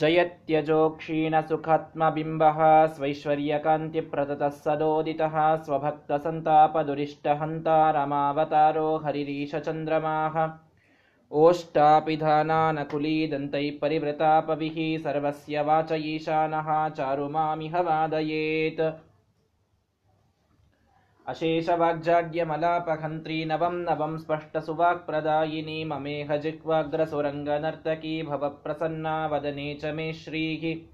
जयत्यजो क्षीणसुखात्मबिम्बः स्वैश्वर्यकान्तिप्रततः सदोदितः स्वभक्तसन्तापदुरिष्टहन्ता रमावतारो हरिरीशचन्द्रमाः। ओष्टापिधानानकुलीदन्तैः परिवृतापविः सर्वस्य वाच ईशानः चारु मामिह वादयेत् अशेषवाग्जाड्यमलापहन्त्री नवं नवं स्पष्टसुवाक्प्रदायिनी ममेह जिह्वाग्रसुरङ्गनर्तकी भवप्रसन्ना वदने च मे श्रीः।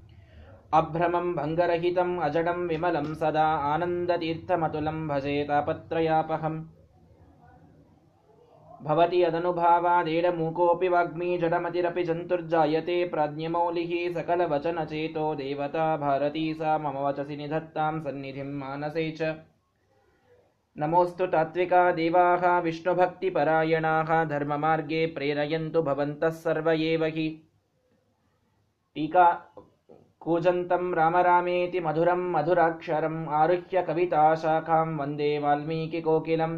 अभ्रमं भङ्गरहितम् अजडं विमलं सदा आनन्दतीर्थमतुलं भजे तापत्रयापहम्। भवति यदनुभावादेडमूकोऽपि वाग्मी जडमतिरपि जन्तुर्जायते प्राज्ञमौलिः सकलवचनचेतो देवता भारती सा मम वचसि निधत्तां सन्निधिं मानसे च नमोऽस्तु तात्विका देवाः विष्णुभक्तिपरायणाः धर्ममार्गे प्रेरयन्तु भवन्तः सर्व एव हि टीका कूजन्तं राम रामेति मधुरं मधुराक्षरम् आरुह्य कविताशाखां वन्दे वाल्मीकिकोकिलम्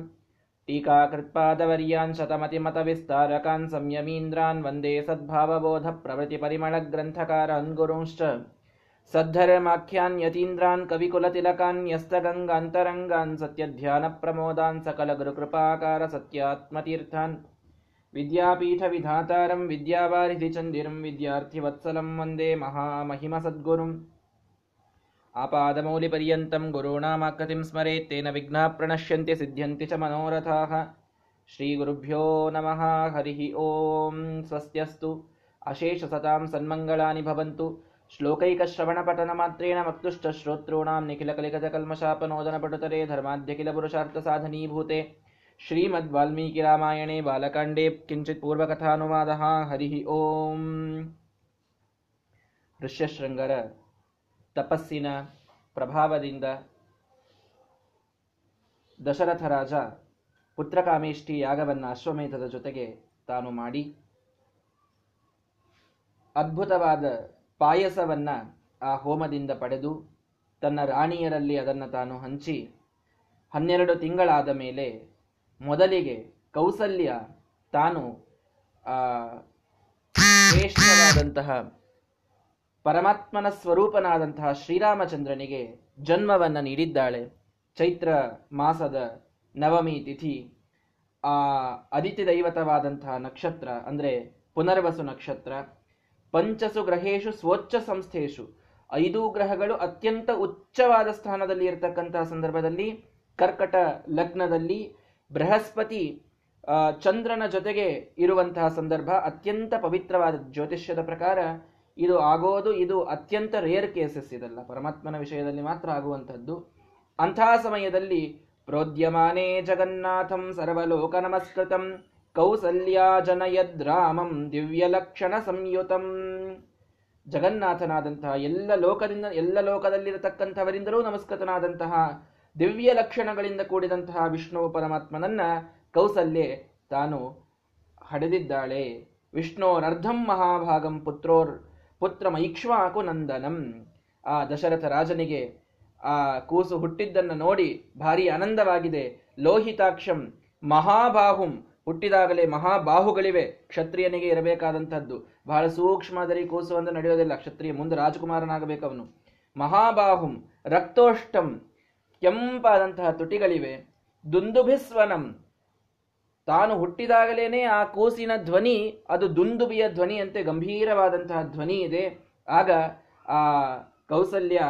टीकाकृत्पादवर्यान् शतमतिमतविस्तारकान् संयमीन्द्रान् वन्दे सद्भावबोधप्रभृतिपरिमळग्रन्थकारान् गुरुंश्च सद्धर्माख्यान् यतीन्द्रान् कविकुलतिलकान् न्यस्तगङ्गान्तरङ्गान् सत्यध्यानप्रमोदान् सकलगुरुकृपाकार सत्यात्मतीर्थान् विद्यापीठविधातारं विद्यावारिधिचन्दिरं विद्यार्थिवत्सलं वन्दे महामहिमसद्गुरुम् आपादमौलिपर्यन्तं गुरूणामाकृतिं स्मरेत् तेन विघ्नाः प्रणश्यन्ति सिद्ध्यन्ति च मनोरथाः श्रीगुरुभ्यो नमः हरिः ॐ स्वस्त्यस्तु अशेषसतां सन्मङ्गलानि भवन्तु श्लोकैकश्रवणपठनमात्रेण मक्तुष्टश्रोतॄणां निखिलकलिकजकल्मषापनोदनपटुतरे धर्माद्यखिलपुरुषार्थसाधनीभूते श्रीमद्वाल्मीकिरामायणे बालकाण्डे किञ्चित् पूर्वकथानुवादः हरिः ಓಂ ಋಷ್ಯಶೃಂಗರ ತಪಸ್ಸಿನ ಪ್ರಭಾವದಿಂದ ದಶರಥ ರಾಜ ಪುತ್ರಕಾಮೇಷ್ಟಿ ಯಾಗವನ್ನ ಅಶ್ವಮೇಧದ ಜೊತೆಗೆ ತಾನು ಮಾಡಿ ಅದ್ಭುತವಾದ ಪಾಯಸವನ್ನ ಆ ಹೋಮದಿಂದ ಪಡೆದು ತನ್ನ ರಾಣಿಯರಲ್ಲಿ ಅದನ್ನು ತಾನು ಹಂಚಿ ಹನ್ನೆರಡು ತಿಂಗಳಾದ ಮೇಲೆ ಮೊದಲಿಗೆ ಕೌಸಲ್ಯ ತಾನು ಶ್ರೇಷ್ಠವಾದಂತಹ ಪರಮಾತ್ಮನ ಸ್ವರೂಪನಾದಂತಹ ಶ್ರೀರಾಮಚಂದ್ರನಿಗೆ ಜನ್ಮವನ್ನು ನೀಡಿದ್ದಾಳೆ. ಚೈತ್ರ ಮಾಸದ ನವಮಿ ತಿಥಿ. ಆ ಅದಿತಿ ದೈವತವಾದಂತಹ ನಕ್ಷತ್ರ ಅಂದರೆ ಪುನರ್ವಸು ನಕ್ಷತ್ರ. ಪಂಚಸು ಗ್ರಹೇಶು ಸ್ವೋಚ್ಚ ಸಂಸ್ಥೇಶು ಐದು ಗ್ರಹಗಳು ಅತ್ಯಂತ ಉಚ್ಚವಾದ ಸ್ಥಾನದಲ್ಲಿ ಇರತಕ್ಕಂತಹ ಸಂದರ್ಭದಲ್ಲಿ, ಕರ್ಕಟ ಲಗ್ನದಲ್ಲಿ ಬೃಹಸ್ಪತಿ ಚಂದ್ರನ ಜೊತೆಗೆ ಇರುವಂತಹ ಸಂದರ್ಭ ಅತ್ಯಂತ ಪವಿತ್ರವಾದ ಜ್ಯೋತಿಷ್ಯದ ಪ್ರಕಾರ ಇದು ಆಗೋದು, ಇದು ಅತ್ಯಂತ ರೇರ್ ಕೇಸಸ್ ಇದಲ್ಲ. ಪರಮಾತ್ಮನ ವಿಷಯದಲ್ಲಿ ಮಾತ್ರ ಆಗುವಂಥದ್ದು. ಅಂತಹ ಸಮಯದಲ್ಲಿ ಪ್ರೋದ್ಯಮಾನೇ ಜಗನ್ನಾಥಂ ಸರ್ವಲೋಕ ನಮಸ್ಕೃತಂ ಕೌಸಲ್ಯಾ ಜನಯದ್ರಾಮಂ ದಿವ್ಯಲಕ್ಷಣ ಸಂಯುತಂ ಜಗನ್ನಾಥನಾದಂತಹ ಎಲ್ಲ ಲೋಕದಿಂದ, ಎಲ್ಲ ಲೋಕದಲ್ಲಿರತಕ್ಕಂಥವರಿಂದಲೂ ನಮಸ್ಕೃತನಾದಂತಹ ದಿವ್ಯ ಲಕ್ಷಣಗಳಿಂದ ಕೂಡಿದಂತಹ ವಿಷ್ಣು ಪರಮಾತ್ಮನನ್ನ ಕೌಸಲ್ಯೆ ತಾನು ಹಡೆದಿದ್ದಾಳೆ. ವಿಷ್ಣೋರರ್ಧಂ ಮಹಾಭಾಗಂ ಪುತ್ರೋರ್ ಪುತ್ರ ಮೈಕ್ಷ್ವಾಕು ನಂದನಂ. ಆ ದಶರಥ ರಾಜನಿಗೆ ಆ ಕೂಸು ಹುಟ್ಟಿದ್ದನ್ನು ನೋಡಿ ಭಾರಿ ಆನಂದವಾಗಿದೆ. ಲೋಹಿತಾಕ್ಷಂ ಮಹಾಬಾಹುಂ ಹುಟ್ಟಿದಾಗಲೇ ಮಹಾಬಾಹುಗಳಿವೆ. ಕ್ಷತ್ರಿಯನಿಗೆ ಇರಬೇಕಾದಂಥದ್ದು. ಬಹಳ ಸೂಕ್ಷ್ಮದರಿ ಕೂಸು ಅಂತ ನಡೆಯೋದಿಲ್ಲ. ಕ್ಷತ್ರಿಯ ಮುಂದೆ ರಾಜಕುಮಾರನಾಗಬೇಕವನು. ಮಹಾಬಾಹುಂ, ರಕ್ತೋಷ್ಟಂ, ಕೆಂಪಾದಂತಹ ತುಟಿಗಳಿವೆ. ದುಂದುಭಿಸ್ವನಂ. ತಾನು ಹುಟ್ಟಿದಾಗಲೇನೆ ಆ ಕೂಸಿನ ಧ್ವನಿ, ಅದು ದುಂದುಬಿಯ ಧ್ವನಿಯಂತೆ ಗಂಭೀರವಾದಂತಹ ಧ್ವನಿ ಇದೆ. ಆಗ ಆ ಕೌಸಲ್ಯ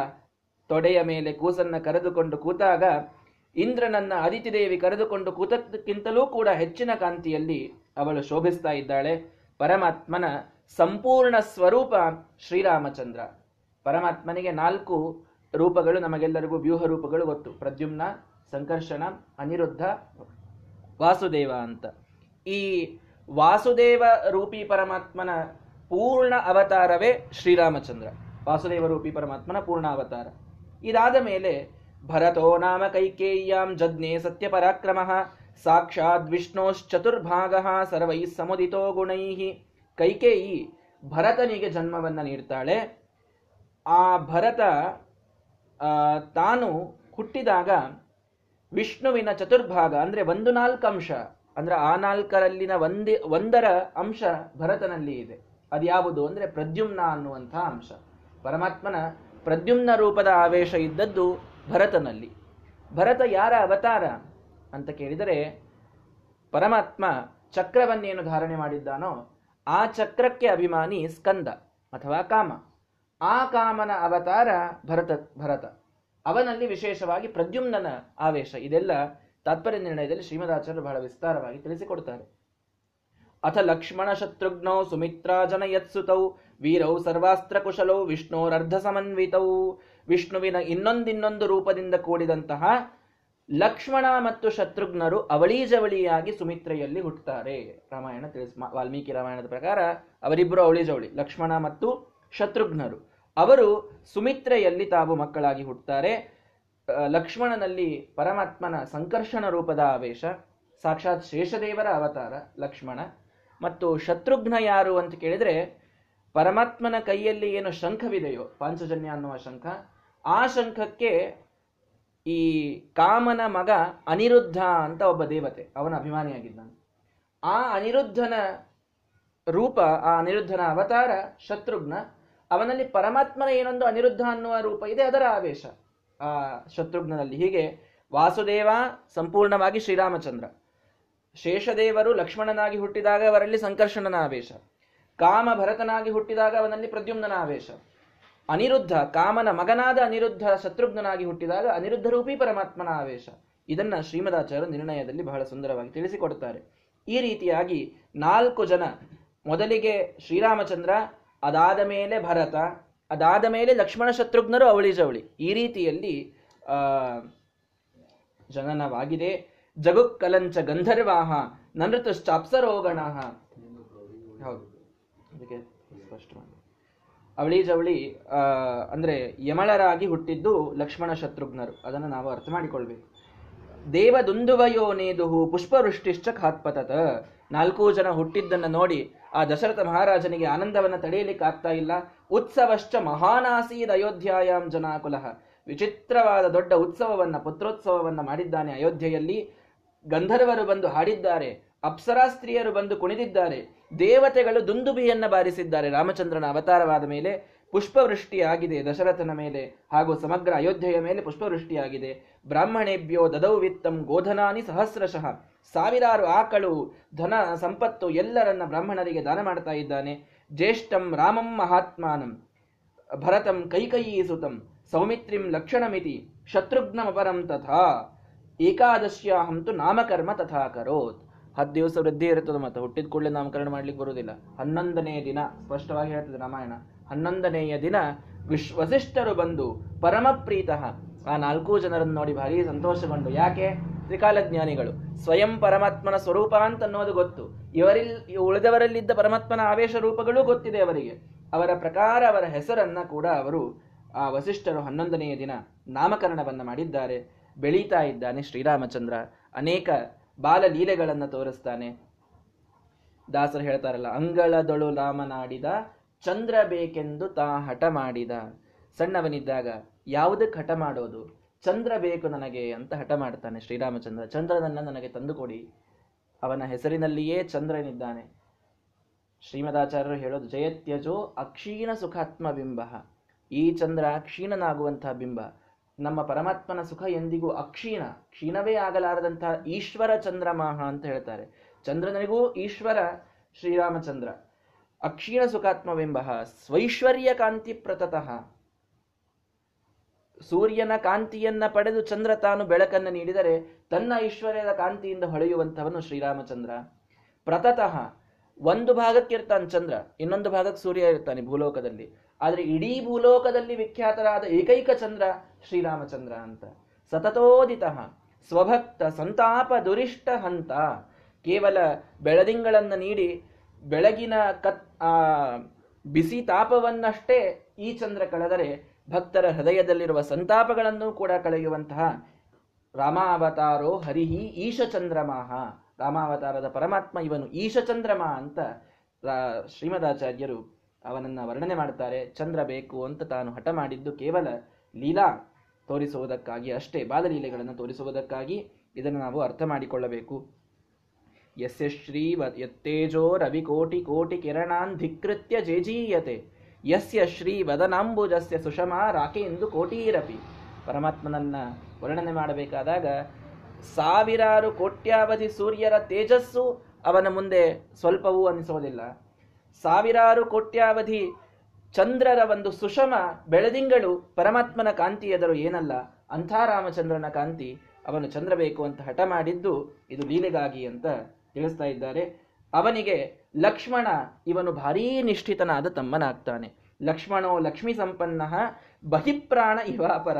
ತೊಡೆಯ ಮೇಲೆ ಕೂಸನ್ನು ಕರೆದುಕೊಂಡು ಕೂತಾಗ ಇಂದ್ರನನ್ನ ಅದಿತಿದೇವಿ ಕರೆದುಕೊಂಡು ಕೂತಕ್ಕಿಂತಲೂ ಕೂಡ ಹೆಚ್ಚಿನ ಕಾಂತಿಯಲ್ಲಿ ಅವಳು ಶೋಭಿಸ್ತಾ ಇದ್ದಾಳೆ. ಪರಮಾತ್ಮನ ಸಂಪೂರ್ಣ ಸ್ವರೂಪ ಶ್ರೀರಾಮಚಂದ್ರ. ಪರಮಾತ್ಮನಿಗೆ ನಾಲ್ಕು ರೂಪಗಳು, ನಮಗೆಲ್ಲರಿಗೂ ವ್ಯೂಹ ರೂಪಗಳು ಗೊತ್ತು. ಪ್ರದ್ಯುಮ್ನ, ಸಂಕರ್ಷಣ, ಅನಿರುದ್ಧ, ವಾಸುದೇವ ಅಂತ. ಈ ವಾಸುದೇವ ರೂಪಿ ಪರಮಾತ್ಮನ ಪೂರ್ಣ ಅವತಾರವೇ ಶ್ರೀರಾಮಚಂದ್ರ. ವಾಸುದೇವ ರೂಪಿ ಪರಮಾತ್ಮನ ಪೂರ್ಣ ಅವತಾರ. ಇದಾದ ಮೇಲೆ ಭರತೋ ನಾಮ ಕೈಕೇಯ್ಯಾಂ ಜಜ್ಞೆ ಸತ್ಯ ಪರಾಕ್ರಮ ಸಾಕ್ಷಾತ್ ವಿಷ್ಣೋಶ್ಚತುರ್ಭಾಗ ಸರ್ವೈ ಸಮುದಿತೋ ಗುಣೈಹಿ ಕೈಕೇಯಿ ಭರತನಿಗೆ ಜನ್ಮವನ್ನು ನೀಡ್ತಾಳೆ. ಆ ಭರತ ತಾನು ಹುಟ್ಟಿದಾಗ ವಿಷ್ಣುವಿನ ಚತುರ್ಭಾಗ, ಅಂದರೆ ಒಂದು ನಾಲ್ಕು ಅಂಶ, ಅಂದರೆ ಆ ನಾಲ್ಕರಲ್ಲಿನ ಒಂದೇ, ಒಂದರ ಅಂಶ ಭರತನಲ್ಲಿ ಇದೆ. ಅದ್ಯಾವುದು ಅಂದರೆ ಪ್ರದ್ಯುಮ್ನ ಅನ್ನುವಂಥ ಅಂಶ. ಪರಮಾತ್ಮನ ಪ್ರದ್ಯುಮ್ನ ರೂಪದ ಆವೇಶ ಇದ್ದದ್ದು ಭರತನಲ್ಲಿ. ಭರತ ಯಾರ ಅವತಾರ ಅಂತ ಕೇಳಿದರೆ, ಪರಮಾತ್ಮ ಚಕ್ರವನ್ನೇನು ಧಾರಣೆ ಮಾಡಿದ್ದಾನೋ, ಆ ಚಕ್ರಕ್ಕೆ ಅಭಿಮಾನಿ ಸ್ಕಂದ ಅಥವಾ ಕಾಮ. ಆ ಕಾಮನ ಅವತಾರ ಭರತ ಭರತ. ಅವನಲ್ಲಿ ವಿಶೇಷವಾಗಿ ಪ್ರದ್ಯುಮ್ನನ ಆವೇಶ. ಇದೆಲ್ಲ ತಾತ್ಪರ್ಯ ನಿರ್ಣಯದಲ್ಲಿ ಶ್ರೀಮದಾಚಾರ್ಯರು ಬಹಳ ವಿಸ್ತಾರವಾಗಿ ತಿಳಿಸಿಕೊಡ್ತಾರೆ. ಅಥ ಲಕ್ಷ್ಮಣ ಶತ್ರುಘ್ನೌ ಸುಮಿತ್ರಾ ಯತ್ಸುತೌ ವೀರೌ ಸರ್ವಾಸ್ತ್ರ ಕುಶಲೌ ವಿಷ್ಣೋರರ್ಧ ಸಮನ್ವಿತೌ ವಿಷ್ಣುವಿನ ಇನ್ನೊಂದಿನ್ನೊಂದು ರೂಪದಿಂದ ಕೂಡಿದಂತಹ ಲಕ್ಷ್ಮಣ ಮತ್ತು ಶತ್ರುಘ್ನರು ಅವಳಿ ಜವಳಿಯಾಗಿ ಸುಮಿತ್ರೆಯಲ್ಲಿ ಹುಟ್ಟುತ್ತಾರೆ. ರಾಮಾಯಣ ತಿಳಿಸ್ ವಾಲ್ಮೀಕಿ ರಾಮಾಯಣದ ಪ್ರಕಾರ ಅವರಿಬ್ಬರು ಅವಳಿಜವಳಿ, ಲಕ್ಷ್ಮಣ ಮತ್ತು ಶತ್ರುಘ್ನರು. ಅವರು ಸುಮಿತ್ರೆಯಲ್ಲಿ ತಾವು ಮಕ್ಕಳಾಗಿ ಹುಟ್ಟುತ್ತಾರೆ. ಲಕ್ಷ್ಮಣನಲ್ಲಿ ಪರಮಾತ್ಮನ ಸಂಕರ್ಷಣ ರೂಪದ ಆವೇಶ, ಸಾಕ್ಷಾತ್ ಶೇಷದೇವರ ಅವತಾರ ಲಕ್ಷ್ಮಣ. ಮತ್ತು ಶತ್ರುಘ್ನ ಯಾರು ಅಂತ ಕೇಳಿದ್ರೆ ಪರಮಾತ್ಮನ ಕೈಯಲ್ಲಿ ಏನು ಶಂಖವಿದೆಯೋ, ಪಾಂಚಜನ್ಯ ಅನ್ನುವ ಶಂಖ, ಆ ಶಂಖಕ್ಕೆ ಈ ಕಾಮನ ಮಗ ಅನಿರುದ್ಧ ಅಂತ ಒಬ್ಬ ದೇವತೆ, ಅವನ ಅಭಿಮಾನಿಯಾಗಿದ್ದಾನೆ. ಆ ಅನಿರುದ್ಧನ ರೂಪ, ಆ ಅನಿರುದ್ಧನ ಅವತಾರ, ಶತ್ರುಘ್ನ, ಅವನಲ್ಲಿ ಪರಮಾತ್ಮನ ಏನೊಂದು ಅನಿರುದ್ಧ ಅನ್ನುವ ರೂಪ ಇದೆ, ಅದರ ಆವೇಶ. ಆ ಶತ್ರುಘ್ನಲ್ಲಿ ಹೀಗೆ, ವಾಸುದೇವ ಸಂಪೂರ್ಣವಾಗಿ ಶ್ರೀರಾಮಚಂದ್ರ. ಶೇಷದೇವರು ಲಕ್ಷ್ಮಣನಾಗಿ ಹುಟ್ಟಿದಾಗ ಅವರಲ್ಲಿ ಸಂಕರ್ಷಣನ ಆವೇಶ. ಕಾಮ ಭರತನಾಗಿ ಹುಟ್ಟಿದಾಗ ಅವನಲ್ಲಿ ಪ್ರದ್ಯುಮ್ನ ಆವೇಶ ಅನಿರುದ್ಧ, ಕಾಮನ ಮಗನಾದ ಅನಿರುದ್ಧ ಶತ್ರುಘ್ನಾಗಿ ಹುಟ್ಟಿದಾಗ ಅನಿರುದ್ಧ ರೂಪಿ ಪರಮಾತ್ಮನ ಆವೇಶ ಇದನ್ನ ಶ್ರೀಮದಾಚಾರ್ಯ ನಿರ್ಣಯದಲ್ಲಿ ಬಹಳ ಸುಂದರವಾಗಿ ತಿಳಿಸಿಕೊಡ್ತಾರೆ ಈ ರೀತಿಯಾಗಿ ನಾಲ್ಕು ಜನ ಮೊದಲಿಗೆ ಶ್ರೀರಾಮಚಂದ್ರ, ಅದಾದ ಮೇಲೆ ಭರತ, ಅದಾದ ಮೇಲೆ ಲಕ್ಷ್ಮಣ ಶತ್ರುಘ್ನರು ಅವಳಿ ಜವಳಿ. ಈ ರೀತಿಯಲ್ಲಿ ಜನನವಾಗಿದೆ. ಜಗುಕ್ಕಲಂಚ ಗಂಧರ್ವಾಹ ನನೃತಶ್ಚಾಪ್ಸರೋಗಣ ಹೌದು. ಅದಕ್ಕೆ ಸ್ಪಷ್ಟ ಅವಳಿ ಜವಳಿ ಅಂದರೆ ಯಮಳರಾಗಿ ಹುಟ್ಟಿದ್ದು ಲಕ್ಷ್ಮಣ ಶತ್ರುಘ್ನರು. ಅದನ್ನು ನಾವು ಅರ್ಥ ಮಾಡಿಕೊಳ್ಬೇಕು. ದೇವದುಂದುವಯೋನೇದುಹು ಪುಷ್ಪವೃಷ್ಟಿಶ್ಚ ಖಾತ್ಪತತ. ನಾಲ್ಕೂ ಜನ ಹುಟ್ಟಿದ್ದನ್ನು ನೋಡಿ ಆ ದಶರಥ ಮಹಾರಾಜನಿಗೆ ಆನಂದವನ್ನು ತಡೆಯಲಿಕ್ಕೆ ಆಗ್ತಾ ಇಲ್ಲ. ಉತ್ಸವಶ್ಚ ಮಹಾನಾಸೀದ ಅಯೋಧ್ಯಾಯಾಂ ಜನಾಕುಲಹ ವಿಚಿತ್ರವಾದ ದೊಡ್ಡ ಉತ್ಸವವನ್ನು, ಪುತ್ರೋತ್ಸವವನ್ನು ಮಾಡಿದ್ದಾನೆ ಅಯೋಧ್ಯೆಯಲ್ಲಿ. ಗಂಧರ್ವರು ಬಂದು ಹಾಡಿದ್ದಾರೆ. ಅಪ್ಸರಾ ಸ್ತ್ರೀಯರು ಬಂದು ಕುಣಿದಿದ್ದಾರೆ. ದೇವತೆಗಳು ದುಂದುಬಿಯನ್ನ ಬಾರಿಸಿದ್ದಾರೆ. ರಾಮಚಂದ್ರನ ಅವತಾರವಾದ ಮೇಲೆ ಪುಷ್ಪವೃಷ್ಟಿಯಾಗಿದೆ ದಶರಥನ ಮೇಲೆ ಹಾಗೂ ಸಮಗ್ರ ಅಯೋಧ್ಯೆಯ ಮೇಲೆ ಪುಷ್ಪವೃಷ್ಟಿಯಾಗಿದೆ. ಬ್ರಾಹ್ಮಣೇಭ್ಯೋ ದದೌ ವಿತ್ತಂ ಗೋಧನಾನಿ ಸಹಸ್ರಶಃ. ಸಾವಿರಾರು ಆಕಳು, ಧನ, ಸಂಪತ್ತು ಎಲ್ಲರನ್ನ ಬ್ರಾಹ್ಮಣರಿಗೆ ದಾನ ಮಾಡ್ತಾ ಇದ್ದಾನೆ. ಜ್ಯೇಷ್ಠಂ ರಾಮಂ ಮಹಾತ್ಮಾನಂ. ಭರತಂ ಕೈಕಯೀಸುತಂ ಸೌಮಿತ್ರಿಂ ಲಕ್ಷಣಮಿತಿ. ಶತ್ರುಘ್ನಮಪರಂ ತಥಾ. ಏಕಾದಶ್ಯಾಹಂತು ನಾಮಕರ್ಮ ತಥಾ ಕರೋತ್. ಹತ್ತು ದಿವಸ ವೃದ್ಧಿ ಇರುತ್ತದೆ ಮತ್ತೆ ಹುಟ್ಟಿದ ಕೂಡಲೇ ನಾಮಕರಣ ಮಾಡ್ಲಿಕ್ಕೆ ಬರುವುದಿಲ್ಲ. ಹನ್ನೊಂದನೆಯ ದಿನ ಸ್ಪಷ್ಟವಾಗಿ ಹೇಳ್ತದೆ ರಾಮಾಯಣ. ಹನ್ನೊಂದನೆಯ ದಿನ ವಿಶ್ ವಸಿಷ್ಠರು ಬಂದು ಪರಮಪ್ರೀತಃ ಆ ನಾಲ್ಕು ಜನರನ್ನು ನೋಡಿ ಭಾರಿ ಸಂತೋಷಗೊಂಡು. ಯಾಕೆ? ತ್ರಿಕಾಲಜ್ಞಾನಿಗಳು ಸ್ವಯಂ ಪರಮಾತ್ಮನ ಸ್ವರೂಪ ಅಂತ ಅನ್ನೋದು ಗೊತ್ತು. ಇವರಿಲ್, ಉಳಿದವರಲ್ಲಿದ್ದ ಪರಮಾತ್ಮನ ಆವೇಶ ರೂಪಗಳು ಗೊತ್ತಿದೆ ಅವರಿಗೆ. ಅವರ ಪ್ರಕಾರ ಅವರ ಹೆಸರನ್ನ ಕೂಡ ಅವರು ಆ ವಸಿಷ್ಠರು ಹನ್ನೊಂದನೆಯ ದಿನ ನಾಮಕರಣವನ್ನು ಮಾಡಿದ್ದಾರೆ. ಬೆಳೀತಾ ಇದ್ದಾನೆ ಶ್ರೀರಾಮಚಂದ್ರ. ಅನೇಕ ಬಾಲಲೀಲೆಗಳನ್ನು ತೋರಿಸ್ತಾನೆ. ದಾಸರು ಹೇಳ್ತಾರಲ್ಲ, ಅಂಗಳದೊಳು ರಾಮನಾಡಿದ, ಚಂದ್ರ ಬೇಕೆಂದು ತಾ ಹಠ ಮಾಡಿದ. ಸಣ್ಣವನಿದ್ದಾಗ ಯಾವುದಕ್ಕೆ ಹಠ ಮಾಡೋದು? ಚಂದ್ರ ಬೇಕು ನನಗೆ ಅಂತ ಹಠ ಮಾಡ್ತಾನೆ ಶ್ರೀರಾಮಚಂದ್ರ. ಚಂದ್ರನನ್ನ ನನಗೆ ತಂದುಕೊಡಿ. ಅವನ ಹೆಸರಿನಲ್ಲಿಯೇ ಚಂದ್ರನಿದ್ದಾನೆ. ಶ್ರೀಮದಾಚಾರ್ಯರು ಹೇಳೋದು, ಜಯತ್ಯಜೋ ಅಕ್ಷೀಣ ಸುಖಾತ್ಮ ಬಿಂಬ ಈ ಚಂದ್ರ ಕ್ಷೀಣನಾಗುವಂತಹ ಬಿಂಬ. ನಮ್ಮ ಪರಮಾತ್ಮನ ಸುಖ ಎಂದಿಗೂ ಅಕ್ಷೀಣ, ಕ್ಷೀಣವೇ ಆಗಲಾರದಂತಹ ಈಶ್ವರ ಚಂದ್ರಮಾಹ ಅಂತ ಹೇಳ್ತಾರೆ. ಚಂದ್ರನಿಗೂ ಈಶ್ವರ ಶ್ರೀರಾಮಚಂದ್ರ. ಅಕ್ಷೀಣ ಸುಖಾತ್ಮವೆಂಬ ಸ್ವೈಶ್ವರ್ಯ ಕಾಂತಿ ಪ್ರತತಃ. ಸೂರ್ಯನ ಕಾಂತಿಯನ್ನ ಪಡೆದು ಚಂದ್ರ ತಾನು ಬೆಳಕನ್ನು ನೀಡಿದರೆ ತನ್ನ ಐಶ್ವರ್ಯದ ಕಾಂತಿಯಿಂದ ಹೊಳೆಯುವಂಥವನು ಶ್ರೀರಾಮಚಂದ್ರ. ಪ್ರತತಃ ಒಂದು ಭಾಗಕ್ಕೆ ಇರ್ತಾನೆ ಚಂದ್ರ, ಇನ್ನೊಂದು ಭಾಗಕ್ಕೆ ಸೂರ್ಯ ಇರ್ತಾನೆ ಭೂಲೋಕದಲ್ಲಿ. ಆದರೆ ಇಡೀ ಭೂಲೋಕದಲ್ಲಿ ವಿಖ್ಯಾತರಾದ ಏಕೈಕ ಚಂದ್ರ ಶ್ರೀರಾಮಚಂದ್ರ ಅಂತ. ಸತತೋದಿತ ಸ್ವಭಕ್ತ ಸಂತಾಪ ದುರಿಷ್ಟ ಹಂತ. ಕೇವಲ ಬೆಳದಿಂಗಳನ್ನು ನೀಡಿ ಬೆಳಗಿನ ಕತ್ ಬಿಸಿ ತಾಪವನ್ನಷ್ಟೇ ಈ ಚಂದ್ರ ಕಳೆದರೆ ಭಕ್ತರ ಹೃದಯದಲ್ಲಿರುವ ಸಂತಾಪಗಳನ್ನು ಕೂಡ ಕಳೆಯುವಂತಹ ರಾಮಾವತಾರೋ ಹರಿಹಿ ಈಶಚಂದ್ರಮಾಹ. ರಾಮಾವತಾರದ ಪರಮಾತ್ಮ ಇವನು ಈಶಚಂದ್ರಮ ಅಂತ ಶ್ರೀಮದಾಚಾರ್ಯರು ಅವನನ್ನ ವರ್ಣನೆ ಮಾಡ್ತಾರೆ ಚಂದ್ರ ಬೇಕು ಅಂತ ತಾನು ಹಠ ಮಾಡಿದ್ದು ಕೇವಲ ಲೀಲಾ ತೋರಿಸುವುದಕ್ಕಾಗಿ ಅಷ್ಟೇ. ಬಾಲಲೀಲೆಗಳನ್ನು ತೋರಿಸುವುದಕ್ಕಾಗಿ ಇದನ್ನು ನಾವು ಅರ್ಥ ಮಾಡಿಕೊಳ್ಳಬೇಕು. ಯಸ್ಯ ಶ್ರೀ ಯತ್ತೇಜೋ ರವಿ ಕೋಟಿ ಕೋಟಿ ಕಿರಣಾನ್ ಧಿಕೃತ್ಯ ಜೇಜೀಯತೆ. ಯಸ್ಯ ಶ್ರೀ ವದನಾಂಬುಜಸ್ಯ ರಾಕೆ ಎಂದು ಕೋಟೀರಪಿ. ಪರಮಾತ್ಮನನ್ನ ವರ್ಣನೆ ಮಾಡಬೇಕಾದಾಗ ಸಾವಿರಾರು ಕೋಟ್ಯಾವಧಿ ಸೂರ್ಯರ ತೇಜಸ್ಸು ಅವನ ಮುಂದೆ ಸ್ವಲ್ಪವೂ ಅನಿಸೋದಿಲ್ಲ ಸಾವಿರಾರು ಕೋಟ್ಯಾವಧಿ ಚಂದ್ರರ ಒಂದು ಸುಷಮ ಬೆಳದಿಂಗಳು ಪರಮಾತ್ಮನ ಕಾಂತಿ ಎದರು ಏನಲ್ಲ. ಅಂಥ ರಾಮಚಂದ್ರನ ಕಾಂತಿ ಅವನು ಚಂದ್ರ ಬೇಕು ಅಂತ ಹಠ ಮಾಡಿದ್ದು ಇದು ಲೀಲೆಗಾಗಿ ಅಂತ ತಿಳಿಸ್ತಾ ಇದ್ದಾರೆ. ಅವನಿಗೆ ಲಕ್ಷ್ಮಣ ಇವನು ಭಾರೀ ನಿಷ್ಠಿತನಾದ ತಮ್ಮನಾಗ್ತಾನೆ. ಲಕ್ಷ್ಮಣೋ ಲಕ್ಷ್ಮೀ ಸಂಪನ್ನ ಬಹಿಪ್ರಾಣ ಇವಾಪರ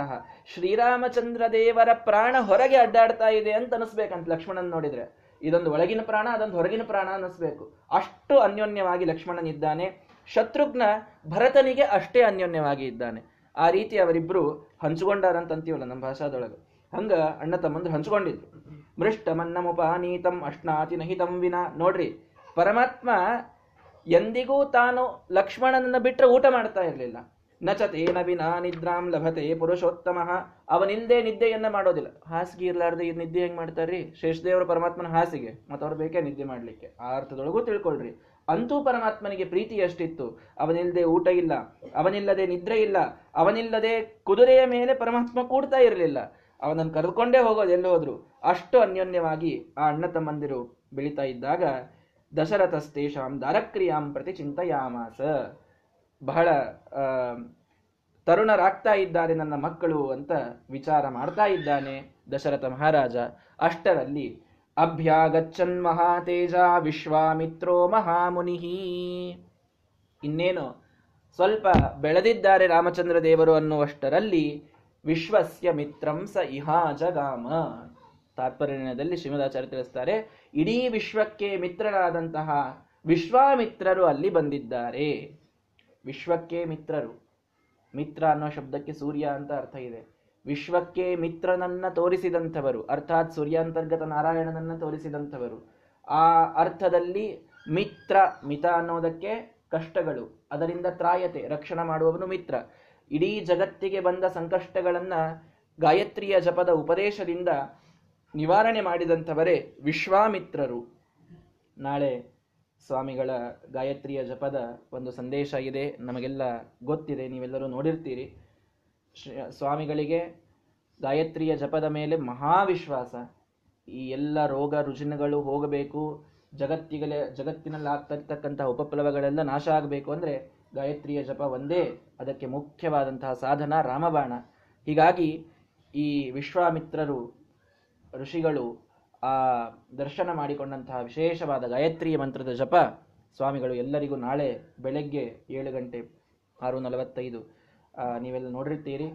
ಶ್ರೀರಾಮಚಂದ್ರ ದೇವರ ಪ್ರಾಣ ಹೊರಗೆ ಅಡ್ಡಾಡ್ತಾ ಇದೆ ಅಂತ ಅನಿಸ್ಬೇಕಂತ ಲಕ್ಷ್ಮಣನ್ ನೋಡಿದ್ರೆ. ಇದೊಂದು ಒಳಗಿನ ಪ್ರಾಣ, ಅದೊಂದು ಹೊರಗಿನ ಪ್ರಾಣ ಅನ್ನಿಸ್ಬೇಕು ಅಷ್ಟು ಅನ್ಯೋನ್ಯವಾಗಿ ಲಕ್ಷ್ಮಣನಿದ್ದಾನೆ ಶತ್ರುಘ್ನ ಭರತನಿಗೆ ಅಷ್ಟೇ ಅನ್ಯೋನ್ಯವಾಗಿ ಇದ್ದಾನೆ. ಆ ರೀತಿ ಅವರಿಬ್ರು ಹಂಚಿಕೊಂಡಾರಂತೀವಲ್ಲ ನಮ್ಮ ಭಾಷಾದೊಳಗೆ. ಹಂಗ ಅಣ್ಣ ತಮ್ಮಂದ್ರು ಹಂಚ್ಕೊಂಡಿದ್ರು. ಮೃಷ್ಟಮನ್ನಮುಪಾನೀತಂ ಅಷ್ಟಾತಿ ನಹಿತಂ ವಿನ. ನೋಡ್ರಿ, ಪರಮಾತ್ಮ ಎಂದಿಗೂ ತಾನು ಲಕ್ಷ್ಮಣನನ್ನ ಬಿಟ್ಟರೆ ಊಟ ಮಾಡ್ತಾ ಇರಲಿಲ್ಲ. ನಚತೇನ ವಿನಾ ನಿದ್ರಾಂ ಲಭತೆ ಪುರುಷೋತ್ತಮ. ಅವನಿಲ್ದೇ ನಿದ್ದೆಯನ್ನ ಮಾಡೋದಿಲ್ಲ. ಹಾಸಿಗೆ ಇರ್ಲಾರ್ದೆ ನಿದ್ದೆ ಹೆಂಗ್ ಮಾಡ್ತಾರ್ರಿ? ಶೇಷದೇವರು ಪರಮಾತ್ಮನ ಹಾಸಿಗೆ ಅವ್ರು ಬೇಕೇ ನಿದ್ದೆ ಮಾಡ್ಲಿಕ್ಕೆ. ಆ ಅರ್ಥದೊಳಗೂ ತಿಳ್ಕೊಳ್ರಿ. ಅಂತೂ ಪರಮಾತ್ಮನಿಗೆ ಪ್ರೀತಿ ಎಷ್ಟಿತ್ತು? ಅವನಿಲ್ಲದೆ ಊಟ ಇಲ್ಲ, ಅವನಿಲ್ಲದೆ ನಿದ್ರೆ ಇಲ್ಲ, ಅವನಿಲ್ಲದೆ ಕುದುರೆಯ ಮೇಲೆ ಪರಮಾತ್ಮ ಕೂಡ್ತಾ ಇರಲಿಲ್ಲ. ಅವನನ್ನು ಕರೆದುಕೊಂಡೇ ಹೋಗೋದು ಎಲ್ಲಿ ಹೋದ್ರು? ಅಷ್ಟು ಅನ್ಯೋನ್ಯವಾಗಿ ಆ ಅಣ್ಣ ತಮ್ಮಂದಿರು ಬೆಳೀತಾ ಇದ್ದಾಗ, ದಶರಥಸ್ತೇಷಾಂ ದಾರಕ್ರಿಯಾಂ ಪ್ರತಿ ಚಿಂತಯಾಮಾಸ. ಬಹಳ ತರುಣರಾಗ್ತಾ ಇದ್ದಾರೆ ನನ್ನ ಮಕ್ಕಳು ಅಂತ ವಿಚಾರ ಮಾಡ್ತಾ ಇದ್ದಾನೆ ದಶರಥ ಮಹಾರಾಜ. ಅಷ್ಟರಲ್ಲಿ, ಅಭ್ಯಾಗಚ್ಚನ್ ಮಹಾತೇಜ ವಿಶ್ವಾಮಿತ್ರೋ ಮಹಾಮುನಿ ಇನ್ನೇನು, ಸ್ವಲ್ಪ ಬೆಳೆದಿದ್ದಾರೆ ರಾಮಚಂದ್ರ ದೇವರು ಅನ್ನುವಷ್ಟರಲ್ಲಿ, ವಿಶ್ವಸ್ಯ ಮಿತ್ರಂ ಸ ಇಹಾ ಜಗಾಮ. ತಾತ್ಪರ್ಯದಲ್ಲಿ ಶ್ರೀಮದಾಚಾರ್ಯ ತಿಳಿಸ್ತಾರೆ, ಇಡೀ ವಿಶ್ವಕ್ಕೆ ಮಿತ್ರರಾದಂತಹ ವಿಶ್ವಾಮಿತ್ರರು ಅಲ್ಲಿ ಬಂದಿದ್ದಾರೆ. ವಿಶ್ವಕ್ಕೆ ಮಿತ್ರರು. ಮಿತ್ರ ಅನ್ನೋ ಶಬ್ದಕ್ಕೆ ಸೂರ್ಯ ಅಂತ ಅರ್ಥ ಇದೆ. ವಿಶ್ವಕ್ಕೆ ಮಿತ್ರನನ್ನ ತೋರಿಸಿದಂಥವರು, ಅರ್ಥಾತ್ ಸೂರ್ಯಾಂತರ್ಗತ ನಾರಾಯಣನನ್ನ ತೋರಿಸಿದಂಥವರು. ಆ ಅರ್ಥದಲ್ಲಿ ಮಿತ್ರ, ಮಿತ ಅನ್ನೋದಕ್ಕೆ ಕಷ್ಟಗಳು. ಅದರಿಂದ ತ್ರಾಯತೆ, ರಕ್ಷಣೆ ಮಾಡುವವನು ಮಿತ್ರ. ಇಡೀ ಜಗತ್ತಿಗೆ ಬಂದ ಸಂಕಷ್ಟಗಳನ್ನ ಗಾಯತ್ರಿಯ ಜಪದ ಉಪದೇಶದಿಂದ ನಿವಾರಣೆ ಮಾಡಿದಂಥವರೇ ವಿಶ್ವಾಮಿತ್ರರು. ನಾಳೆ ಸ್ವಾಮಿಗಳ ಗಾಯತ್ರಿಯ ಜಪದ ಒಂದು ಸಂದೇಶ ಇದೆ. ನಮಗೆಲ್ಲ ಗೊತ್ತಿದೆ. ನೀವೆಲ್ಲರೂ ನೋಡಿರ್ತೀರಿ. ಸ್ವಾಮಿಗಳಿಗೆ ಗಾಯತ್ರಿಯ ಜಪದ ಮೇಲೆ ಮಹಾವಿಶ್ವಾಸ. ಈ ಎಲ್ಲ ರೋಗ ರುಜಿನಗಳು ಹೋಗಬೇಕು. ಜಗತ್ತಿಗಲೇ, ಜಗತ್ತಿನಲ್ಲಿ ಆಗ್ತಾ ಉಪಪ್ಲವಗಳೆಲ್ಲ ನಾಶ ಆಗಬೇಕು ಅಂದರೆ ಗಾಯತ್ರಿಯ ಜಪ ಒಂದೇ. ಅದಕ್ಕೆ ಮುಖ್ಯವಾದಂತಹ ಸಾಧನ ರಾಮಬಾಣ. ಹೀಗಾಗಿ ಈ ವಿಶ್ವಾಮಿತ್ರರು, ಋಷಿಗಳು ಆ, ದರ್ಶನ ಮಾಡಿಕೊಂಡಂತಹ ವಿಶೇಷವಾದ ಗಾಯತ್ರಿ ಮಂತ್ರದ ಜಪ ಸ್ವಾಮಿಗಳು ಎಲ್ಲರಿಗೂ ನಾಳೆ ಬೆಳಗ್ಗೆ ಏಳು ಗಂಟೆ ಆರು ನಲವತ್ತೈದು. ನೀವೆಲ್ಲ ನೋಡಿರ್ತೀರಿ.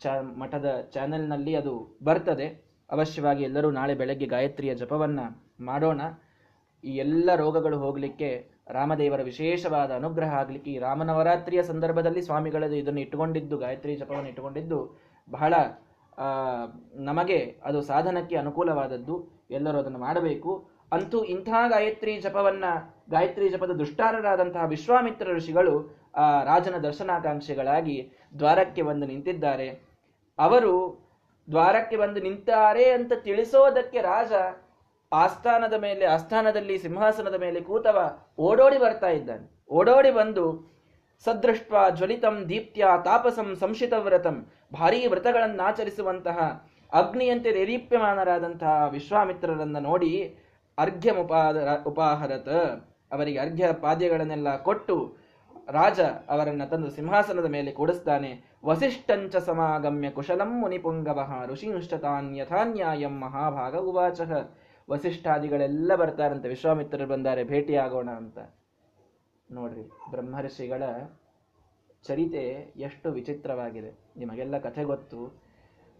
ಚ, ಮಠದ ಚಾನೆಲ್ನಲ್ಲಿ ಅದು ಬರ್ತದೆ. ಅವಶ್ಯವಾಗಿ ಎಲ್ಲರೂ ನಾಳೆ ಬೆಳಗ್ಗೆ ಗಾಯತ್ರಿಯ ಜಪವನ್ನು ಮಾಡೋಣ. ಈ ಎಲ್ಲ ರೋಗಗಳು ಹೋಗಲಿಕ್ಕೆ ರಾಮದೇವರ ವಿಶೇಷವಾದ ಅನುಗ್ರಹ ಆಗಲಿಕ್ಕೆ ಈ ರಾಮನವರಾತ್ರಿಯ ಸಂದರ್ಭದಲ್ಲಿ ಸ್ವಾಮಿಗಳದು ಇದನ್ನು ಇಟ್ಟುಕೊಂಡಿದ್ದು, ಗಾಯತ್ರಿ ಜಪವನ್ನು ಇಟ್ಟುಕೊಂಡಿದ್ದು ಬಹಳ ನಮಗೆ ಅದು ಸಾಧನಕ್ಕೆ ಅನುಕೂಲವಾದದ್ದು, ಎಲ್ಲರೂ ಅದನ್ನು ಮಾಡಬೇಕು. ಅಂತೂ ಇಂಥ ಗಾಯತ್ರಿ ಜಪವನ್ನ, ಗಾಯತ್ರಿ ಜಪದ ದುಷ್ಟಾರರಾದಂತಹ ವಿಶ್ವಾಮಿತ್ರ ಋಷಿಗಳು, ಆ, ರಾಜನ ದರ್ಶನಾಕಾಂಕ್ಷೆಗಳಾಗಿ ದ್ವಾರಕ್ಕೆ ಬಂದು ನಿಂತಿದ್ದಾರೆ. ಅವರು ದ್ವಾರಕ್ಕೆ ಬಂದು ನಿಂತಾರೆ ಅಂತ ತಿಳಿಸೋದಕ್ಕೆ ರಾಜ ಆಸ್ಥಾನದ ಮೇಲೆ, ಆಸ್ಥಾನದಲ್ಲಿ, ಸಿಂಹಾಸನದ ಮೇಲೆ ಕೂತವ ಓಡೋಡಿ ಬರ್ತಾ ಇದ್ದಾನೆ. ಓಡೋಡಿ ಬಂದು ಸದೃಷ್ಟ ಜ್ವಲಿತಂ ದೀಪ್ತ್ಯ ತಾಪಸಂ ಸಂಶಿತ ವ್ರತಂ ಭಾರೀ ವ್ರತಗಳನ್ನಾಚರಿಸುವಂತಹ ಅಗ್ನಿಯಂತೆ ನಿರೀಪ್ಯಮಾನರಾದಂತಹ ವಿಶ್ವಾಮಿತ್ರರನ್ನ ನೋಡಿ ಅರ್ಘ್ಯ ಉಪಾಹರತ. ಅವರಿಗೆ ಅರ್ಘ್ಯ ಪಾದ್ಯಗಳನ್ನೆಲ್ಲ ಕೊಟ್ಟು ರಾಜ ಅವರನ್ನು ತಂದು ಸಿಂಹಾಸನದ ಮೇಲೆ ಕೂಡಿಸ್ತಾನೆ. ವಸಿಷ್ಠಂಚ ಸಮಾಗಮ್ಯ ಕುಶಲಂ ಮುನಿಪುಂಗವಹ ಋಷಿಂಷ್ಟತಾನ್ ಯಥಾನ್ಯಾಯಂ ಮಹಾಭಾಗ ಉವಾಚ. ವಸಿಷ್ಠಾದಿಗಳೆಲ್ಲ ಬರ್ತಾರಂತೆ, ವಿಶ್ವಾಮಿತ್ರರು ಬಂದಾರೆ, ಭೇಟಿಯಾಗೋಣ ಅಂತ. ನೋಡ್ರಿ, ಬ್ರಹ್ಮರ್ಷಿಗಳ ಚರಿತೆ ಎಷ್ಟು ವಿಚಿತ್ರವಾಗಿದೆ. ನಿಮಗೆಲ್ಲ ಕಥೆ ಗೊತ್ತು.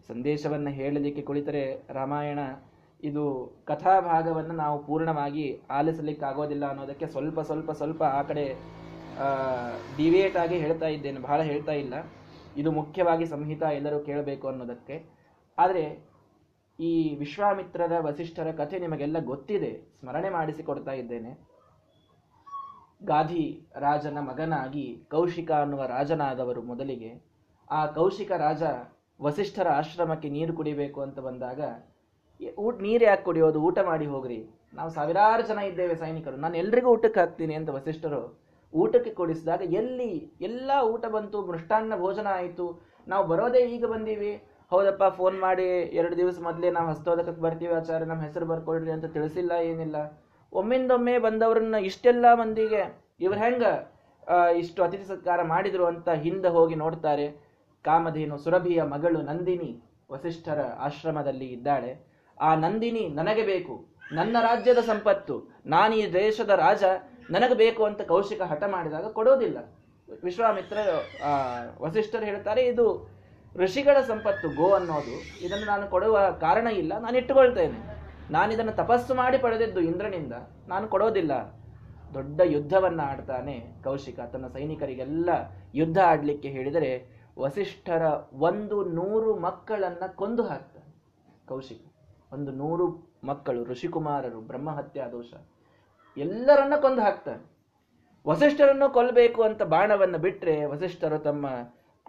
ಸಂದೇಶವನ್ನು ಹೇಳಲಿಕ್ಕೆ ಕುಳಿತರೆ ರಾಮಾಯಣ ಇದು ಕಥಾಭಾಗವನ್ನು ನಾವು ಪೂರ್ಣವಾಗಿ ಆಲಿಸಲಿಕ್ಕೆ ಆಗೋದಿಲ್ಲ ಅನ್ನೋದಕ್ಕೆ ಸ್ವಲ್ಪ ಸ್ವಲ್ಪ ಸ್ವಲ್ಪ ಆ ಕಡೆ ಡಿವಿಯೇಟ್ ಆಗಿ ಹೇಳ್ತಾ ಇದ್ದೇನೆ. ಬಹಳ ಹೇಳ್ತಾ ಇಲ್ಲ. ಇದು ಮುಖ್ಯವಾಗಿ ಸಂಹಿತ ಎಲ್ಲರೂ ಕೇಳಬೇಕು ಅನ್ನೋದಕ್ಕೆ. ಆದರೆ ಈ ವಿಶ್ವಾಮಿತ್ರರ ವಸಿಷ್ಠರ ಕಥೆ ನಿಮಗೆಲ್ಲ ಗೊತ್ತಿದೆ. ಸ್ಮರಣೆ ಮಾಡಿಸಿಕೊಡ್ತಾ ಇದ್ದೇನೆ. ಗಾಧಿ ರಾಜನ ಮಗನಾಗಿ ಕೌಶಿಕ ಅನ್ನುವ ರಾಜನಾದವರು ಮೊದಲಿಗೆ. ಆ ಕೌಶಿಕ ರಾಜ ವಸಿಷ್ಠರ ಆಶ್ರಮಕ್ಕೆ ನೀರು ಕುಡಿಬೇಕು ಅಂತ ಬಂದಾಗ ಊಟ, ನೀರು ಯಾಕೆ ಕುಡಿಯೋದು ಊಟ ಮಾಡಿ ಹೋಗ್ರಿ. ನಾವು ಸಾವಿರಾರು ಜನ ಇದ್ದೇವೆ ಸೈನಿಕರು. ನಾನು ಎಲ್ರಿಗೂ ಊಟಕ್ಕೆ ಹಾಕ್ತೀನಿ ಅಂತ ವಸಿಷ್ಠರು ಊಟಕ್ಕೆ ಕೊಡಿಸಿದಾಗ, ಎಲ್ಲಿ? ಎಲ್ಲ ಊಟ ಬಂತು, ಮೃಷ್ಟಾನ್ನ ಭೋಜನ ಆಯಿತು. ನಾವು ಬರೋದೇ ಈಗ ಬಂದೀವಿ. ಹೌದಪ್ಪ ಫೋನ್ ಮಾಡಿ ಎರಡು ದಿವಸ ಮೊದಲೇ ನಾವು ಹಸ್ತೋದಕಕ್ಕೆ ಬರ್ತೀವಿ ಆಚಾರ್ಯ. ನಮ್ಮ ಹೆಸರು ಬರ್ಕೊಳ್ರಿ ಅಂತ ತಿಳಿಸಿಲ್ಲ, ಏನಿಲ್ಲ. ಒಮ್ಮಿಂದೊಮ್ಮೆ ಬಂದವರನ್ನ ಇಷ್ಟೆಲ್ಲ ಮಂದಿಗೆ ಇವ್ರು ಹೆಂಗ ಇಷ್ಟು ಅತಿಥಿ ಸತ್ಕಾರ ಮಾಡಿದ್ರು ಅಂತ ಹಿಂದೆ ಹೋಗಿ ನೋಡ್ತಾರೆ. ಕಾಮಧೇನು ಸುರಭಿಯ ಮಗಳು ನಂದಿನಿ ವಸಿಷ್ಠರ ಆಶ್ರಮದಲ್ಲಿ ಇದ್ದಾಳೆ. ಆ ನಂದಿನಿ ನನಗೆ ಬೇಕು, ನನ್ನ ರಾಜ್ಯದ ಸಂಪತ್ತು, ನಾನು ಈ ದೇಶದ ರಾಜ, ನನಗೆ ಬೇಕು ಅಂತ ಕೌಶಿಕ ಹಠ ಮಾಡಿದಾಗ ಕೊಡೋದಿಲ್ಲ. ವಿಶ್ವಾಮಿತ್ರ ವಸಿಷ್ಠರು ಹೇಳ್ತಾರೆ, ಇದು ಋಷಿಗಳ ಸಂಪತ್ತು ಗೋ ಅನ್ನೋದು. ಇದನ್ನು ನಾನು ಕೊಡುವ ಕಾರಣ ಇಲ್ಲ, ನಾನು ಇಟ್ಟುಕೊಳ್ತೇನೆ. ನಾನು ಇದನ್ನು ತಪಸ್ಸು ಮಾಡಿ ಪಡೆದಿದ್ದು ಇಂದ್ರನಿಂದ. ನಾನು ಕೊಡೋದಿಲ್ಲ. ದೊಡ್ಡ ಯುದ್ಧವನ್ನ ಆಡ್ತಾನೆ ಕೌಶಿಕ. ತನ್ನ ಸೈನಿಕರಿಗೆಲ್ಲ ಯುದ್ಧ ಆಡಲಿಕ್ಕೆ ಹೇಳಿದರೆ ವಸಿಷ್ಠರ ಒಂದು ನೂರು ಮಕ್ಕಳನ್ನ ಕೊಂದು ಹಾಕ್ತಾನೆ ಕೌಶಿಕ. ಒಂದು ನೂರು ಮಕ್ಕಳು, ಋಷಿಕುಮಾರರು, ಬ್ರಹ್ಮಹತ್ಯಾ ದೋಷ. ಎಲ್ಲರನ್ನ ಕೊಂದು ಹಾಕ್ತಾನೆ. ವಸಿಷ್ಠರನ್ನು ಕೊಲ್ಲಬೇಕು ಅಂತ ಬಾಣವನ್ನು ಬಿಟ್ಟರೆ ವಸಿಷ್ಠರು ತಮ್ಮ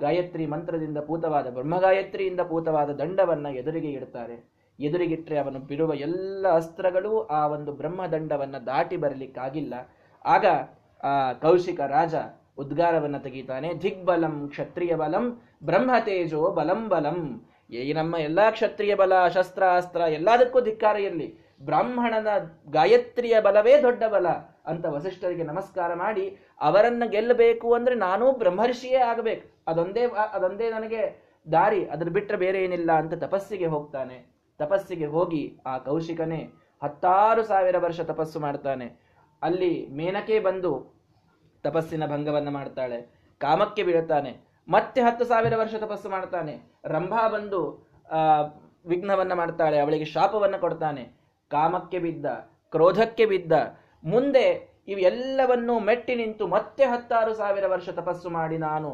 ಗಾಯತ್ರಿ ಮಂತ್ರದಿಂದ ಪೂತವಾದ ಬ್ರಹ್ಮಗಾಯತ್ರಿಯಿಂದ ಪೂತವಾದ ದಂಡವನ್ನು ಎದುರಿಗೆ ಇಡ್ತಾರೆ. ಎದುರಿಗಿಟ್ರೆ ಅವನು ಬಿಡುವ ಎಲ್ಲ ಅಸ್ತ್ರಗಳು ಆ ಒಂದು ಬ್ರಹ್ಮದಂಡವನ್ನು ದಾಟಿ ಬರಲಿಕ್ಕಾಗಿಲ್ಲ. ಆಗ, ಆ, ಕೌಶಿಕ ರಾಜ ಉದ್ಗಾರವನ್ನು ತೆಗೀತಾನೆ. ದಿಗ್ಬಲಂ ಕ್ಷತ್ರಿಯ ಬಲಂ ಬ್ರಹ್ಮ ತೇಜೋ ಬಲಂ ಬಲಂ. ಏ ನಮ್ಮ ಎಲ್ಲ ಕ್ಷತ್ರಿಯ ಬಲ, ಶಸ್ತ್ರ, ಅಸ್ತ್ರ ಎಲ್ಲದಕ್ಕೂ ಧಿಕ್ಕಾರ ಇರಲಿ. ಬ್ರಾಹ್ಮಣನ ಗಾಯತ್ರಿಯ ಬಲವೇ ದೊಡ್ಡ ಬಲ ಅಂತ ವಸಿಷ್ಠರಿಗೆ ನಮಸ್ಕಾರ ಮಾಡಿ, ಅವರನ್ನು ಗೆಲ್ಲಬೇಕು ಅಂದ್ರೆ ನಾನೂ ಬ್ರಹ್ಮರ್ಷಿಯೇ ಆಗಬೇಕು. ಅದೊಂದೇ ಅದೊಂದೇ ನನಗೆ ದಾರಿ ಅದನ್ನು ಬಿಟ್ಟರೆ ಬೇರೆ ಏನಿಲ್ಲ ಅಂತ ತಪಸ್ಸಿಗೆ ಹೋಗ್ತಾನೆ. ತಪಸ್ಸಿಗೆ ಹೋಗಿ ಆ ಕೌಶಿಕನೇ ಹತ್ತಾರು ಸಾವಿರ ವರ್ಷ ತಪಸ್ಸು ಮಾಡ್ತಾನೆ. ಅಲ್ಲಿ ಮೇನಕೆ ಬಂದು ತಪಸ್ಸಿನ ಭಂಗವನ್ನು ಮಾಡ್ತಾಳೆ. ಕಾಮಕ್ಕೆ ಬೀಳುತ್ತಾನೆ. ಮತ್ತೆ ಹತ್ತು ಸಾವಿರ ವರ್ಷ ತಪಸ್ಸು ಮಾಡ್ತಾನೆ. ರಂಭಾ ಬಂದು ವಿಘ್ನವನ್ನ ಮಾಡ್ತಾಳೆ. ಅವಳಿಗೆ ಶಾಪವನ್ನು ಕೊಡ್ತಾನೆ. ಕಾಮಕ್ಕೆ ಬಿದ್ದ, ಕ್ರೋಧಕ್ಕೆ ಬಿದ್ದ. ಮುಂದೆ ಇವೆಲ್ಲವನ್ನೂ ಮೆಟ್ಟಿ ನಿಂತು ಮತ್ತೆ ಹತ್ತಾರು ಸಾವಿರ ವರ್ಷ ತಪಸ್ಸು ಮಾಡಿ ನಾನು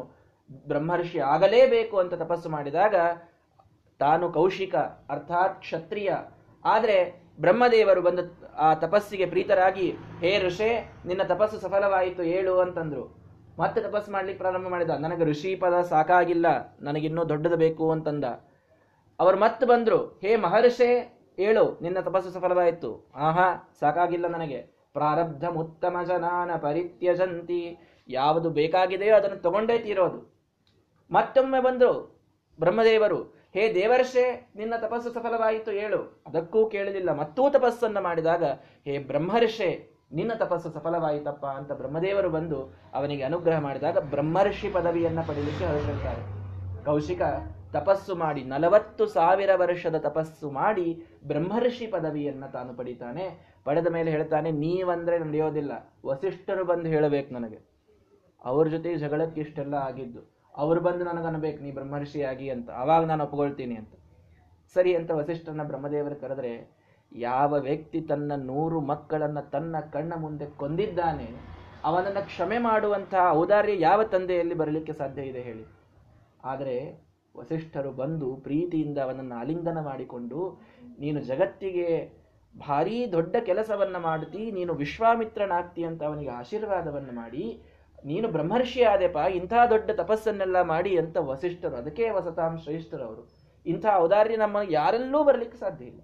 ಬ್ರಹ್ಮರ್ಷಿ ಆಗಲೇಬೇಕು ಅಂತ ತಪಸ್ಸು ಮಾಡಿದಾಗ ತಾನು ಕೌಶಿಕ, ಅರ್ಥಾತ್ ಕ್ಷತ್ರಿಯ. ಆದರೆ ಬ್ರಹ್ಮದೇವರು ಬಂದು ಆ ತಪಸ್ಸಿಗೆ ಪ್ರೀತರಾಗಿ, ಹೇ ಋಷೆ, ನಿನ್ನ ತಪಸ್ಸು ಸಫಲವಾಯಿತು ಹೇಳು ಅಂತಂದ್ರು. ಮತ್ತೆ ತಪಸ್ಸು ಮಾಡ್ಲಿಕ್ಕೆ ಪ್ರಾರಂಭ ಮಾಡಿದ. ನನಗೆ ಋಷಿ ಪದ ಸಾಕಾಗಿಲ್ಲ, ನನಗಿನ್ನೂ ದೊಡ್ಡದು ಬೇಕು ಅಂತಂದ. ಅವರು ಮತ್ತೆ ಬಂದರು. ಹೇ ಮಹರ್ಷೆ, ಏಳು, ನಿನ್ನ ತಪಸ್ಸು ಸಫಲವಾಯಿತು. ಆಹಾ, ಸಾಕಾಗಿಲ್ಲ ನನಗೆ. ಪ್ರಾರಬ್ಧ ಉತ್ತಮ ಜನಾನ ಪರಿತ್ಯಜಂತಿ. ಯಾವುದು ಬೇಕಾಗಿದೆಯೋ ಅದನ್ನು ತಗೊಂಡೇ ತೀರೋದು. ಮತ್ತೊಮ್ಮೆ ಬಂದರು ಬ್ರಹ್ಮದೇವರು. ಹೇ ದೇವರ್ಷೆ, ನಿನ್ನ ತಪಸ್ಸು ಸಫಲವಾಯಿತು, ಹೇಳು. ಅದಕ್ಕೂ ಕೇಳಲಿಲ್ಲ. ಮತ್ತೂ ತಪಸ್ಸನ್ನು ಮಾಡಿದಾಗ, ಹೇ ಬ್ರಹ್ಮರ್ಷೆ, ನಿನ್ನ ತಪಸ್ಸು ಸಫಲವಾಯಿತಪ್ಪ ಅಂತ ಬ್ರಹ್ಮದೇವರು ಬಂದು ಅವನಿಗೆ ಅನುಗ್ರಹ ಮಾಡಿದಾಗ ಬ್ರಹ್ಮರ್ಷಿ ಪದವಿಯನ್ನು ಪಡೆಯಲಿಕ್ಕೆ ಹೊರಟಿರ್ತಾರೆ ಕೌಶಿಕ, ತಪಸ್ಸು ಮಾಡಿ ನಲವತ್ತು ಸಾವಿರ ವರ್ಷದ ತಪಸ್ಸು ಮಾಡಿ ಬ್ರಹ್ಮರ್ಷಿ ಪದವಿಯನ್ನು ತಾನು ಪಡಿತಾನೆ. ಪಡೆದ ಮೇಲೆ ಹೇಳ್ತಾನೆ, ನೀವಂದ್ರೆ ನಡೆಯೋದಿಲ್ಲ. ವಸಿಷ್ಠರು ಬಂದು ಹೇಳಬೇಕು ನನಗೆ. ಅವ್ರ ಜೊತೆ ಜಗಳಕ್ಕೆ ಇಷ್ಟೆಲ್ಲ ಆಗಿದ್ದು. ಅವ್ರು ಬಂದು ನನಗನ್ಬೇಕು, ನೀ ಬ್ರಹ್ಮರ್ಷಿಯಾಗಿ ಅಂತ. ಅವಾಗ ನಾನು ಒಪ್ಕೊಳ್ತೀನಿ ಅಂತ. ಸರಿ ಅಂತ ವಸಿಷ್ಠನ ಬ್ರಹ್ಮದೇವರು ಕರೆದ್ರೆ, ಯಾವ ವ್ಯಕ್ತಿ ತನ್ನ ನೂರು ಮಕ್ಕಳನ್ನ ತನ್ನ ಕಣ್ಣ ಮುಂದೆ ಕೊಂದಿದ್ದಾನೆ, ಅವನನ್ನ ಕ್ಷಮೆ ಮಾಡುವಂತಹ ಔದಾರ್ಯ ಯಾವ ತಂದೆಯಲ್ಲಿ ಬರಲಿಕ್ಕೆ ಸಾಧ್ಯ ಇದೆ ಹೇಳಿ. ಆದರೆ ವಸಿಷ್ಠರು ಬಂದು ಪ್ರೀತಿಯಿಂದ ಅವನನ್ನು ಆಲಿಂಗನ ಮಾಡಿಕೊಂಡು, ನೀನು ಜಗತ್ತಿಗೆ ಭಾರೀ ದೊಡ್ಡ ಕೆಲಸವನ್ನು ಮಾಡ್ತಿ, ನೀನು ವಿಶ್ವಾಮಿತ್ರನಾಗ್ತಿ ಅಂತ ಅವನಿಗೆ ಆಶೀರ್ವಾದವನ್ನು ಮಾಡಿ ನೀನು ಬ್ರಹ್ಮರ್ಷಿ ಆದೆಪ್ಪ, ಇಂಥ ದೊಡ್ಡ ತಪಸ್ಸನ್ನೆಲ್ಲ ಮಾಡಿ ಅಂತ ವಸಿಷ್ಠರು, ಅದಕ್ಕೆ ವಸತಾಂ ಶ್ರೇಷ್ಠರು ಅವರು. ಇಂಥ ಔದಾರ್ಯ ನಮ್ಮ ಯಾರಲ್ಲೂ ಬರಲಿಕ್ಕೆ ಸಾಧ್ಯ ಇಲ್ಲ.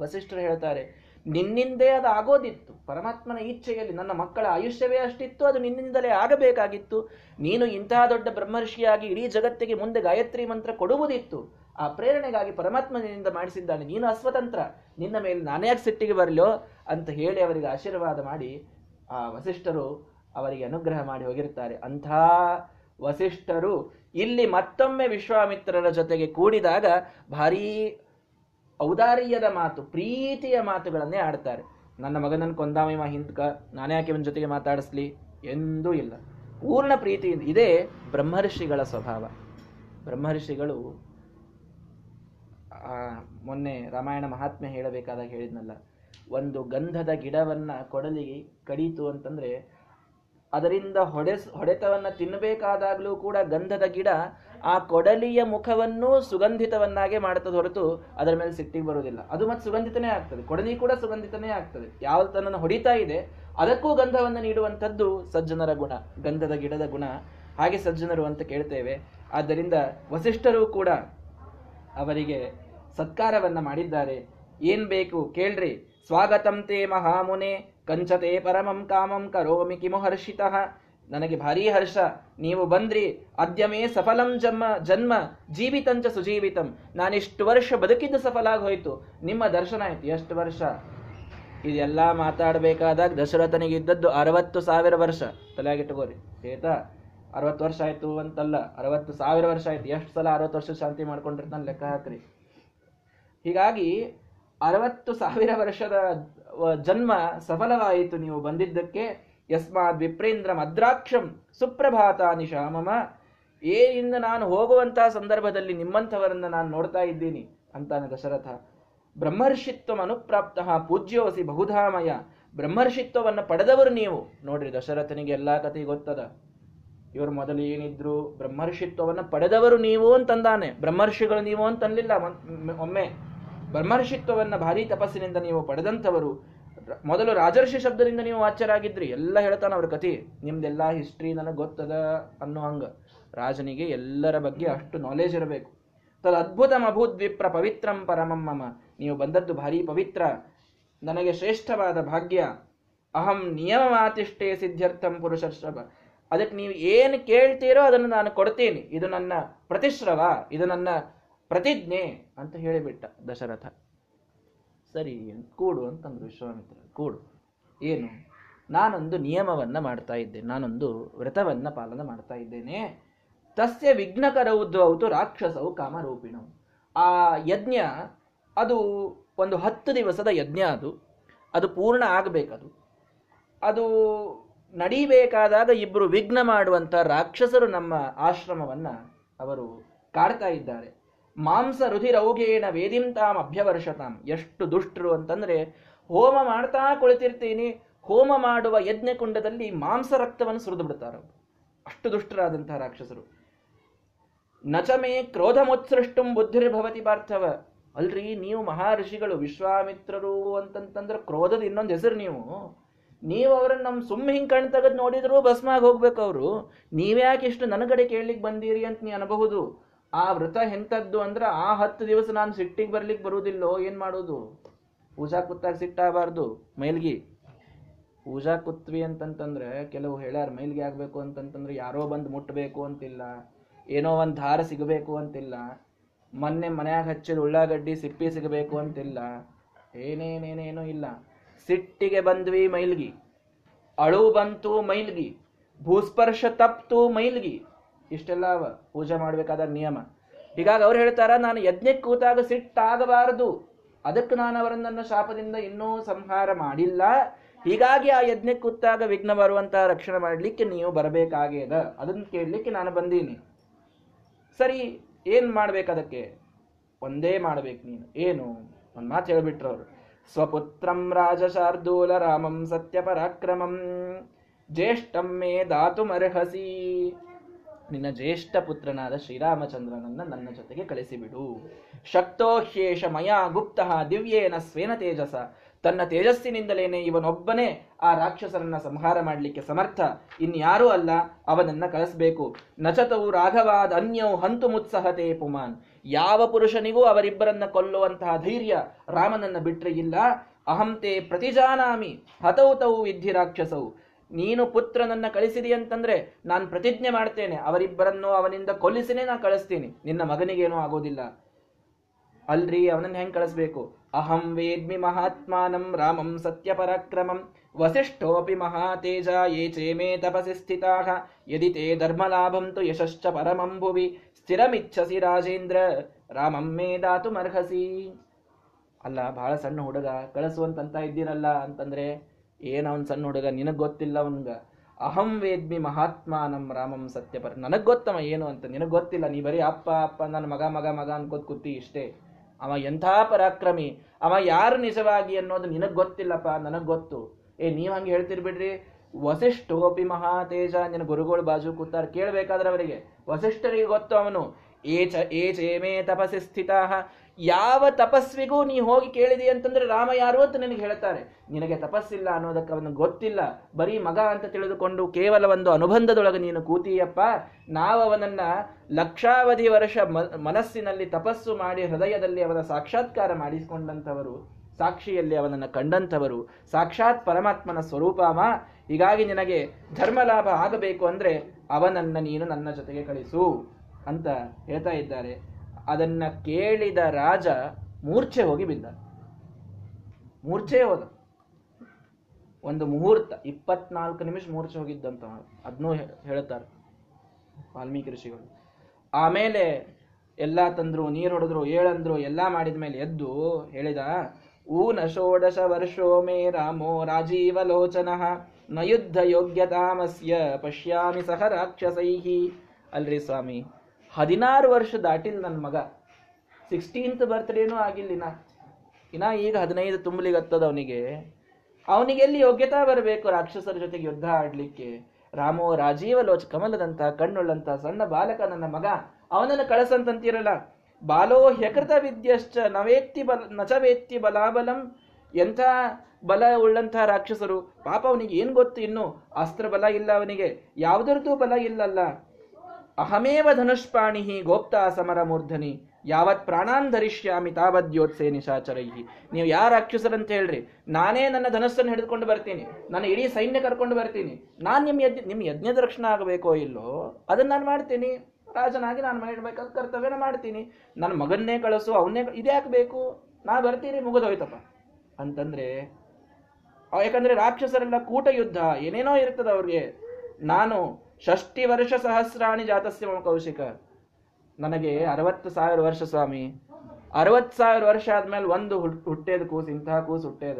ವಸಿಷ್ಠರು ಹೇಳ್ತಾರೆ, ನಿನ್ನಿಂದೇ ಅದು ಆಗೋದಿತ್ತು. ಪರಮಾತ್ಮನ ಇಚ್ಛೆಯಲ್ಲಿ ನನ್ನ ಮಕ್ಕಳ ಆಯುಷ್ಯವೇ ಅಷ್ಟಿತ್ತು, ಅದು ನಿನ್ನಿಂದಲೇ ಆಗಬೇಕಾಗಿತ್ತು. ನೀನು ಇಂತಹ ದೊಡ್ಡ ಬ್ರಹ್ಮರ್ಷಿಯಾಗಿ ಇಡೀ ಜಗತ್ತಿಗೆ ಮುಂದೆ ಗಾಯತ್ರಿ ಮಂತ್ರ ಕೊಡುವುದಿತ್ತು. ಆ ಪ್ರೇರಣೆಗಾಗಿ ಪರಮಾತ್ಮನಿಂದ ಮಾಡಿಸಿದ್ದಾನೆ. ನೀನು ಅಸ್ವತಂತ್ರ ನಿನ್ನ ಮೇಲೆ ನಾನೇ ಸಿಟ್ಟಿಗೆ ಬರಲೋ ಅಂತ ಹೇಳಿ ಅವರಿಗೆ ಆಶೀರ್ವಾದ ಮಾಡಿ ಆ ವಸಿಷ್ಠರು ಅವರಿಗೆ ಅನುಗ್ರಹ ಮಾಡಿ ಹೋಗಿರ್ತಾರೆ ಅಂಥ ವಸಿಷ್ಠರು ಇಲ್ಲಿ ಮತ್ತೊಮ್ಮೆ ವಿಶ್ವಾಮಿತ್ರರ ಜೊತೆಗೆ ಕೂಡಿದಾಗ ಭಾರೀ ಔದಾರ್ಯದ ಮಾತು, ಪ್ರೀತಿಯ ಮಾತುಗಳನ್ನೇ ಆಡ್ತಾರೆ. ನನ್ನ ಮಗನನ್ನು ಕೊಂದಾಮಿಮ ಹಿಂದ್ಕ ನಾನೇ ಯಾಕೆ ಇವನ ಜೊತೆಗೆ ಮಾತಾಡಿಸ್ಲಿ? ಎಂದೂ ಇಲ್ಲ. ಪೂರ್ಣ ಪ್ರೀತಿಯಿಂದ ಇದೇ. ಬ್ರಹ್ಮರ್ಷಿಗಳ ಸ್ವಭಾವ. ಬ್ರಹ್ಮರ್ಷಿಗಳು ಮೊನ್ನೆ ರಾಮಾಯಣ ಮಹಾತ್ಮೆ ಹೇಳಬೇಕಾದಾಗ ಹೇಳಿದ್ನಲ್ಲ, ಒಂದು ಗಂಧದ ಗಿಡವನ್ನು ಕೊಡಲಿಗೆ ಕಡೀತು ಅಂತಂದ್ರೆ ಅದರಿಂದ ಹೊಡೆಸ್, ಹೊಡೆತವನ್ನು ತಿನ್ನಬೇಕಾದಾಗಲೂ ಕೂಡ ಗಂಧದ ಗಿಡ ಆ ಕೊಡಲಿಯ ಮುಖವನ್ನು ಸುಗಂಧಿತವನ್ನಾಗೆ ಮಾಡುತ್ತದೆ ಹೊರತು ಅದರ ಮೇಲೆ ಸಿಟ್ಟಿಗೆ ಬರುವುದಿಲ್ಲ. ಅದು ಮತ್ತೆ ಸುಗಂಧಿತನೇ ಆಗ್ತದೆ. ಕೊಡಲಿ ಕೂಡ ಸುಗಂಧಿತನೇ ಆಗ್ತದೆ. ಯಾವ ತನ್ನನ್ನು ಹೊಡಿತಾ ಇದೆ, ಅದಕ್ಕೂ ಗಂಧವನ್ನು ನೀಡುವಂಥದ್ದು ಸಜ್ಜನರ ಗುಣ, ಗಂಧದ ಗಿಡದ ಗುಣ. ಹಾಗೆ ಸಜ್ಜನರು ಅಂತ ಕೇಳ್ತೇವೆ. ಆದ್ದರಿಂದ ವಸಿಷ್ಠರು ಕೂಡ ಅವರಿಗೆ ಸತ್ಕಾರವನ್ನು ಮಾಡಿದ್ದಾರೆ. ಏನ್ ಬೇಕು ಕೇಳ್ರಿ. ಸ್ವಾಗತಂ ತೇ ಮಹಾಮುನೆ. ಕಂಚತೆ ಪರಮಂ ಕಾಮಂ ಕರೋಮಿ ಕಿಮು ಹರ್ಷಿತಃ. ನನಗೆ ಭಾರೀ ಹರ್ಷ. ನೀವು ಬಂದ್ರಿ. ಅದ್ಯಮೇ ಸಫಲಂ ಜನ್ಮ ಜನ್ಮ ಜೀವಿತಂಚ ಸುಜೀವಿತಂ. ನಾನಿಷ್ಟು ವರ್ಷ ಬದುಕಿದ್ದು ಸಫಲ ಆಗೋಯ್ತು ನಿಮ್ಮ ದರ್ಶನ ಆಯ್ತು. ಎಷ್ಟು ವರ್ಷ? ಇದೆಲ್ಲ ಮಾತಾಡಬೇಕಾದಾಗ ದಶರಥನಿಗೆ ಇದ್ದದ್ದು ಅರವತ್ತು ಸಾವಿರ ವರ್ಷ. ತಲೆಯಾಗಿಟ್ಟುಕೋರಿ ಆಯ್ತಾ ಅರವತ್ತು ವರ್ಷ ಆಯ್ತು ಅಂತಲ್ಲ. ಅರವತ್ತು ಸಾವಿರ ವರ್ಷ ಆಯ್ತು. ಎಷ್ಟು ಸಲ ಅರವತ್ತು ವರ್ಷ ಶಾಂತಿ ಮಾಡ್ಕೊಂಡಿರ್ತಾನೆ ಲೆಕ್ಕ ಹಾಕ್ರಿ. ಹೀಗಾಗಿ ಅರವತ್ತು ಸಾವಿರ ವರ್ಷದ ಜನ್ಮ ಸಫಲವಾಯಿತು ನೀವು ಬಂದಿದ್ದಕ್ಕೆ. ಯಸ್ಮಾದ್ ವಿಪ್ರೇಂದ್ರ ಮದ್ರಾಕ್ಷಂ ಸುಪ್ರಭಾತ ನಿಶಾಮಮ. ಏನಿಂದ ನಾನು ಹೋಗುವಂತಹ ಸಂದರ್ಭದಲ್ಲಿ ನಿಮ್ಮಂಥವರನ್ನ ನಾನು ನೋಡ್ತಾ ಇದ್ದೀನಿ ಅಂತಾನೆ ದಶರಥ. ಬ್ರಹ್ಮರ್ಷಿತ್ವ ಅನುಪ್ರಾಪ್ತ ಪೂಜ್ಯೋಸಿ ಬಹುಧಾಮಯ. ಬ್ರಹ್ಮರ್ಷಿತ್ವವನ್ನು ಪಡೆದವರು ನೀವು. ನೋಡ್ರಿ ದಶರಥನಿಗೆ ಎಲ್ಲಾ ಕಥೆ ಗೊತ್ತದ. ಇವರು ಮೊದಲು ಏನಿದ್ರು, ಬ್ರಹ್ಮರ್ಷಿತ್ವವನ್ನು ಪಡೆದವರು ನೀವು ಅಂತಂದಾನೆ. ಬ್ರಹ್ಮರ್ಷಿಗಳು ನೀವು ಅಂತನ್ಲಿಲ್ಲ. ಒಮ್ಮೆ ಬ್ರಹ್ಮರ್ಷಿತ್ವವನ್ನು ಭಾರಿ ತಪಸ್ಸಿನಿಂದ ನೀವು ಪಡೆದಂಥವರು, ಮೊದಲು ರಾಜರ್ಷಿ ಶಬ್ದದಿಂದ ನೀವು ವಾಚ್ಯರಾಗಿದ್ರಿ ಎಲ್ಲ ಹೇಳ್ತಾನೆ ಅವ್ರ ಕಥೆ. ನಿಮ್ದೆಲ್ಲ ಹಿಸ್ಟ್ರಿ ನನಗೆ ಗೊತ್ತದ ಅನ್ನೋ ಹಂಗ. ರಾಜನಿಗೆ ಎಲ್ಲರ ಬಗ್ಗೆ ಅಷ್ಟು ನಾಲೆಜ್ ಇರಬೇಕು. ತದ್ ಅದ್ಭುತಂ ಅಭೂದ್ವಿಪ್ರ ಪವಿತ್ರಂ ಪರಮಂ ನೀವು ಬಂದದ್ದು ಭಾರಿ ಪವಿತ್ರ. ನನಗೆ ಶ್ರೇಷ್ಠವಾದ ಭಾಗ್ಯ. ಅಹಂ ನಿಯಮ ಮಾತಿಷ್ಟೇ ಸಿದ್ಧಾರ್ಥಂ ಪುರುಷಶ್ರವ ಅದಕ್ಕೆ ನೀವು ಏನು ಕೇಳ್ತೀರೋ ಅದನ್ನು ನಾನು ಕೊಡ್ತೀನಿ. ಇದು ನನ್ನ ಪ್ರತಿಶ್ರವ. ಇದು ನನ್ನ ಪ್ರತಿಜ್ಞೆ ಅಂತ ಹೇಳಿಬಿಟ್ಟ ದಶರಥ. ಸರಿ, ಕೂಡು ಅಂತಂದ್ರು ವಿಶ್ವಾಮಿತ್ರ. ಕೂಡು. ಏನು? ನಾನೊಂದು ನಿಯಮವನ್ನು ಮಾಡ್ತಾ ಇದ್ದೇನೆ ನಾನೊಂದು ವ್ರತವನ್ನು ಪಾಲನೆ ಮಾಡ್ತಾ ಇದ್ದೇನೆ. ತಸ್ಯ ವಿಘ್ನಕರೌದ್ವೌತು ರಾಕ್ಷಸವು ಕಾಮರೂಪಿಣವು ಆ ಯಜ್ಞ, ಅದು ಒಂದು ಹತ್ತು ದಿವಸದ ಯಜ್ಞ ಅದು. ಅದು ಪೂರ್ಣ ಆಗಬೇಕದು. ಅದು ನಡೀಬೇಕಾದಾಗ ಇಬ್ಬರು ವಿಘ್ನ ಮಾಡುವಂಥ ರಾಕ್ಷಸರು ನಮ್ಮ ಆಶ್ರಮವನ್ನು ಅವರು ಕಾಡ್ತಾ ಇದ್ದಾರೆ. ಮಾಂಸ ರುಧಿರೌಗೇಣ ವೇದಿಂತಾಂ ಅಭ್ಯವರ್ಷತಾಂ. ಎಷ್ಟು ದುಷ್ಟರು ಅಂತಂದ್ರೆ ಹೋಮ ಮಾಡ್ತಾ ಕುಳಿತಿರ್ತೀನಿ, ಹೋಮ ಮಾಡುವ ಯಜ್ಞ ಕುಂಡದಲ್ಲಿ ಮಾಂಸ ರಕ್ತವನ್ನು ಸುರಿದು ಬಿಡ್ತಾರೆ. ಅಷ್ಟು ದುಷ್ಟರಾದಂತಹ ರಾಕ್ಷಸರು. ನಚಮೇ ಕ್ರೋಧಮುತ್ಸೃಷ್ಟುಂ ಬುದ್ಧಿರ್ಭವತಿ ಪಾರ್ಥವ. ಅಲ್ರಿ, ನೀವು ಮಹರ್ಷಿಗಳು, ವಿಶ್ವಾಮಿತ್ರರು ಅಂತಂತಂದ್ರೆ ಕ್ರೋಧದ ಇನ್ನೊಂದು ಹೆಸರು ನೀವು. ನೀವು ಅವ್ರನ್ನ ನಮ್ಮ ಸುಮ್ಮ ಹಿಂಗೆ ಕಣ್ ತೆಗೆದು ನೋಡಿದ್ರು ಭಸ್ಮಾಗಿ ಹೋಗ್ಬೇಕು ಅವರು. ನೀವ್ಯಾಕೆ ಇಷ್ಟು ನನಗಡೆ ಕೇಳಲಿಕ್ಕೆ ಬಂದೀರಿ ಅಂತ ನೀ ಅನ್ಬಹುದು. ಆ ವ್ರತ ಎಂಥದ್ದು ಅಂದ್ರೆ ಆ ಹತ್ತು ದಿವಸ ನಾನು ಸಿಟ್ಟಿಗೆ ಬರ್ಲಿಕ್ಕೆ ಬರುವುದಿಲ್ಲೋ ಏನ್ ಮಾಡೋದು? ಪೂಜಾ ಕುತ್ತಾಗ ಸಿಟ್ಟಾಗಬಾರ್ದು, ಮೈಲ್ಗಿ. ಪೂಜಾ ಕುತ್ವಿ ಅಂತಂತಂದ್ರೆ ಕೆಲವು ಹೇಳ್ಯಾರ ಮೈಲ್ಗೆ ಆಗ್ಬೇಕು ಅಂತಂತಂದ್ರೆ ಯಾರೋ ಬಂದು ಮುಟ್ಟಬೇಕು ಅಂತಿಲ್ಲ, ಏನೋ ಒಂದು ದಾರ ಸಿಗಬೇಕು ಅಂತಿಲ್ಲ, ಮೊನ್ನೆ ಮನ್ಯಾಗ ಹಚ್ಚಿದ ಉಳ್ಳಾಗಡ್ಡಿ ಸಿಪ್ಪಿ ಸಿಗಬೇಕು ಅಂತಿಲ್ಲ, ಏನೇನೇನೇನೂ ಇಲ್ಲ. ಸಿಟ್ಟಿಗೆ ಬಂದ್ವಿ ಮೈಲ್ಗಿ. ಅಳು ಬಂತು ಮೈಲ್ಗಿ. ಭೂಸ್ಪರ್ಶ ತಪ್ತು ಮೈಲ್ಗಿ. ಇಷ್ಟೆಲ್ಲ ಪೂಜೆ ಮಾಡಬೇಕಾದ ನಿಯಮ. ಹೀಗಾಗಿ ಅವ್ರು ಹೇಳ್ತಾರ, ನಾನು ಯಜ್ಞಕ್ಕೆ ಕೂತಾಗ ಸಿಟ್ಟಾಗಬಾರದು. ಅದಕ್ಕೆ ನಾನು ಅವರನ್ನ ಶಾಪದಿಂದ ಇನ್ನೂ ಸಂಹಾರ ಮಾಡಿಲ್ಲ. ಹೀಗಾಗಿ ಆ ಯಜ್ಞಕ್ಕೆ ಕೂತಾಗ ವಿಘ್ನ ಬರುವಂತಹ ರಕ್ಷಣೆ ಮಾಡಲಿಕ್ಕೆ ನೀವು ಬರಬೇಕಾಗ್ಯದ. ಅದನ್ನ ಕೇಳಲಿಕ್ಕೆ ನಾನು ಬಂದೀನಿ. ಸರಿ, ಏನು ಮಾಡ್ಬೇಕು ಅದಕ್ಕೆ? ಒಂದೇ ಮಾಡ್ಬೇಕು ನೀನು. ಏನು? ಒಂದು ಮಾತು ಹೇಳ್ಬಿಟ್ರು ಅವರು. ಸ್ವಪುತ್ರಂ ರಾಜಶಾರ್ದೂಲ ರಾಮಂ ಸತ್ಯ ಪರಾಕ್ರಮಂ ಜ್ಯೇಷ್ಠಂ ಮೇ ದಾತುಮರ್ಹಸಿ. ನಿನ್ನ ಜ್ಯೇಷ್ಠ ಪುತ್ರನಾದ ಶ್ರೀರಾಮಚಂದ್ರನನ್ನ ನನ್ನ ಜೊತೆಗೆ ಕಳಿಸಿಬಿಡು. ಶಕ್ತೋ ಗುಪ್ತಃ ಮಯಾ ಗುಪ್ತ ದಿವ್ಯೇನ ಸ್ವೇನ ತೇಜಸ. ತನ್ನ ತೇಜಸ್ಸಿನಿಂದಲೇನೆ ಇವನೊಬ್ಬನೇ ಆ ರಾಕ್ಷಸರನ್ನ ಸಂಹಾರ ಮಾಡಲಿಕ್ಕೆ ಸಮರ್ಥ. ಇನ್ಯಾರೂ ಅಲ್ಲ, ಅವನನ್ನ ಕಳಿಸ್ಬೇಕು. ನಚತವು ರಾಘವಾದ ಅನ್ಯೋ ಹಂತು ಮುತ್ಸಹತೆ ಪುಮಾನ್. ಯಾವ ಪುರುಷನಿಗೂ ಅವರಿಬ್ಬರನ್ನ ಕೊಲ್ಲುವಂತಹ ಧೈರ್ಯ ರಾಮನನ್ನ ಬಿಟ್ಟರೆ ಇಲ್ಲ. ಅಹಂತೆ ಪ್ರತಿಜಾನಾಮಿ. ಹತೌತವು ವಿಧಿ ರಾಕ್ಷಸವು ನೀನು ಪುತ್ರನನ್ನ ಕಳಿಸಿದಿ ಅಂತಂದ್ರೆ ನಾನು ಪ್ರತಿಜ್ಞೆ ಮಾಡ್ತೇನೆ. ಅವರಿಬ್ಬರನ್ನು ಅವನಿಂದ ಕೊಲ್ಲಿಸಿನೇ ನಾನು ಕಳಿಸ್ತೀನಿ. ನಿನ್ನ ಮಗನಿಗೇನೂ ಆಗೋದಿಲ್ಲ. ಅಲ್ರಿ, ಅವನನ್ನ ಹೆಂಗ್ ಕಳಿಸ್ಬೇಕು? ಅಹಂ ವೇದ್ಮಿ ಮಹಾತ್ಮಾನಂ ರಾಮಂ ಸತ್ಯ ಪರಾಕ್ರಮಂ ವಸಿಷ್ಠೋಪಿ ಮಹಾತೇಜ ಯೇ ಚೇಮೇ ತಪಸಿ ಸ್ಥಿತಾ. ಯದಿ ತೇ ಧರ್ಮಲಾಭಂ ತು ಯಶಶ್ಚ ಪರಮಂಭುವಿ ಸ್ಥಿರಮಿಚ್ಛಸಿ ರಾಜೇಂದ್ರ, ರಾಮಂ ಮೇ ದಾತು ಅಲ್ಲ ಬಹಳ ಸಣ್ಣ ಹುಡುಗ ಕಳಿಸುವಂತ ಇದ್ದೀರಲ್ಲ ಅಂತಂದ್ರೆ ಏನ ಅವನ್ ಸಣ್ಣ ಹುಡುಗ? ನಿನಗೆ ಗೊತ್ತಿಲ್ಲ ಅವನ್ಗ? ಅಹಂ ವೇದ್ಮಿ ಮಹಾತ್ಮ ನಮ್ಮ ರಾಮಂ ಸತ್ಯಪರ ನನಗೆ ಗೊತ್ತಮ್ಮ ಏನು ಅಂತ. ನಿನಗೆ ಗೊತ್ತಿಲ್ಲ. ನೀ ಬರೀ ಅಪ್ಪ ಅಪ್ಪ, ನನ್ನ ಮಗ ಮಗ ಮಗ ಅನ್ಕೋತ್ ಕೂತಿ ಇಷ್ಟೇ. ಅವ ಎಂಥ ಪರಾಕ್ರಮಿ. ಅವ ಯಾರು ನಿಜವಾಗಿ ಅನ್ನೋದು ನಿನಗೆ ಗೊತ್ತಿಲ್ಲಪ್ಪ, ನನಗೆ ಗೊತ್ತು. ಏ, ನೀವ್ ಹಂಗೆ ಹೇಳ್ತಿರ್ಬಿಡ್ರಿ ವಸಿಷ್ಠೋಪಿ ಮಹಾತೇಜ ನಿನ್ನ ಗುರುಗಳು ಬಾಜು ಕೂತಾರ. ಕೇಳ್ಬೇಕಾದ್ರೆ ಅವರಿಗೆ. ವಸಿಷ್ಠರಿಗೆ ಗೊತ್ತು ಅವನು. ಏಚ ಏಚೇಮೇ ತಪಸ್ಸಿ ಸ್ಥಿತಾ ಯಾವ ತಪಸ್ವಿಗೂ ನೀ ಹೋಗಿ ಕೇಳಿದಿ ಅಂತಂದ್ರೆ ರಾಮ ಯಾರು ಅಂತ ನಿನಗೆ ಹೇಳ್ತಾರೆ. ನಿನಗೆ ತಪಸ್ಸಿಲ್ಲ ಅನ್ನೋದಕ್ಕೆ ಅವನು ಗೊತ್ತಿಲ್ಲ. ಬರೀ ಮಗ ಅಂತ ತಿಳಿದುಕೊಂಡು ಕೇವಲ ಒಂದು ಅನುಬಂಧದೊಳಗೆ ನೀನು ಕೂತೀಯಪ್ಪ. ನಾವು ಅವನನ್ನ ಲಕ್ಷಾವಧಿ ವರ್ಷ ಮನಸ್ಸಿನಲ್ಲಿ ತಪಸ್ಸು ಮಾಡಿ ಹೃದಯದಲ್ಲಿ ಅವನ ಸಾಕ್ಷಾತ್ಕಾರ ಮಾಡಿಸಿಕೊಂಡಂಥವರು, ಸಾಕ್ಷಿಯಲ್ಲಿ ಅವನನ್ನು ಕಂಡಂಥವರು, ಸಾಕ್ಷಾತ್ ಪರಮಾತ್ಮನ ಸ್ವರೂಪಾಮ ಹೀಗಾಗಿ ನಿನಗೆ ಧರ್ಮ ಲಾಭ ಆಗಬೇಕು ಅಂದರೆ ಅವನನ್ನು ನೀನು ನನ್ನ ಜೊತೆಗೆ ಕಳಿಸು ಅಂತ ಹೇಳ್ತಾ ಇದ್ದಾರೆ. ಅದನ್ನ ಕೇಳಿದ ರಾಜ ಮೂರ್ಛೆ ಹೋಗಿ ಬಿದ್ದ. ಮೂರ್ಛೆ ಹೋದ. ಒಂದು ಮುಹೂರ್ತ, ಇಪ್ಪತ್ನಾಲ್ಕು ನಿಮಿಷ ಮೂರ್ಛೆ ಹೋಗಿದ್ದಂತ ಅದನ್ನೂ ಹೇಳುತ್ತಾರೆ ವಾಲ್ಮೀಕಿ ಋಷಿಗಳು. ಆಮೇಲೆ ಎಲ್ಲ ತಂದ್ರು, ನೀರು ಹೊಡೆದ್ರು, ಏಳಂದ್ರು, ಎಲ್ಲ ಮಾಡಿದ ಮೇಲೆ ಎದ್ದು ಹೇಳಿದ ಊನ ಷೋಡಶ ವರ್ಷೋ ಮೇ ರಾಮೋ ರಾಜೀವಲೋಚನ, ನ ಯುದ್ಧ ಯೋಗ್ಯತಾಮಸ್ಯ ಪಶ್ಯಾಮಿ ಸಹ ರಾಕ್ಷಸೈಹಿ. ಅಲ್ರಿ ಸ್ವಾಮಿ? ಹದಿನಾರು ವರ್ಷ ದಾಟಿಲ್ಲ ನನ್ನ ಮಗ. ಸಿಕ್ಸ್ಟೀನ್ತ್ ಬರ್ತ್ಡೇನೂ ಆಗಿಲ್ಲ ಇನ್ನ. ಈಗ ಹದಿನೈದು ತುಂಬಲಿಗತ್ತದ ಅವನಿಗೆ. ಅವನಿಗೆ ಎಲ್ಲಿ ಯೋಗ್ಯತಾ ಬರಬೇಕು? ರಾಕ್ಷಸರ ಜೊತೆಗೆ ಯುದ್ಧ ಆಡಲಿಕ್ಕೆ. ರಾಮೋ, ರಾಜೀವ, ಲೋಚ, ಕಮಲದಂತ, ಕಣ್ಣುಳ್ಳಂತ, ಸಣ್ಣ ಬಾಲಕ ನನ್ನ ಮಗ. ಅವನನ್ನು ಕಳಸಂತಂತಿರಲ್ಲ. ಬಾಲೋ ಹ್ಯಕೃತ ವಿದ್ಯಶ್ಚ ನವೇತ್ತಿ ಬಲ, ನಚವೇತ್ತಿ ಬಲಾಬಲಂ. ಎಂಥ ಬಲ ಉಳ್ಳಂತಹ ರಾಕ್ಷಸರು? ಪಾಪ ಅವನಿಗೆ ಏನು ಗೊತ್ತು ಇನ್ನು? ಅಸ್ತ್ರ ಬಲ ಇಲ್ಲ ಅವನಿಗೆ. ಯಾವುದರದ್ದು ಬಲ ಇಲ್ಲಲ್ಲ. ಅಹಮೇವ ಧನುಷ್ಪಾಣಿ ಗೋಪ್ತಾ ಸಮರ ಮೂರ್ಧನಿ, ಯಾವತ್ ಪ್ರಾಣಾನ್ ಧರಿಷ್ಯಾಮಿ ತಾವದ್ಯೋತ್ಸೆ ನಿಶಾಚರೈಹಿ. ನೀವು ಯಾರ ರಾಕ್ಷಸರಂತ ಹೇಳ್ರಿ? ನಾನೇ ನನ್ನ ಧನಸ್ಸನ್ನು ಹಿಡಿದುಕೊಂಡು ಬರ್ತೀನಿ. ನನ್ನ ಇಡೀ ಸೈನ್ಯ ಕರ್ಕೊಂಡು ಬರ್ತೀನಿ. ನಾನು ನಿಮ್ಮ ಯಜ್ಞ ನಿಮ್ಮ ಯಜ್ಞದ ರಕ್ಷಣೆ ಆಗಬೇಕೋ ಇಲ್ಲೋ? ಅದನ್ನ ನಾನು ಮಾಡ್ತೀನಿ. ರಾಜನಾಗಿ ನಾನು ಮಾಡಬೇಕಾದ ಕರ್ತವ್ಯನ ಮಾಡ್ತೀನಿ. ನನ್ನ ಮಗನ್ನೇ ಕಳಿಸು, ಅವನ್ನೇ ಇದ್ಯಾಕೆ ಬೇಕು? ನಾ ಬರ್ತೀನಿ, ಮುಗಿದೋಯ್ತಪ್ಪ. ಅಂತಂದ್ರೆ ಯಾಕಂದ್ರೆ ರಾಕ್ಷಸರೆಲ್ಲ ಕೂಟ ಯುದ್ಧ ಏನೇನೋ ಇರ್ತದೆ ಅವ್ರಿಗೆ. ನಾನು ಷಷ್ಟಿ ವರ್ಷ ಸಹಸ್ರಾಣಿ ಜಾತಸ್ಯ ಮಮ ಕೌಶಿಕ. ನನಗೆ ಅರವತ್ತು ಸಾವಿರ ವರ್ಷ ಸ್ವಾಮಿ. ಅರವತ್ತು ಸಾವಿರ ವರ್ಷ ಆದ್ಮೇಲೆ ಒಂದು ಹುಟ್ಟೇದ ಕೂಸು, ಇಂತಹ ಕೂಸು ಹುಟ್ಟೇದ.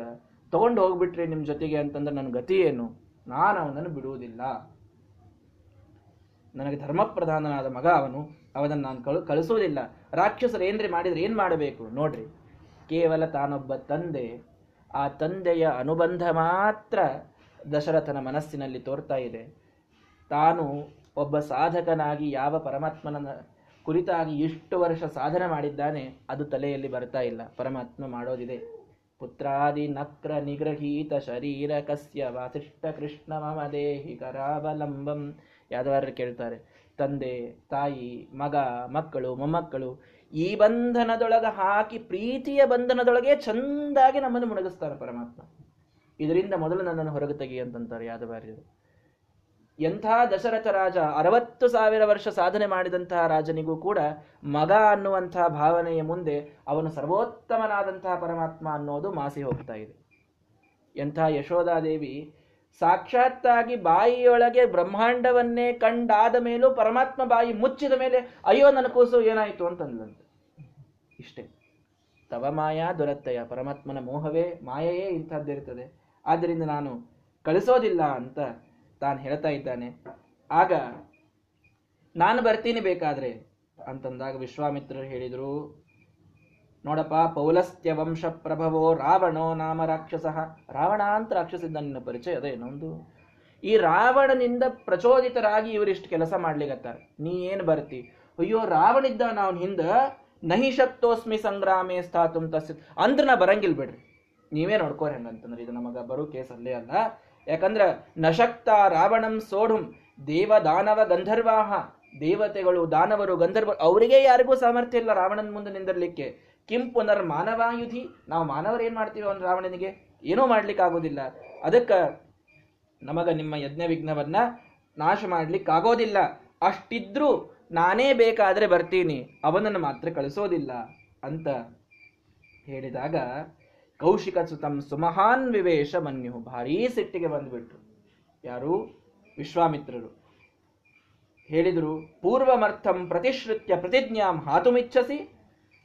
ತಗೊಂಡು ಹೋಗ್ಬಿಟ್ರಿ ನಿಮ್ಮ ಜೊತೆಗೆ ಅಂತಂದ್ರೆ ನನ್ನ ಗತಿ ಏನು? ನಾನು ಅವನನ್ನು ಬಿಡುವುದಿಲ್ಲ. ನನಗೆ ಧರ್ಮಪ್ರಧಾನನಾದ ಮಗ ಅವನು. ಅವನನ್ನು ನಾನು ಕಳು ಕಳಿಸೋದಿಲ್ಲ ರಾಕ್ಷಸರು ಏನ್ರಿ ಮಾಡಿದ್ರೆ ಏನು ಮಾಡಬೇಕು? ನೋಡ್ರಿ. ಕೇವಲ ತಾನೊಬ್ಬ ತಂದೆ. ಆ ತಂದೆಯ ಅನುಬಂಧ ಮಾತ್ರ ದಶರಥನ ಮನಸ್ಸಿನಲ್ಲಿ ತೋರ್ತಾ ಇದೆ. ತಾನು ಒಬ್ಬ ಸಾಧಕನಾಗಿ ಯಾವ ಪರಮಾತ್ಮನ ಕುರಿತಾಗಿ ಇಷ್ಟು ವರ್ಷ ಸಾಧನೆ ಮಾಡಿದ್ದಾನೆ, ಅದು ತಲೆಯಲ್ಲಿ ಬರ್ತಾ ಇಲ್ಲ. ಪರಮಾತ್ಮ ಮಾಡೋದಿದೆ. ಪುತ್ರಾದಿ ನಕ್ರ ನಿಗ್ರಹೀತ ಶರೀರ ಕಸ್ಯ ವಾಸಿಷ್ಠ ಕೃಷ್ಣ ಮಮ ದೇಹಿ ಕರಾವಲಂಬಂ ಯಾದವಾರರು ಕೇಳ್ತಾರೆ. ತಂದೆ, ತಾಯಿ, ಮಗ, ಮಕ್ಕಳು, ಮೊಮ್ಮಕ್ಕಳು, ಈ ಬಂಧನದೊಳಗೆ ಹಾಕಿ ಪ್ರೀತಿಯ ಬಂಧನದೊಳಗೆ ಚಂದಾಗಿ ನಮ್ಮನ್ನು ಮುಣಗಿಸ್ತಾರೆ ಪರಮಾತ್ಮ. ಇದರಿಂದ ಮೊದಲು ನನ್ನನ್ನು ಹೊರಗೆ ತೆಗಿ ಅಂತಂತಾರೆ ಯಾದವಾರ್ಯರು. ಎಂಥ ದಶರಥ ರಾಜ ಅರವತ್ತು ಸಾವಿರ ವರ್ಷ ಸಾಧನೆ ಮಾಡಿದಂತಹ ರಾಜನಿಗೂ ಕೂಡ ಮಗ ಅನ್ನುವಂತಹ ಭಾವನೆಯ ಮುಂದೆ ಅವನು ಸರ್ವೋತ್ತಮನಾದಂತಹ ಪರಮಾತ್ಮ ಅನ್ನೋದು ಮಾಸಿ ಹೋಗ್ತಾ ಇದೆ. ಎಂಥ ಯಶೋಧಾದೇವಿ ಸಾಕ್ಷಾತ್ತಾಗಿ ಬಾಯಿಯೊಳಗೆ ಬ್ರಹ್ಮಾಂಡವನ್ನೇ ಕಂಡಾದ ಮೇಲೂ ಪರಮಾತ್ಮ ಬಾಯಿ ಮುಚ್ಚಿದ ಮೇಲೆ ಅಯ್ಯೋ ನನ್ನ ಕೂಸು ಏನಾಯಿತು ಅಂತಂದಂತೆ ಇಷ್ಟೇ. ತವ ಮಾಯಾ ದುರತ್ತಯ ಪರಮಾತ್ಮನ ಮೋಹವೇ ಮಾಯೆಯೇ ಇಂಥದ್ದಿರುತ್ತದೆ ಆದ್ದರಿಂದ ನಾನು ಕಳಿಸೋದಿಲ್ಲ ಅಂತ ತಾನು ಹೇಳ್ತಾ ಇದ್ದಾನೆ. ಆಗ ನಾನು ಬರ್ತೀನಿ ಬೇಕಾದ್ರೆ ಅಂತಂದಾಗ ವಿಶ್ವಾಮಿತ್ರರು ಹೇಳಿದರು, ನೋಡಪ್ಪ, ಪೌಲಸ್ತ್ಯ ವಂಶ ಪ್ರಭವೋ ರಾವಣೋ ನಾಮ ರಾಕ್ಷಸ. ರಾವಣ ಅಂತ ರಾಕ್ಷಸಿದ್ದ ನಿನ್ನ ಪರಿಚಯ ಅದೇ ಇನ್ನೊಂದು ಈ ರಾವಣನಿಂದ ಪ್ರಚೋದಿತರಾಗಿ ಇವರಿಷ್ಟು ಕೆಲಸ ಮಾಡ್ಲಿಗತ್ತಾರೆ ನೀ ಏನು ಬರ್ತಿ? ಅಯ್ಯೋ, ರಾವಣಿದ್ದ ನಾವು ಹಿಂದ, ನಹಿ ಶಕ್ತೋಸ್ಮಿ ಸಂಗ್ರಾಮೇ ಸ್ಥಾತು ತಸ್ ಅಂದ್ರ ನಾ ಬರಂಗಿಲ್ ಬಿಡ್ರಿ. ನೀವೇ ನೋಡ್ಕೋರಿ ಹಂಗಂತಂದ್ರೆ, ಇದು ನಮಗ ಬರೋ ಕೇಸ್ ಅಲ್ಲ. ಯಾಕಂದ್ರ ನಶಕ್ತ ರಾವಣಂ ಸೋಢುಂ ದೇವ ದಾನವ ಗಂಧರ್ವಾಹ. ದೇವತೆಗಳು, ದಾನವರು ಗಂಧರ್ವ ಅವರಿಗೆ ಯಾರಿಗೂ ಸಾಮರ್ಥ್ಯ ಇಲ್ಲ ರಾವಣನ ಮುಂದೆ ನಿಂದಿರ್ಲಿಕ್ಕೆ. ಕಿಂ ಪುನರ್ ಮಾನವಾಯುಧಿ ನಾವು ಮಾನವರು ಏನು ಮಾಡ್ತೀವಿ ಅವನು ರಾವಣನಿಗೆ? ಏನೂ ಮಾಡ್ಲಿಕ್ಕೆ ಆಗೋದಿಲ್ಲ. ಅದಕ್ಕ ನಮಗ ನಿಮ್ಮ ಯಜ್ಞ ವಿಘ್ನವನ್ನ ನಾಶ ಮಾಡ್ಲಿಕ್ಕೆ ಆಗೋದಿಲ್ಲ. ಅಷ್ಟಿದ್ರೂ ನಾನೇ ಬೇಕಾದ್ರೆ ಬರ್ತೀನಿ. ಅವನನ್ನು ಮಾತ್ರ ಕಳಿಸೋದಿಲ್ಲ ಅಂತ ಹೇಳಿದಾಗ ಕೌಶಿಕ ಸುತಂ ಸುಮಹಾನ್ ವಿವೇಶ ಮನ್ಯು ಭಾರೀ ಸಿಟ್ಟಿಗೆ ಬಂದುಬಿಟ್ರು. ಯಾರು? ವಿಶ್ವಾಮಿತ್ರರು. ಹೇಳಿದರು, ಪೂರ್ವಮರ್ಥಂ ಪ್ರತಿಶ್ರುತ್ಯ ಪ್ರತಿಜ್ಞಾಂ ಹಾತುಮಿಚ್ಛಸಿ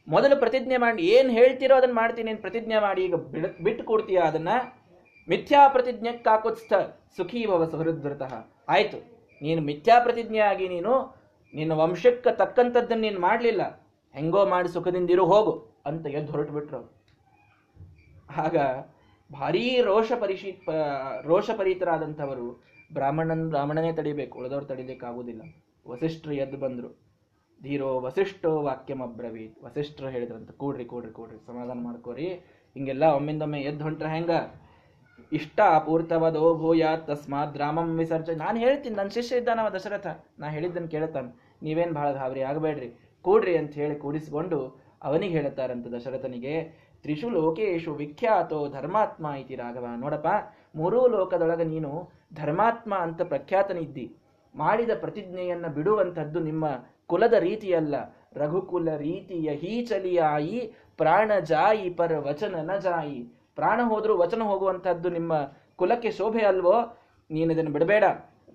ಮೊದಲು ಪ್ರತಿಜ್ಞೆ ಮಾಡಿ, ಏನು ಹೇಳ್ತಿರೋ ಅದನ್ನು ಮಾಡ್ತೀನಿ ಪ್ರತಿಜ್ಞೆ ಮಾಡಿ, ಈಗ ಬಿಟ್ಟು ಕೊಡ್ತೀಯ ಅದನ್ನ? ಮಿಥ್ಯಾ ಪ್ರತಿಜ್ಞೆ ಕಾಕುತ್ಸ್ಥ ಸುಖೀ ಆಯ್ತು, ನೀನು ಮಿಥ್ಯಾ ಪ್ರತಿಜ್ಞೆ ಆಗಿ ನೀನು, ನಿನ್ನ ವಂಶಕ್ಕೆ ತಕ್ಕಂಥದ್ದನ್ನು ನೀನು ಮಾಡಲಿಲ್ಲ. ಹೆಂಗೋ ಮಾಡಿ ಸುಖದಿಂದಿರು ಹೋಗು, ಅಂತ ಎದ್ದು ಹೊರಟು ಬಿಟ್ರು ಆಗ ಭಾರೀ ರೋಷ ಪರಿಷಿತ ರೋಷ ಪರಿತರಾದಂಥವರು ಬ್ರಾಹ್ಮಣನ, ಬ್ರಾಹ್ಮಣನೇ ತಡಿಬೇಕು, ಉಳಿದವ್ರು ತಡಿಲಿಕ್ಕಾಗುವುದಿಲ್ಲ. ವಸಿಷ್ಠರು ಎದ್ದು ಬಂದರು. ಧೀರೋ ವಸಿಷ್ಠೋ ವಾಕ್ಯಮಬ್ರವೀತ್ ವಸಿಷ್ಠರು ಹೇಳಿದ್ರಂತ, ಕೂಡ್ರಿ ಕೂಡ್ರಿ ಕೂಡ್ರಿ, ಸಮಾಧಾನ ಮಾಡ್ಕೋರಿ. ಹಿಂಗೆಲ್ಲ ಒಮ್ಮಿಂದೊಮ್ಮೆ ಎದ್ದು ಹೊಂಟ್ರೆ ಹೆಂಗ? ಇಷ್ಟ ಅಪೂರ್ತವದೋ ಭೂಯ ತಸ್ಮಾತ್ ರಾಮಂ ವಿಸರ್ಜ. ನಾನು ಹೇಳ್ತೀನಿ ನನ್ನ ಶಿಷ್ಯ ಇದ್ದಾನವ ದಶರಥ. ನಾ ಹೇಳಿದ್ದನ್ನು ಕೇಳ್ತಾನೆ. ನೀವೇನು ಭಾಳ ಗಾಬರಿ ಆಗಬೇಡ್ರಿ. ಕೂಡ್ರಿ ಅಂತ ಹೇಳಿ ಕೂಡಿಸಿಕೊಂಡು ಅವನಿಗೆ ಹೇಳುತ್ತಾರಂತ ದಶರಥನಿಗೆ ತ್ರಿಷು ಲೋಕೇಶು ವಿಖ್ಯಾತೋ ಧರ್ಮಾತ್ಮ ಇತಿ ರಾಘವ. ನೋಡಪ್ಪ, ಮೂರೂ ಲೋಕದೊಳಗೆ ನೀನು ಧರ್ಮಾತ್ಮ ಅಂತ ಪ್ರಖ್ಯಾತನಿದ್ದಿ. ಮಾಡಿದ ಪ್ರತಿಜ್ಞೆಯನ್ನ ಬಿಡುವಂಥದ್ದು ನಿಮ್ಮ ಕುಲದ ರೀತಿಯಲ್ಲ. ರಘುಕುಲ ರೀತಿಯ ಹೀಚಲಿಯಾಯಿ, ಪ್ರಾಣ ಜಾಯಿ ಪರ ವಚನ ನ ಜಾಯಿ. ಪ್ರಾಣ ಹೋದರೂ ವಚನ ಹೋಗುವಂಥದ್ದು ನಿಮ್ಮ ಕುಲಕ್ಕೆ ಶೋಭೆ ಅಲ್ವೋ? ನೀನು ಇದನ್ನು ಬಿಡಬೇಡ.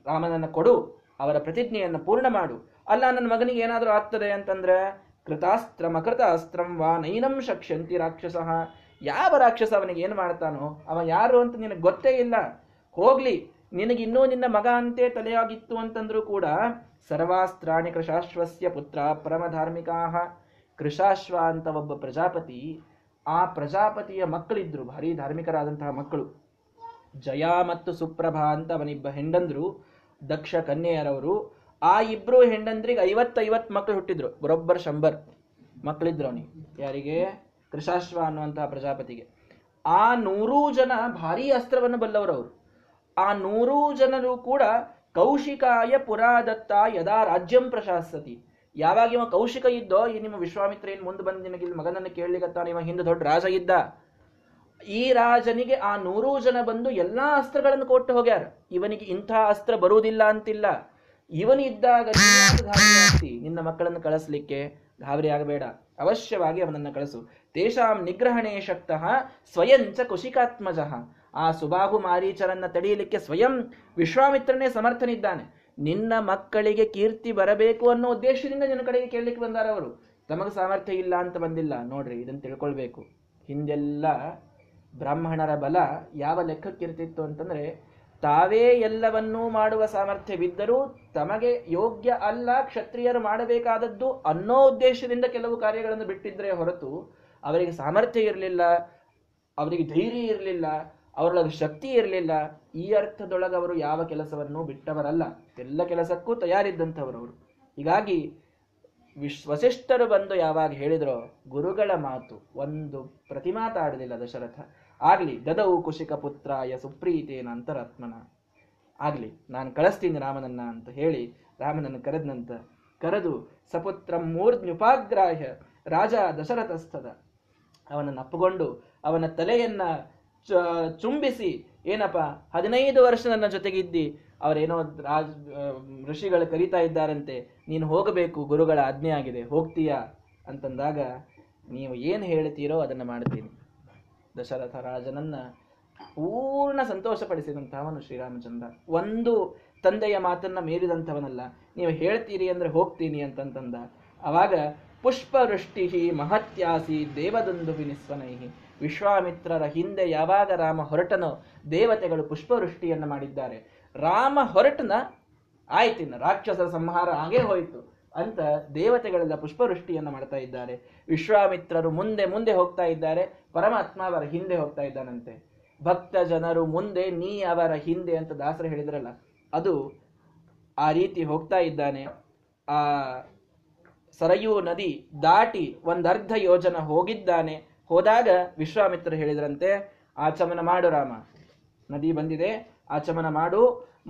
ರಾಮನನ್ನು ಕೊಡು, ಅವರ ಪ್ರತಿಜ್ಞೆಯನ್ನು ಪೂರ್ಣ ಮಾಡು. ಅಲ್ಲ, ನನ್ನ ಮಗನಿಗೆ ಏನಾದರೂ ಆಗ್ತದೆ ಅಂತಂದ್ರೆ? ಕೃತಾಸ್ತ್ರಂ ಅಕೃತಾಸ್ತ್ರಂ ವಾ ನೈನಂ ಶಕ್ಷಂತಿ ರಾಕ್ಷಸ. ಯಾವ ರಾಕ್ಷಸ ಅವನಿಗೆ ಏನು ಮಾಡ್ತಾನೋ, ಅವ ಯಾರು ಅಂತ ನಿನಗೆ ಗೊತ್ತೇ ಇಲ್ಲ. ಹೋಗ್ಲಿ ನಿನಗಿನ್ನೂ ನಿನ್ನ ಮಗ ಅಂತೆ ತಲೆಯಾಗಿತ್ತು ಅಂತಂದ್ರೂ ಕೂಡ ಸರ್ವಾಸ್ತ್ರಾಣಿ ಕೃಷಾಶ್ವಸ್ಯ ಪುತ್ರ ಪರಮಧಾರ್ಮಿಕಾ. ಕೃಷಾಶ್ವ ಅಂತ ಒಬ್ಬ ಪ್ರಜಾಪತಿ, ಆ ಪ್ರಜಾಪತಿಯ ಮಕ್ಕಳಿದ್ರು, ಭಾರಿ ಧಾರ್ಮಿಕರಾದಂತಹ ಮಕ್ಕಳು. ಜಯ ಮತ್ತು ಸುಪ್ರಭಾ ಅಂತ ಅವನಿಬ್ಬ ಹೆಂಡಂದ್ರು, ದಕ್ಷ ಕನ್ಯೆಯರವರು ಆ ಇಬ್ರು ಹೆಂಡಂದ್ರಿಗೆ ಐವತ್ತೈವತ್ತು ಮಕ್ಕಳು ಹುಟ್ಟಿದ್ರು. ಬರೋಬ್ಬರ್ ಶಂಬರ್ ಮಕ್ಕಳಿದ್ರು ಅವನಿಗೆ. ಯಾರಿಗೆ? ಕೃಷಾಶ್ವ ಅನ್ನುವಂತಹ ಪ್ರಜಾಪತಿಗೆ. ಆ ನೂರೂ ಜನ ಭಾರಿ ಅಸ್ತ್ರವನ್ನು ಬಲ್ಲವರವರು ಆ ನೂರೂ ಜನರು ಕೂಡ ಕೌಶಿಕಾಯ ಪುರಾದತ್ತ ಯದಾ ರಾಜ್ಯಂ ಪ್ರಶಾಸತಿ ಯಾವಾಗ ಇವ ಕೌಶಿಕ ಇದ್ದೋ, ಈ ನಿಮ್ಮ ವಿಶ್ವಾಮಿತ್ರ ಏನು ಮುಂದೆ ಬಂದ ನಿನಗೆ ಇಲ್ಲಿ ಮಗನನ್ನು ಕೇಳಲಿಕ್ಕತ್ತಾನ ಇವ ಹಿಂದೆ ದೊಡ್ಡ ರಾಜ ಇದ್ದ. ಈ ರಾಜನಿಗೆ ಆ ನೂರೂ ಜನ ಬಂದು ಎಲ್ಲಾ ಅಸ್ತ್ರಗಳನ್ನು ಕೊಟ್ಟು ಹೋಗ್ಯಾರ. ಇವನಿಗೆ ಇಂಥ ಅಸ್ತ್ರ ಬರುವುದಿಲ್ಲ ಅಂತಿಲ್ಲ. ಇವನಿದ್ದಾಗ ನಿನ್ನ ಮಕ್ಕಳನ್ನು ಕಳಿಸ್ಲಿಕ್ಕೆ ಗಾಬರಿ ಆಗಬೇಡ. ಅವಶ್ಯವಾಗಿ ಅವನನ್ನು ಕಳಿಸು. ತೇಷಾಂ ನಿಗ್ರಹಣೆ ಶಕ್ತಃ ಸ್ವಯಂಚ ಕುಶಿಕಾತ್ಮಜಃ. ಆ ಸುಬಾಹು ಮಾರೀಚರನ್ನ ತಡೆಯಲಿಕ್ಕೆ ಸ್ವಯಂ ವಿಶ್ವಾಮಿತ್ರನೇ ಸಮರ್ಥನಿದ್ದಾನೆ. ನಿನ್ನ ಮಕ್ಕಳಿಗೆ ಕೀರ್ತಿ ಬರಬೇಕು ಅನ್ನೋ ಉದ್ದೇಶದಿಂದ ನಿನ್ನ ಕಡೆಗೆ ಕೇಳಲಿಕ್ಕೆ ಬಂದಾರ ಅವರು. ತಮಗೆ ಸಾಮರ್ಥ್ಯ ಇಲ್ಲ ಅಂತ ಬಂದಿಲ್ಲ. ನೋಡ್ರಿ ಇದನ್ನು ತಿಳ್ಕೊಳ್ಬೇಕು. ಹಿಂದೆಲ್ಲ ಬ್ರಾಹ್ಮಣರ ಬಲ ಯಾವ ಲೆಕ್ಕಕ್ಕಿರ್ತಿತ್ತು ಅಂತಂದ್ರೆ ತಾವೇ ಎಲ್ಲವನ್ನೂ ಮಾಡುವ ಸಾಮರ್ಥ್ಯವಿದ್ದರೂ ತಮಗೆ ಯೋಗ್ಯ ಅಲ್ಲ ಕ್ಷತ್ರಿಯರು ಮಾಡಬೇಕಾದದ್ದು ಅನ್ನೋ ಉದ್ದೇಶದಿಂದ ಕೆಲವು ಕಾರ್ಯಗಳನ್ನು ಬಿಟ್ಟಿದ್ರೆ ಹೊರತು ಅವರಿಗೆ ಸಾಮರ್ಥ್ಯ ಇರಲಿಲ್ಲ, ಅವರಿಗೆ ಧೈರ್ಯ ಇರಲಿಲ್ಲ, ಅವರೊಳಗೆ ಶಕ್ತಿ ಇರಲಿಲ್ಲ, ಈ ಅರ್ಥದೊಳಗೆ ಅವರು ಯಾವ ಕೆಲಸವನ್ನು ಬಿಟ್ಟವರಲ್ಲ. ಎಲ್ಲ ಕೆಲಸಕ್ಕೂ ತಯಾರಿದ್ದಂಥವರು ಅವರು. ಹೀಗಾಗಿ ವಿಶ್ ವಸಿಷ್ಠರು ಬಂದು ಯಾವಾಗ ಹೇಳಿದ್ರೋ ಗುರುಗಳ ಮಾತು, ಒಂದು ಪ್ರತಿಮಾತಾಡಲಿಲ್ಲ ದಶರಥ. ಆಗ್ಲಿ ದದವು ಕುಶಿಕ ಪುತ್ರಾಯ ಸುಪ್ರೀತೇನ ಅಂತರಾತ್ಮನ. ಆಗಲಿ, ನಾನು ಕಳಿಸ್ತೀನಿ ರಾಮನನ್ನ ಅಂತ ಹೇಳಿ ರಾಮನನ್ನು ಕರೆದನಂತ ಕರೆದು ಸಪುತ್ರ ಮೂರ್ಧ್ಯುಪಾಗ್ರಾಹ್ಯ ರಾಜ ದಶರಥಸ್ಥದ ಅವನನ್ನು ಅಪ್ಪಗೊಂಡು ಅವನ ತಲೆಯನ್ನ ಚುಂಬಿಸಿ, ಏನಪ್ಪ, ಹದಿನೈದು ವರ್ಷ ನನ್ನ ಜೊತೆಗಿದ್ದಿ, ಅವರೇನೋ ರಾಜ್ ಋಷಿಗಳು ಕರೀತಾ ಇದ್ದಾರಂತೆ, ನೀನು ಹೋಗಬೇಕು, ಗುರುಗಳ ಆಜ್ಞೆ ಆಗಿದೆ ಹೋಗ್ತೀಯಾ? ಅಂತಂದಾಗ, ನೀವು ಏನು ಹೇಳ್ತೀರೋ ಅದನ್ನು ಮಾಡ್ತೀನಿ ದಶರಥ ರಾಜನನ್ನ ಪೂರ್ಣ ಸಂತೋಷಪಡಿಸಿದಂತಹವನು ಶ್ರೀರಾಮಚಂದ್ರ. ಒಂದು ತಂದೆಯ ಮಾತನ್ನ ಮೀರಿದಂಥವನಲ್ಲ. ನೀವು ಹೇಳ್ತೀರಿ ಅಂದ್ರೆ ಹೋಗ್ತೀನಿ ಅಂತಂತಂದ. ಅವಾಗ ಪುಷ್ಪವೃಷ್ಟಿ ಮಹತ್ಯಾಸಿ ದೇವದಂದು ವಿನಿಸ್ವನೈಹಿ. ವಿಶ್ವಾಮಿತ್ರರ ಹಿಂದೆ ಯಾವಾಗ ರಾಮ ಹೊರಟನೋ ದೇವತೆಗಳು ಪುಷ್ಪವೃಷ್ಟಿಯನ್ನು ಮಾಡಿದ್ದಾರೆ. ರಾಮ ಹೊರಟನ ಆಯ್ತಿನ ರಾಕ್ಷಸರ ಸಂಹಾರ ಹಾಗೇ ಹೋಯಿತು. ಅಂತ ದೇವತೆಗಳೆಲ್ಲ ಪುಷ್ಪವೃಷ್ಟಿಯನ್ನು ಮಾಡ್ತಾ ಇದ್ದಾರೆ. ವಿಶ್ವಾಮಿತ್ರರು ಮುಂದೆ ಮುಂದೆ ಹೋಗ್ತಾ ಇದ್ದಾರೆ. ಪರಮಾತ್ಮ ಅವರ ಹಿಂದೆ ಹೋಗ್ತಾ ಇದ್ದಾನಂತೆ. ಭಕ್ತ ಜನರು ಮುಂದೆ ನೀ ಅವರ ಹಿಂದೆ ಅಂತ ದಾಸರು ಹೇಳಿದ್ರಲ್ಲ, ಅದು ಆ ರೀತಿ ಹೋಗ್ತಾ ಇದ್ದಾನೆ. ಆ ಸರಯೂ ನದಿ ದಾಟಿ ಒಂದರ್ಧ ಯೋಜನ ಹೋಗಿದ್ದಾನೆ. ಹೋದಾಗ ವಿಶ್ವಾಮಿತ್ರ ಹೇಳಿದ್ರಂತೆ, ಆಚಮನ ಮಾಡು ರಾಮ. ನದಿ ಬಂದಿದೆ, ಆಚಮನ ಮಾಡು.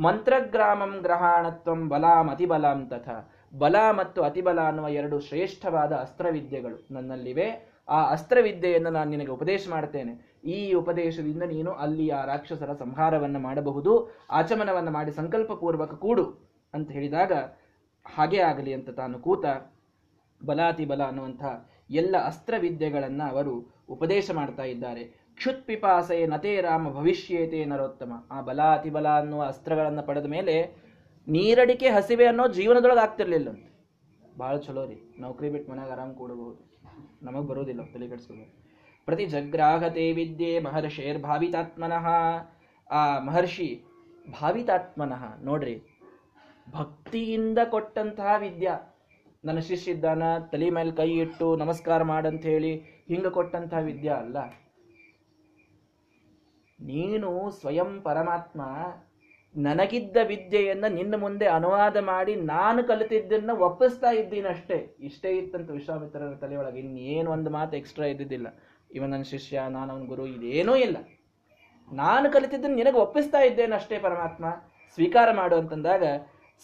ಮಂತ್ರಗ್ರಾಮಂ ಗ್ರಹಾಣತ್ವಂ ಬಲಾಂ ಅತಿಬಲಾಂ ತಥಾ. ಬಲ ಮತ್ತು ಅತಿಬಲ ಅನ್ನುವ ಎರಡು ಶ್ರೇಷ್ಠವಾದ ಅಸ್ತ್ರವಿದ್ಯೆಗಳು ನನ್ನಲ್ಲಿವೆ. ಆ ಅಸ್ತ್ರವಿದ್ಯೆಯನ್ನು ನಾನು ನಿನಗೆ ಉಪದೇಶ ಮಾಡ್ತೇನೆ ಈ ಉಪದೇಶದಿಂದ ನೀನು ಅಲ್ಲಿ ಆ ರಾಕ್ಷಸರ ಸಂಹಾರವನ್ನು ಮಾಡಬಹುದು. ಆಚಮನವನ್ನು ಮಾಡಿ ಸಂಕಲ್ಪಪೂರ್ವಕ ಕೂಡು ಅಂತ ಹೇಳಿದಾಗ ಹಾಗೆ ಆಗಲಿ ಅಂತ ತಾನು ಕೂತ ಬಲಾತಿ ಬಲ ಅನ್ನುವಂತಹ ಎಲ್ಲ ಅಸ್ತ್ರವಿದ್ಯೆಗಳನ್ನು ಅವರು ಉಪದೇಶ ಮಾಡ್ತಾ ಇದ್ದಾರೆ. ಕ್ಷುತ್ ಪಿಪಾಸೆ ನತೇ ರಾಮ ಭವಿಷ್ಯೇತೆ ನರೋತ್ತಮ. ಆ ಬಲ ಅನ್ನುವ ಅಸ್ತ್ರಗಳನ್ನು ಪಡೆದ ಮೇಲೆ ನೀರಡಿಕೆ ಹಸಿವೆ ಅನ್ನೋ ಜೀವನದೊಳಗೆ ಆಗ್ತಿರ್ಲಿಲ್ಲ. ಅಂತ ಭಾಳ ಚಲೋ ರೀ. ನೌಕರಿ ಬಿಟ್ಟು ಮನೆಯಾಗ ಆರಾಮ್ ಕೂಡಬಹುದು ನಮಗೆ ಬರೋದಿಲ್ಲ, ತಲೆ ಕೆಡಿಸ್ಕೋಬೇಕು ಪ್ರತಿ ಜಗ್ರಾಹತೆ ವಿದ್ಯೆ ಮಹರ್ಷೇರ್ ಭಾವಿತಾತ್ಮನಃ. ಆ ಮಹರ್ಷಿ ಭಾವಿತಾತ್ಮನಃ, ನೋಡ್ರಿ, ಭಕ್ತಿಯಿಂದ ಕೊಟ್ಟಂತಹ ವಿದ್ಯಾ. ನನ್ನ ಶಿಷ್ಯಿದ್ದಾನ ತಲೆ ಮೇಲೆ ಕೈ ಇಟ್ಟು ನಮಸ್ಕಾರ ಮಾಡಂತ ಹೇಳಿ ಹಿಂಗೆ ಕೊಟ್ಟಂತಹ ವಿದ್ಯಾ ಅಲ್ಲ. ನೀನು ಸ್ವಯಂ ಪರಮಾತ್ಮ ನನಗಿದ್ದ ವಿದ್ಯೆಯನ್ನ ನಿನ್ನ ಮುಂದೆ ಅನುವಾದ ಮಾಡಿ ನಾನು ಕಲಿತಿದ್ದನ್ನ ಒಪ್ಪಿಸ್ತಾ ಇದ್ದೀನಷ್ಟೇ. ಇಷ್ಟೇ ಇತ್ತಂತ ವಿಶ್ವಾಮಿತ್ರರ ತಲೆಯೊಳಗೆ ಇನ್ನೇನು ಒಂದು ಮಾತು ಎಕ್ಸ್ಟ್ರಾ ಇದ್ದಿದ್ದಿಲ್ಲ. ಇವನ್ ನನ್ನ ಶಿಷ್ಯ, ನಾನು ಅವನ ಗುರು, ಇದೇನೂ ಇಲ್ಲ. ನಾನು ಕಲಿತಿದ್ದನ್ನ ನಿನಗೆ ಒಪ್ಪಿಸ್ತಾ ಇದ್ದೇನಷ್ಟೇ ಪರಮಾತ್ಮ? ಸ್ವೀಕಾರ ಮಾಡು ಅಂತಂದಾಗ,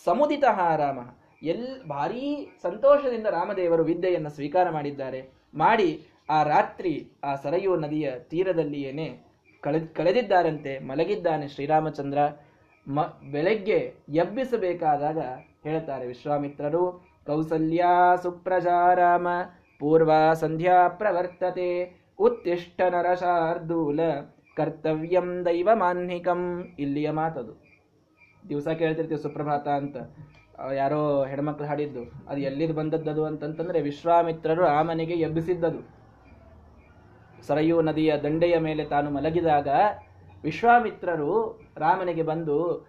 ಸಮುದಿತ ರಾಮ. ಎಲ್, ಭಾರೀ ಸಂತೋಷದಿಂದ ರಾಮದೇವರು ವಿದ್ಯೆಯನ್ನು ಸ್ವೀಕಾರ ಮಾಡಿದ್ದಾರೆ. ಮಾಡಿ ಆ ರಾತ್ರಿ ಆ ಸರಯೂ ನದಿಯ ತೀರದಲ್ಲಿಯೇನೆ ಕಳೆ ಕಳೆದಿದ್ದಾರಂತೆ, ಮಲಗಿದ್ದಾನೆ ಶ್ರೀರಾಮಚಂದ್ರ. ಮ, ಬೆಳಗ್ಗೆ ಎಬ್ಬಿಸಬೇಕಾದಾಗ ಹೇಳ್ತಾರೆ ವಿಶ್ವಾಮಿತ್ರರು, ಕೌಸಲ್ಯ ಸುಪ್ರಜಾರಾಮ, ಪೂರ್ವ ಸಂಧ್ಯಾ ಪ್ರವರ್ತತೆ, ಉತ್ತಿಷ್ಠ ನರಶಾರ್ದೂಲ, ಕರ್ತವ್ಯಂ ದೈವ ಮಾನ್ಹಿಕಂ ಇಲ್ಲಿಯ ಮಾತದು. ದಿವಸ ಕೇಳ್ತಿರ್ತೀವಿ ಸುಪ್ರಭಾತ ಅಂತ. ಯಾರೋ ಹೆಣ್ಮಕ್ಳು ಹಾಡಿದ್ದು, ಅದು ಎಲ್ಲಿದ್ದು ಬಂದದ್ದದು ಅಂತಂತಂದ್ರೆ ವಿಶ್ವಾಮಿತ್ರರು ಆ ಮನೆಗೆ ಎಬ್ಬಿಸಿದ್ದದು. ಸರಯೂ ನದಿಯ ದಂಡೆಯ ಮೇಲೆ ತಾನು ಮಲಗಿದಾಗ ವಿಶ್ವಾಮಿತ್ರರು ರಾಮನಿಗೆ ಬಂದು,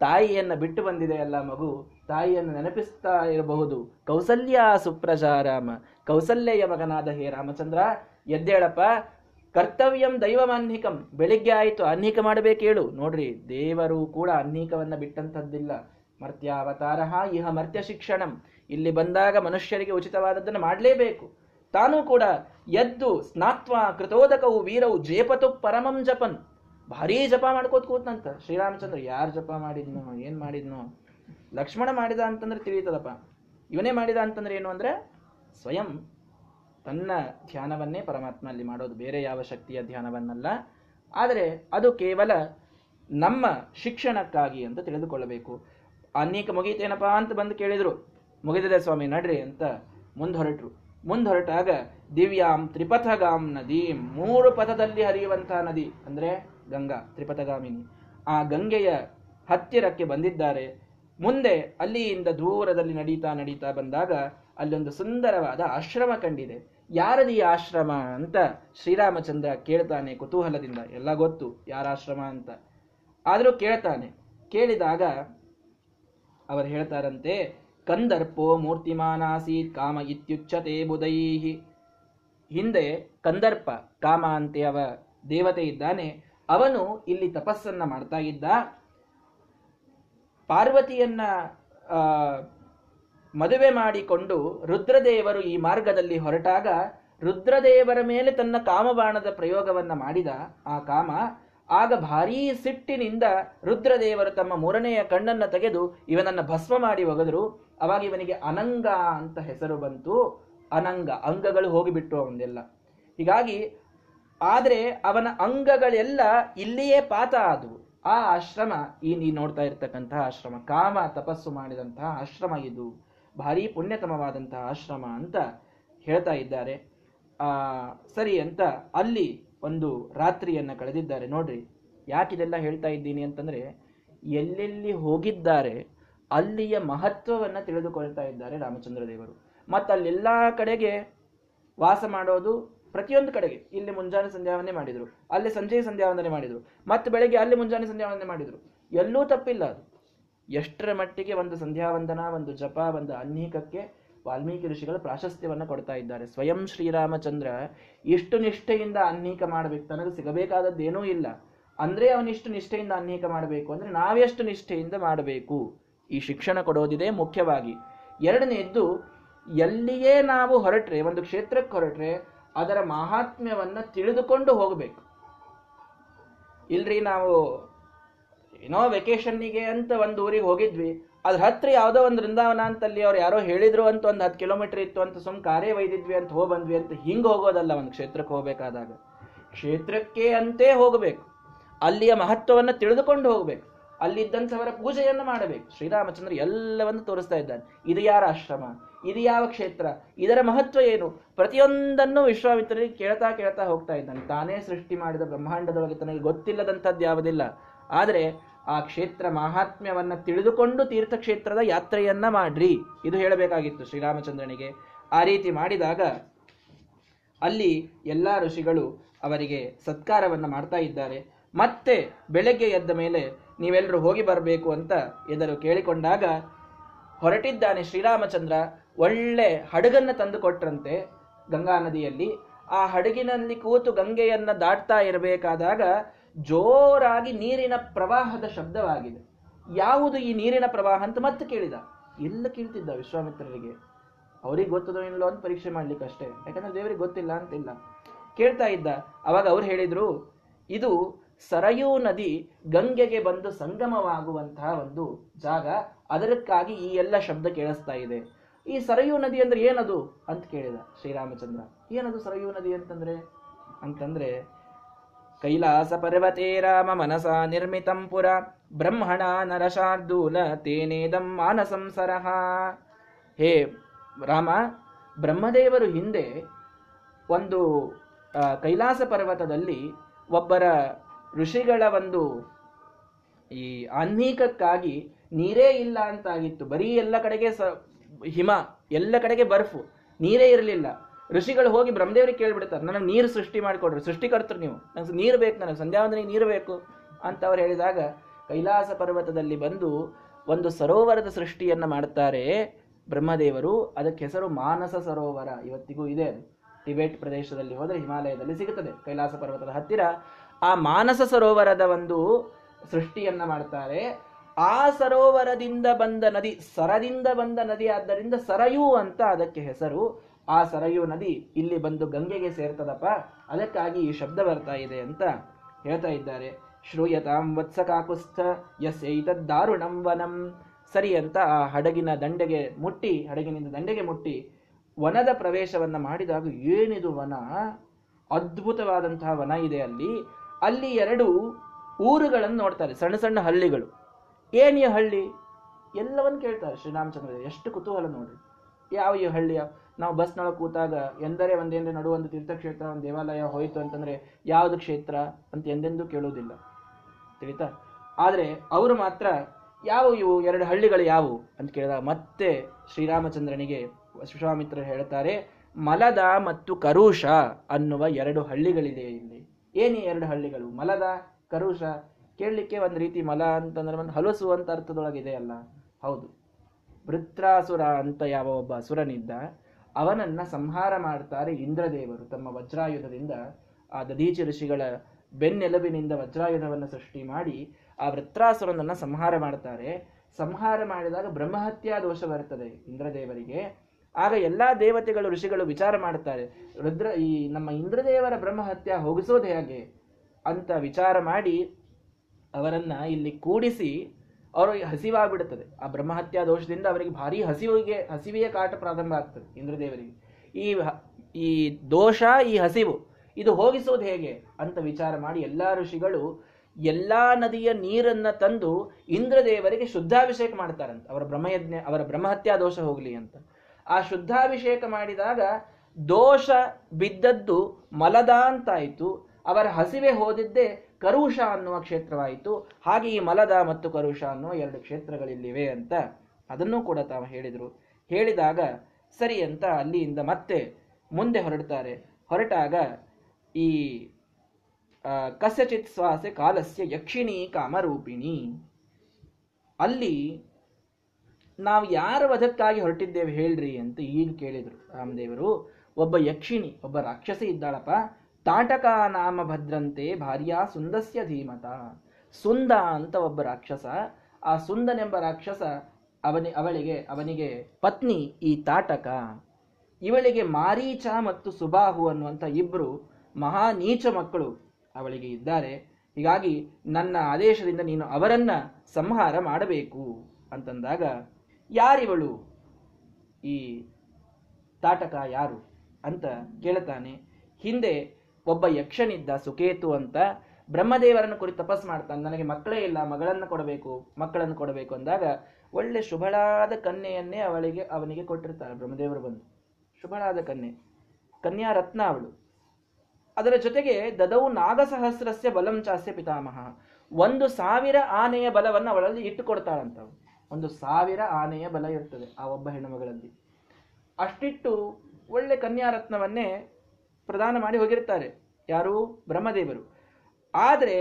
ತಾಯಿಯನ್ನು ಬಿಟ್ಟು ಬಂದಿದೆ ಅಲ್ಲ ಮಗು, ತಾಯಿಯನ್ನು ನೆನಪಿಸ್ತಾ ಇರಬಹುದು. ಕೌಸಲ್ಯ ಸುಪ್ರಜಾರಾಮ ಕೌಸಲ್ಯ ಮಗನಾದ ಹೇ ರಾಮಚಂದ್ರ, ಎದ್ದೇಳಪ್ಪ, ಕರ್ತವ್ಯಂ ದೈವಮಾನ್ಹಿಕಂ ಬೆಳಿಗ್ಗೆ ಆಯಿತು ಅನ್ಹಿಕ ಮಾಡಬೇಕೇಳು. ನೋಡ್ರಿ, ದೇವರು ಕೂಡ ಅನ್ಹಿಕವನ್ನು ಬಿಟ್ಟಂಥದ್ದಿಲ್ಲ. ಮರ್ತ್ಯಾವತಾರ ಇಹ ಮರ್ತ್ಯ ಶಿಕ್ಷಣಂ. ಇಲ್ಲಿ ಬಂದಾಗ ಮನುಷ್ಯರಿಗೆ ಉಚಿತವಾದದ್ದನ್ನು ಮಾಡಲೇಬೇಕು. ತಾನೂ ಕೂಡ ಎದ್ದು ಸ್ನಾತ್ವ ಕೃತೋದಕವು ವೀರವು ಜೇಪತು ಪರಮಂ ಜಪನ್. ಭಾರೀ ಜಪ ಮಾಡ್ಕೋತ ಕೂತ್ನಂತ. ಶ್ರೀರಾಮಚಂದ್ರ, ಯಾರು ಜಪ ಮಾಡಿದ್ನು, ಏನು ಮಾಡಿದ್ನು. ಲಕ್ಷ್ಮಣ ಮಾಡಿದ ಅಂತಂದ್ರೆ ತಿಳಿಯುತ್ತದಪ್ಪ ಇವನೇ ಮಾಡಿದ ಅಂತಂದ್ರೆ ಏನು ಅಂದರೆ, ಸ್ವಯಂ ತನ್ನ ಧ್ಯಾನವನ್ನೇ ಪರಮಾತ್ಮ ಅಲ್ಲಿ ಮಾಡೋದು. ಬೇರೆ ಯಾವ ಶಕ್ತಿಯ ಧ್ಯಾನವನ್ನಲ್ಲ. ಆದರೆ ಅದು ಕೇವಲ ನಮ್ಮ ಶಿಕ್ಷಣಕ್ಕಾಗಿ ಅಂತ ತಿಳಿದುಕೊಳ್ಳಬೇಕು. ಅನೇಕ ಮುಗೀತೇನಪ್ಪ ಅಂತ ಬಂದು ಕೇಳಿದ್ರು. ಮುಗಿದಿದೆ ಸ್ವಾಮಿ, ನಡ್ರಿ ಅಂತ ಮುಂದೆ ಹೊರಟ್ರು ಮುಂದೆ ಹೊರಟಾಗ ದಿವ್ಯಾಂ ತ್ರಿಪಥಗಾಂ ನದಿ, ಮೂರು ಪಥದಲ್ಲಿ ಹರಿಯುವಂತಹ ನದಿ ಅಂದ್ರೆ ಗಂಗಾ, ತ್ರಿಪಥಗಾಮಿನಿ. ಆ ಗಂಗೆಯ ಹತ್ತಿರಕ್ಕೆ ಬಂದಿದ್ದಾರೆ. ಮುಂದೆ ಅಲ್ಲಿಯಿಂದ ದೂರದಲ್ಲಿ ನಡೀತಾ ನಡೀತಾ ಬಂದಾಗ ಅಲ್ಲೊಂದು ಸುಂದರವಾದ ಆಶ್ರಮ ಕಂಡಿದೆ. ಯಾರದಿ ಆಶ್ರಮ ಅಂತ ಶ್ರೀರಾಮಚಂದ್ರ ಕೇಳ್ತಾನೆ ಕುತೂಹಲದಿಂದ. ಎಲ್ಲ ಗೊತ್ತು ಯಾರ ಆಶ್ರಮ ಅಂತ. ಆದರೂ ಕೇಳ್ತಾನೆ. ಕೇಳಿದಾಗ ಅವರು ಹೇಳ್ತಾರಂತೆ, ಕಂದರ್ಪೋ ಮೂರ್ತಿಮಾನಾಸೀತ್ ಕಾಮ ಇತ್ಯುಚ್ಛತೆ ಬುಧೈಹಿ. ಹಿಂದೆ ಕಂದರ್ಪ, ಕಾಮ ಅಂತೆ ಅವ ದೇವತೆ ಇದ್ದಾನೆ. ಅವನು ಇಲ್ಲಿ ತಪಸ್ಸನ್ನ ಮಾಡ್ತಾ ಇದ್ದ. ಪಾರ್ವತಿಯನ್ನ ಮದುವೆ ಮಾಡಿಕೊಂಡು ರುದ್ರದೇವರು ಈ ಮಾರ್ಗದಲ್ಲಿ ಹೊರಟಾಗ ರುದ್ರದೇವರ ಮೇಲೆ ತನ್ನ ಕಾಮಬಾಣದ ಪ್ರಯೋಗವನ್ನ ಮಾಡಿದ ಆ ಕಾಮ. ಆಗ ಭಾರೀ ಸಿಟ್ಟಿನಿಂದ ರುದ್ರದೇವರು ತಮ್ಮ ಮೂರನೆಯ ಕಣ್ಣನ್ನ ತೆಗೆದು ಇವನನ್ನ ಭಸ್ಮ ಮಾಡಿ ಒಗೆದರು. ಅವಾಗ ಇವನಿಗೆ ಅನಂಗ ಅಂತ ಹೆಸರು ಬಂತು. ಅನಂಗ, ಅಂಗಗಳು ಹೋಗಿಬಿಟ್ಟು ಅವನ್ನೆಲ್ಲ. ಹೀಗಾಗಿ ಆದ್ರೆ ಅವನ ಅಂಗಗಳೆಲ್ಲ ಇಲ್ಲಿಯೇ ಪಾತ ಆದವು. ಆ ಆಶ್ರಮ, ಈ ನೀ ನೋಡ್ತಾ ಇರ್ತಕ್ಕಂತಹ ಆಶ್ರಮ, ಕಾಮ ತಪಸ್ಸು ಮಾಡಿದಂತಹ ಆಶ್ರಮ ಇದು. ಭಾರಿ ಪುಣ್ಯತಮವಾದಂತಹ ಆಶ್ರಮ ಅಂತ ಹೇಳ್ತಾ ಇದ್ದಾರೆ. ಆ, ಸರಿ ಅಂತ ಅಲ್ಲಿ ಒಂದು ರಾತ್ರಿಯನ್ನು ಕಳೆದಿದ್ದಾರೆ. ನೋಡ್ರಿ ಯಾಕಿದೆಲ್ಲ ಹೇಳ್ತಾ ಇದ್ದೀನಿ ಅಂತಂದ್ರೆ, ಎಲ್ಲೆಲ್ಲಿ ಹೋಗಿದ್ದಾರೆ, ಅಲ್ಲಿಯ ಮಹತ್ವವನ್ನ ತಿಳಿದುಕೊಳ್ತಾ ಇದ್ದಾರೆ ರಾಮಚಂದ್ರ ದೇವರು. ಮತ್ತೆ ಅಲ್ಲೆಲ್ಲಾ ಕಡೆಗೆ ವಾಸ ಮಾಡೋದು ಪ್ರತಿಯೊಂದು ಕಡೆಗೆ. ಇಲ್ಲಿ ಮುಂಜಾನೆ ಸಂಧ್ಯಾವಂದನೆ ಮಾಡಿದರು. ಅಲ್ಲಿ ಸಂಜೆ ಸಂಧ್ಯಾವಂದನೆ ಮಾಡಿದರು. ಮತ್ತೆ ಬೆಳಗ್ಗೆ ಅಲ್ಲಿ ಮುಂಜಾನೆ ಸಂಧ್ಯಾವಂದನೆ ಮಾಡಿದರು. ಎಲ್ಲೂ ತಪ್ಪಿಲ್ಲ ಅದು. ಎಷ್ಟರ ಮಟ್ಟಿಗೆ ಒಂದು ಸಂಧ್ಯಾವಂದನ, ಒಂದು ಜಪ, ಒಂದು ಅನ್ನೀಕಕ್ಕೆ ವಾಲ್ಮೀಕಿ ಋಷಿಗಳು ಪ್ರಾಶಸ್ತ್ಯವನ್ನು ಕೊಡ್ತಾ ಇದ್ದಾರೆ. ಸ್ವಯಂ ಶ್ರೀರಾಮಚಂದ್ರ ಇಷ್ಟು ನಿಷ್ಠೆಯಿಂದ ಅನ್ನೀಕ ಮಾಡಬೇಕು. ತನಗೆ ಸಿಗಬೇಕಾದದ್ದೇನೂ ಇಲ್ಲ. ಅಂದರೆ ಅವನಿಷ್ಟು ನಿಷ್ಠೆಯಿಂದ ಅನ್ನೀಕ ಮಾಡಬೇಕು ಅಂದರೆ ನಾವೆಷ್ಟು ನಿಷ್ಠೆಯಿಂದ ಮಾಡಬೇಕು? ಈ ಶಿಕ್ಷಣ ಕೊಡೋದಿದೆ ಮುಖ್ಯವಾಗಿ. ಎರಡನೆಯದ್ದು ಎಲ್ಲಿಯೇ ನಾವು ಹೊರಟ್ರೆ, ಒಂದು ಕ್ಷೇತ್ರಕ್ಕೆ ಹೊರಟ್ರೆ ಅದರ ಮಹಾತ್ಮ್ಯವನ್ನು ತಿಳಿದುಕೊಂಡು ಹೋಗಬೇಕು. ಇಲ್ರಿ ನಾವು ಏನೋ ವೆಕೇಶನ್ನಿಗೆ ಅಂತ ಒಂದು ಊರಿಗೆ ಹೋಗಿದ್ವಿ. ಅದ್ರ ಹತ್ರ ಯಾವುದೋ ಒಂದು ವೃಂದಾವನ ಅಂತಲ್ಲಿ ಅವ್ರು ಯಾರೋ ಹೇಳಿದ್ರು ಅಂತ ಒಂದು ಹತ್ತು ಕಿಲೋಮೀಟರ್ ಇತ್ತು ಅಂತ ಸುಮ್ ಕಾರ್ಯ ಒಯ್ದಿದ್ವಿ ಅಂತ ಹೋಗಿ ಬಂದ್ವಿ ಅಂತ ಹಿಂಗೆ ಹೋಗೋದಲ್ಲ ಒಂದು ಕ್ಷೇತ್ರಕ್ಕೆ ಹೋಗಬೇಕಾದಾಗ. ಕ್ಷೇತ್ರಕ್ಕೆ ಅಂತೇ ಹೋಗಬೇಕು. ಅಲ್ಲಿಯ ಮಹತ್ವವನ್ನು ತಿಳಿದುಕೊಂಡು ಹೋಗಬೇಕು. ಅಲ್ಲಿದ್ದಂಥವರ ಪೂಜೆಯನ್ನು ಮಾಡಬೇಕು. ಶ್ರೀರಾಮಚಂದ್ರ ಎಲ್ಲವನ್ನು ತೋರಿಸ್ತಾ ಇದ್ದಾನೆ. ಇದು ಯಾರ ಆಶ್ರಮ? ಇದು ಯಾವ ಕ್ಷೇತ್ರ? ಇದರ ಮಹತ್ವ ಏನು? ಪ್ರತಿಯೊಂದನ್ನು ವಿಶ್ವಾಮಿತ್ರರಿಗೆ ಕೇಳ್ತಾ ಕೇಳ್ತಾ ಹೋಗ್ತಾ ಇದ್ದಾನೆ. ತಾನೇ ಸೃಷ್ಟಿ ಮಾಡಿದ ಬ್ರಹ್ಮಾಂಡದೊಳಗೆ ತನಗೆ ಗೊತ್ತಿಲ್ಲದಂಥದ್ದು ಯಾವುದಿಲ್ಲ. ಆದರೆ ಆ ಕ್ಷೇತ್ರ ಮಹಾತ್ಮ್ಯವನ್ನ ತಿಳಿದುಕೊಂಡು ತೀರ್ಥಕ್ಷೇತ್ರದ ಯಾತ್ರೆಯನ್ನ ಮಾಡ್ರಿ. ಇದು ಹೇಳಬೇಕಾಗಿತ್ತು ಶ್ರೀರಾಮಚಂದ್ರನಿಗೆ. ಆ ರೀತಿ ಮಾಡಿದಾಗ ಅಲ್ಲಿ ಎಲ್ಲ ಋಷಿಗಳು ಅವರಿಗೆ ಸತ್ಕಾರವನ್ನ ಮಾಡ್ತಾ ಇದ್ದಾರೆ. ಮತ್ತೆ ಬೆಳಗ್ಗೆ ಎದ್ದ ಮೇಲೆ ನೀವೆಲ್ಲರೂ ಹೋಗಿ ಬರಬೇಕು ಅಂತ ಎದರು ಕೇಳಿಕೊಂಡಾಗ ಹೊರಟಿದ್ದಾನೆ ಶ್ರೀರಾಮಚಂದ್ರ ಒಳ್ಳೆ ಹಡಗನ್ನು ತಂದು ಕೊಟ್ರಂತೆ ಗಂಗಾ ನದಿಯಲ್ಲಿ. ಆ ಹಡಗಿನಲ್ಲಿ ಕೂತು ಗಂಗೆಯನ್ನು ದಾಟ್ತಾ ಇರಬೇಕಾದಾಗ ಜೋರಾಗಿ ನೀರಿನ ಪ್ರವಾಹದ ಶಬ್ದವಾಗಿದೆ. ಯಾವುದು ಈ ನೀರಿನ ಪ್ರವಾಹ ಅಂತ ಮತ್ತೆ ಕೇಳಿದ. ಎಲ್ಲ ಕೇಳ್ತಿದ್ದ ವಿಶ್ವಾಮಿತ್ರರಿಗೆ. ಅವ್ರಿಗೆ ಗೊತ್ತದೋ ಇಲ್ಲೋ ಅಂತ ಪರೀಕ್ಷೆ ಮಾಡ್ಲಿಕ್ಕೆ ಅಷ್ಟೇ. ಯಾಕಂದ್ರೆ ದೇವರಿಗೆ ಗೊತ್ತಿಲ್ಲ ಅಂತಿಲ್ಲ ಕೇಳ್ತಾ ಇದ್ದ. ಅವಾಗ ಅವ್ರು ಹೇಳಿದ್ರು, ಇದು ಸರಯೂ ನದಿ ಗಂಗೆಗೆ ಬಂದು ಸಂಗಮವಾಗುವಂತಹ ಒಂದು ಜಾಗ. ಅದಕ್ಕಾಗಿ ಈ ಎಲ್ಲ ಶಬ್ದ ಕೇಳಿಸ್ತಾ ಇದೆ. ಈ ಸರಯೂ ನದಿ ಅಂದ್ರೆ ಏನದು ಅಂತ ಕೇಳಿದ ಶ್ರೀರಾಮಚಂದ್ರ. ಏನದು ಸರಯೂ ನದಿ ಅಂತಂದ್ರೆ? ಅಂತಂದ್ರೆ, ಕೈಲಾಸ ಪರ್ವತೇ ರಾಮ ಮನಸ ನಿರ್ಮಿತಂ ಪುರ, ಬ್ರಹ್ಮಣ ನರಶಾರ್ದೂಲ ತೇನೇದಂ ಮಾನಸಂ ಸರಹ. ಹೇ ರಾಮ, ಬ್ರಹ್ಮದೇವರು ಹಿಂದೆ ಒಂದು ಕೈಲಾಸ ಪರ್ವತದಲ್ಲಿ ಒಬ್ಬರ ಋಷಿಗಳ ಒಂದು ಈ ಆನ್ಮೀಕಕ್ಕಾಗಿ ನೀರೇ ಇಲ್ಲ ಅಂತಾಗಿತ್ತು. ಬರೀ ಎಲ್ಲ ಕಡೆಗೆ ಸ, ಹಿಮ, ಎಲ್ಲ ಕಡೆಗೆ ಬರ್ಫು, ನೀರೇ ಇರಲಿಲ್ಲ. ಋಷಿಗಳು ಹೋಗಿ ಬ್ರಹ್ಮದೇವರಿಗೆ ಕೇಳ್ಬಿಡ್ತಾರೆ, ನನಗೆ ನೀರು ಸೃಷ್ಟಿ ಮಾಡಿಕೊಡ್ರಿ, ಸೃಷ್ಟಿಕರ್ತರು ನೀವು. ನನಗೆ ನೀರು ಬೇಕು, ನನಗೆ ಸಂಧ್ಯಾವಂದನಿಗೆ ನೀರು ಬೇಕು. ಅಂತ ಅವ್ರು ಹೇಳಿದಾಗ ಕೈಲಾಸ ಪರ್ವತದಲ್ಲಿ ಬಂದು ಒಂದು ಸರೋವರದ ಸೃಷ್ಟಿಯನ್ನು ಮಾಡ್ತಾರೆ ಬ್ರಹ್ಮದೇವರು. ಅದಕ್ಕೆ ಹೆಸರು ಮಾನಸ ಸರೋವರ. ಇವತ್ತಿಗೂ ಇದೆ. ಟಿಬೆಟ್ ಪ್ರದೇಶದಲ್ಲಿ ಹೋದರೆ ಹಿಮಾಲಯದಲ್ಲಿ ಸಿಗುತ್ತದೆ ಕೈಲಾಸ ಪರ್ವತದ ಹತ್ತಿರ. ಆ ಮಾನಸ ಸರೋವರದ ಒಂದು ಸೃಷ್ಟಿಯನ್ನ ಮಾಡ್ತಾರೆ. ಆ ಸರೋವರದಿಂದ ಬಂದ ನದಿ ಸರದಿಂದ ಬಂದ ನದಿ ಆದ್ದರಿಂದ ಸರಯು ಅಂತ ಅದಕ್ಕೆ ಹೆಸರು. ಆ ಸರಯು ನದಿ ಇಲ್ಲಿ ಬಂದು ಗಂಗೆಗೆ ಸೇರ್ತದಪ್ಪ. ಅದಕ್ಕಾಗಿ ಈ ಶಬ್ದ ಬರ್ತಾ ಇದೆ ಅಂತ ಹೇಳ್ತಾ ಇದ್ದಾರೆ. ಶ್ರೂಯತಾಂ ವತ್ಸ ಕಾಕುಸ್ಥ ದಾರುಣಂ ವನಂ. ಸರಿ ಅಂತ ಆ ಹಡಗಿನ ದಂಡೆಗೆ ಮುಟ್ಟಿ, ಹಡಗಿನಿಂದ ದಂಡೆಗೆ ಮುಟ್ಟಿ ವನದ ಪ್ರವೇಶವನ್ನ ಮಾಡಿದಾಗ ಏನಿದು ವನ? ಅದ್ಭುತವಾದಂತಹ ವನ ಇದೆ ಅಲ್ಲಿ. ಅಲ್ಲಿ ಎರಡು ಊರುಗಳನ್ನು ನೋಡ್ತಾರೆ, ಸಣ್ಣ ಸಣ್ಣ ಹಳ್ಳಿಗಳು. ಏನ್ ಈ ಹಳ್ಳಿ? ಎಲ್ಲವನ್ನು ಕೇಳ್ತಾರೆ ಶ್ರೀರಾಮಚಂದ್ರ ಎಷ್ಟು ಕುತೂಹಲ ನೋಡ್ರಿ. ಯಾವ ಈ ಹಳ್ಳಿಯ? ನಾವು ಬಸ್ನೊಳಗೆ ಕೂತಾಗ ಎಂದರೆ ಒಂದೇಂದ್ರೆ ನಡು ಒಂದು ತೀರ್ಥಕ್ಷೇತ್ರ, ಒಂದು ದೇವಾಲಯ ಹೋಯಿತು ಅಂತಂದ್ರೆ ಯಾವುದು ಕ್ಷೇತ್ರ ಅಂತ ಎಂದೆಂದೂ ಕೇಳುವುದಿಲ್ಲ. ತಿಳಿತಾ? ಆದರೆ ಅವರು ಮಾತ್ರ ಯಾವ ಇವು ಎರಡು ಹಳ್ಳಿಗಳು ಯಾವುವು ಅಂತ ಕೇಳಿದಾಗ ಮತ್ತೆ ಶ್ರೀರಾಮಚಂದ್ರನಿಗೆ ವಿಶ್ವಾಮಿತ್ರರು ಹೇಳ್ತಾರೆ, ಮಲದ ಮತ್ತು ಕರುಷ ಅನ್ನುವ ಎರಡು ಹಳ್ಳಿಗಳಿದೆ ಇಲ್ಲಿ. ಏನಿ ಎರಡು ಹಳ್ಳಿಗಳು? ಮಲದ, ಕರುಷ, ಕೇಳಲಿಕ್ಕೆ ಒಂದು ರೀತಿ ಮಲ ಅಂತಂದ್ರೆ ಒಂದು ಹಲಸು ಅಂತ ಅರ್ಥದೊಳಗಿದೆ ಅಲ್ಲ? ಹೌದು. ವೃತ್ರಾಸುರ ಅಂತ ಯಾವ ಒಬ್ಬ ಅಸುರನಿದ್ದ, ಅವನನ್ನ ಸಂಹಾರ ಮಾಡ್ತಾರೆ ಇಂದ್ರದೇವರು, ತಮ್ಮ ವಜ್ರಾಯುಧದಿಂದ. ಆ ದಧೀಚಿ ಋಷಿಗಳ ಬೆನ್ನೆಲುಬಿನಿಂದ ವಜ್ರಾಯುಧವನ್ನು ಸೃಷ್ಟಿ ಮಾಡಿ ಆ ವೃತ್ರಾಸುರನನ್ನ ಸಂಹಾರ ಮಾಡ್ತಾರೆ. ಸಂಹಾರ ಮಾಡಿದಾಗ ಬ್ರಹ್ಮಹತ್ಯಾ ದೋಷ ಬರ್ತದೆ ಇಂದ್ರದೇವರಿಗೆ. ಆಗ ಎಲ್ಲಾ ದೇವತೆಗಳು, ಋಷಿಗಳು ವಿಚಾರ ಮಾಡ್ತಾರೆ ರುದ್ರ ಈ ನಮ್ಮ ಇಂದ್ರದೇವರ ಬ್ರಹ್ಮಹತ್ಯ ಹೋಗಿಸೋದು ಹೇಗೆ ಅಂತ ವಿಚಾರ ಮಾಡಿ ಅವರನ್ನ ಇಲ್ಲಿ ಕೂಡಿಸಿ ಅವರಿಗೆ ಹಸಿವಾಗ್ಬಿಡುತ್ತದೆ. ಆ ಬ್ರಹ್ಮಹತ್ಯಾ ದೋಷದಿಂದ ಅವರಿಗೆ ಭಾರಿ ಹಸಿವಿಗೆ, ಹಸಿವೆಯ ಕಾಟ ಪ್ರಾರಂಭ ಆಗ್ತದೆ ಇಂದ್ರದೇವರಿಗೆ. ಈ ಈ ದೋಷ, ಈ ಹಸಿವು, ಇದು ಹೋಗಿಸೋದು ಹೇಗೆ ಅಂತ ವಿಚಾರ ಮಾಡಿ ಎಲ್ಲಾ ಋಷಿಗಳು ಎಲ್ಲಾ ನದಿಯ ನೀರನ್ನ ತಂದು ಇಂದ್ರದೇವರಿಗೆ ಶುದ್ಧಾಭಿಷೇಕ ಮಾಡ್ತಾರಂತ. ಅವರ ಬ್ರಹ್ಮಯಜ್ಞ, ಅವರ ಬ್ರಹ್ಮಹತ್ಯಾ ದೋಷ ಹೋಗಲಿ ಅಂತ. ಆ ಶುದ್ಧಾಭಿಷೇಕ ಮಾಡಿದಾಗ ದೋಷ ಬಿದ್ದದ್ದು ಮಲದ ಅಂತಾಯಿತು. ಅವರ ಹಸಿವೆ ಹೋದಿದ್ದೇ ಕರುಷ ಅನ್ನುವ ಕ್ಷೇತ್ರವಾಯಿತು. ಹಾಗೆ ಈ ಮಲದ ಮತ್ತು ಕರುಷ ಅನ್ನುವ ಎರಡು ಕ್ಷೇತ್ರಗಳಿಲ್ಲಿವೆ ಅಂತ ಅದನ್ನು ಕೂಡ ತಾವು ಹೇಳಿದರು. ಹೇಳಿದಾಗ, ಸರಿ ಅಂತ ಅಲ್ಲಿಯಿಂದ ಮತ್ತೆ ಮುಂದೆ ಹೊರಡ್ತಾರೆ. ಹೊರಟಾಗ ಈ ಕಸ್ಯಚಿತ್ ಸ್ವಾಸೆ ಕಾಲಸ್ಯ ಯಕ್ಷಿಣಿ ಕಾಮರೂಪಿಣಿ. ಅಲ್ಲಿ ನಾವು ಯಾರ ವಧಕ್ಕಾಗಿ ಹೊರಟಿದ್ದೇವೆ ಹೇಳ್ರಿ ಅಂತ ಈಗ ಕೇಳಿದರು ರಾಮದೇವರು. ಒಬ್ಬ ಯಕ್ಷಿಣಿ, ಒಬ್ಬ ರಾಕ್ಷಸಿ ಇದ್ದಾಳಪ್ಪ. ತಾಟಕ ನಾಮ ಭದ್ರಂತೆ ಭಾರ್ಯಾ ಸುಂದಸ್ಯ ಧೀಮತ. ಸುಂದ ಅಂತ ಒಬ್ಬ ರಾಕ್ಷಸ. ಆ ಸುಂದನೆಂಬ ರಾಕ್ಷಸ ಅವನಿ, ಅವಳಿಗೆ, ಅವನಿಗೆ ಪತ್ನಿ ಈ ತಾಟಕ. ಇವಳಿಗೆ ಮಾರೀಚ ಮತ್ತು ಸುಬಾಹು ಅನ್ನುವಂಥ ಇಬ್ಬರು ಮಹಾ ನೀಚ ಮಕ್ಕಳು ಅವಳಿಗೆ ಇದ್ದಾರೆ. ಹೀಗಾಗಿ ನನ್ನ ಆದೇಶದಿಂದ ನೀನು ಅವರನ್ನ ಸಂಹಾರ ಮಾಡಬೇಕು ಅಂತಂದಾಗ ಯಾರಿವಳು? ಈ ತಾಟಕ ಯಾರು ಅಂತ ಕೇಳ್ತಾನೆ ಹಿಂದೆ ಒಬ್ಬ ಯಕ್ಷನಿದ್ದ ಸುಕೇತು ಅಂತ ಬ್ರಹ್ಮದೇವರನ್ನು ಕುರಿತು ತಪಸ್ ಮಾಡ್ತಾನೆ. ನನಗೆ ಮಕ್ಕಳೇ ಇಲ್ಲ, ಮಗಳನ್ನು ಕೊಡಬೇಕು, ಮಕ್ಕಳನ್ನು ಕೊಡಬೇಕು ಅಂದಾಗ ಒಳ್ಳೆ ಶುಭಳಾದ ಕನ್ಯೆಯನ್ನೇ ಅವಳಿಗೆ, ಅವನಿಗೆ ಕೊಟ್ಟಿರ್ತಾರೆ ಬ್ರಹ್ಮದೇವರು ಬಂದು ಶುಭಳಾದ ಕನ್ಯೆ ಕನ್ಯಾ ರತ್ನ ಅವಳು. ಅದರ ಜೊತೆಗೆ ದದವು ನಾಗಸಹಸ್ರಸ್ಯ ಬಲಂ ಚಾಸ್ಯ ಪಿತಾಮಹ. ಒಂದು ಸಾವಿರ ಆನೆಯ ಬಲವನ್ನು ಅವಳಲ್ಲಿ ಇಟ್ಟುಕೊಡ್ತಾಳಂತ ಅವಳು. ಒಂದು ಸಾವಿರ ಆನೆಯ ಬಲ ಇರ್ತದೆ ಆ ಒಬ್ಬ ಹೆಣ್ಣುಮಗಳಲ್ಲಿ ಅಷ್ಟಿಟ್ಟು ಒಳ್ಳೆ ಕನ್ಯಾರತ್ನವನ್ನೇ ಪ್ರದಾನ ಮಾಡಿ ಹೋಗಿರ್ತಾರೆ. ಯಾರು? ಬ್ರಹ್ಮದೇವರು. ಆದರೆ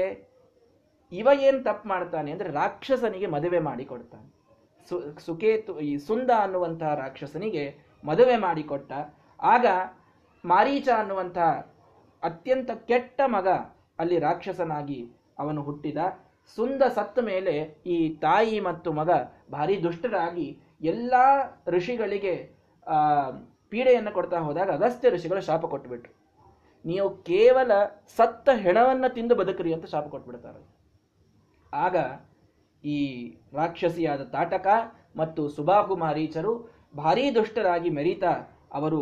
ಇವ ಏನು ತಪ್ಪು ಮಾಡ್ತಾನೆ ಅಂದರೆ ರಾಕ್ಷಸನಿಗೆ ಮದುವೆ ಮಾಡಿ ಕೊಡ್ತಾನೆ. ಸು, ಸುಕೇತು, ಈ ಸುಂದ ಅನ್ನುವಂತಹ ರಾಕ್ಷಸನಿಗೆ ಮದುವೆ ಮಾಡಿಕೊಟ್ಟ ಆಗ ಮಾರೀಚ ಅನ್ನುವಂತಹ ಅತ್ಯಂತ ಕೆಟ್ಟ ಮಗ ಅಲ್ಲಿ ರಾಕ್ಷಸನಾಗಿ ಅವನು ಹುಟ್ಟಿದ. ಸುಂದ ಸತ್ತ ಮೇಲೆ ಈ ತಾಯಿ ಮತ್ತು ಮಗ ಭಾರಿ ದುಷ್ಟರಾಗಿ ಎಲ್ಲ ಋಷಿಗಳಿಗೆ ಪೀಡೆಯನ್ನು ಕೊಡ್ತಾ ಹೋದಾಗ ಅಗಸ್ತ್ಯ ಋಷಿಗಳು ಶಾಪ ಕೊಟ್ಟುಬಿಟ್ರು ನೀವು ಕೇವಲ ಸತ್ತ ಹೆಣವನ್ನು ತಿಂದು ಬದುಕ್ರಿ ಅಂತ ಶಾಪ ಕೊಟ್ಬಿಡ್ತಾರೆ. ಆಗ ಈ ರಾಕ್ಷಸಿಯಾದ ತಾಟಕ ಮತ್ತು ಸುಬಾಹು ಮಾರೀಚರು ಭಾರೀ ದುಷ್ಟರಾಗಿ ಮೆರೀತಾ ಅವರು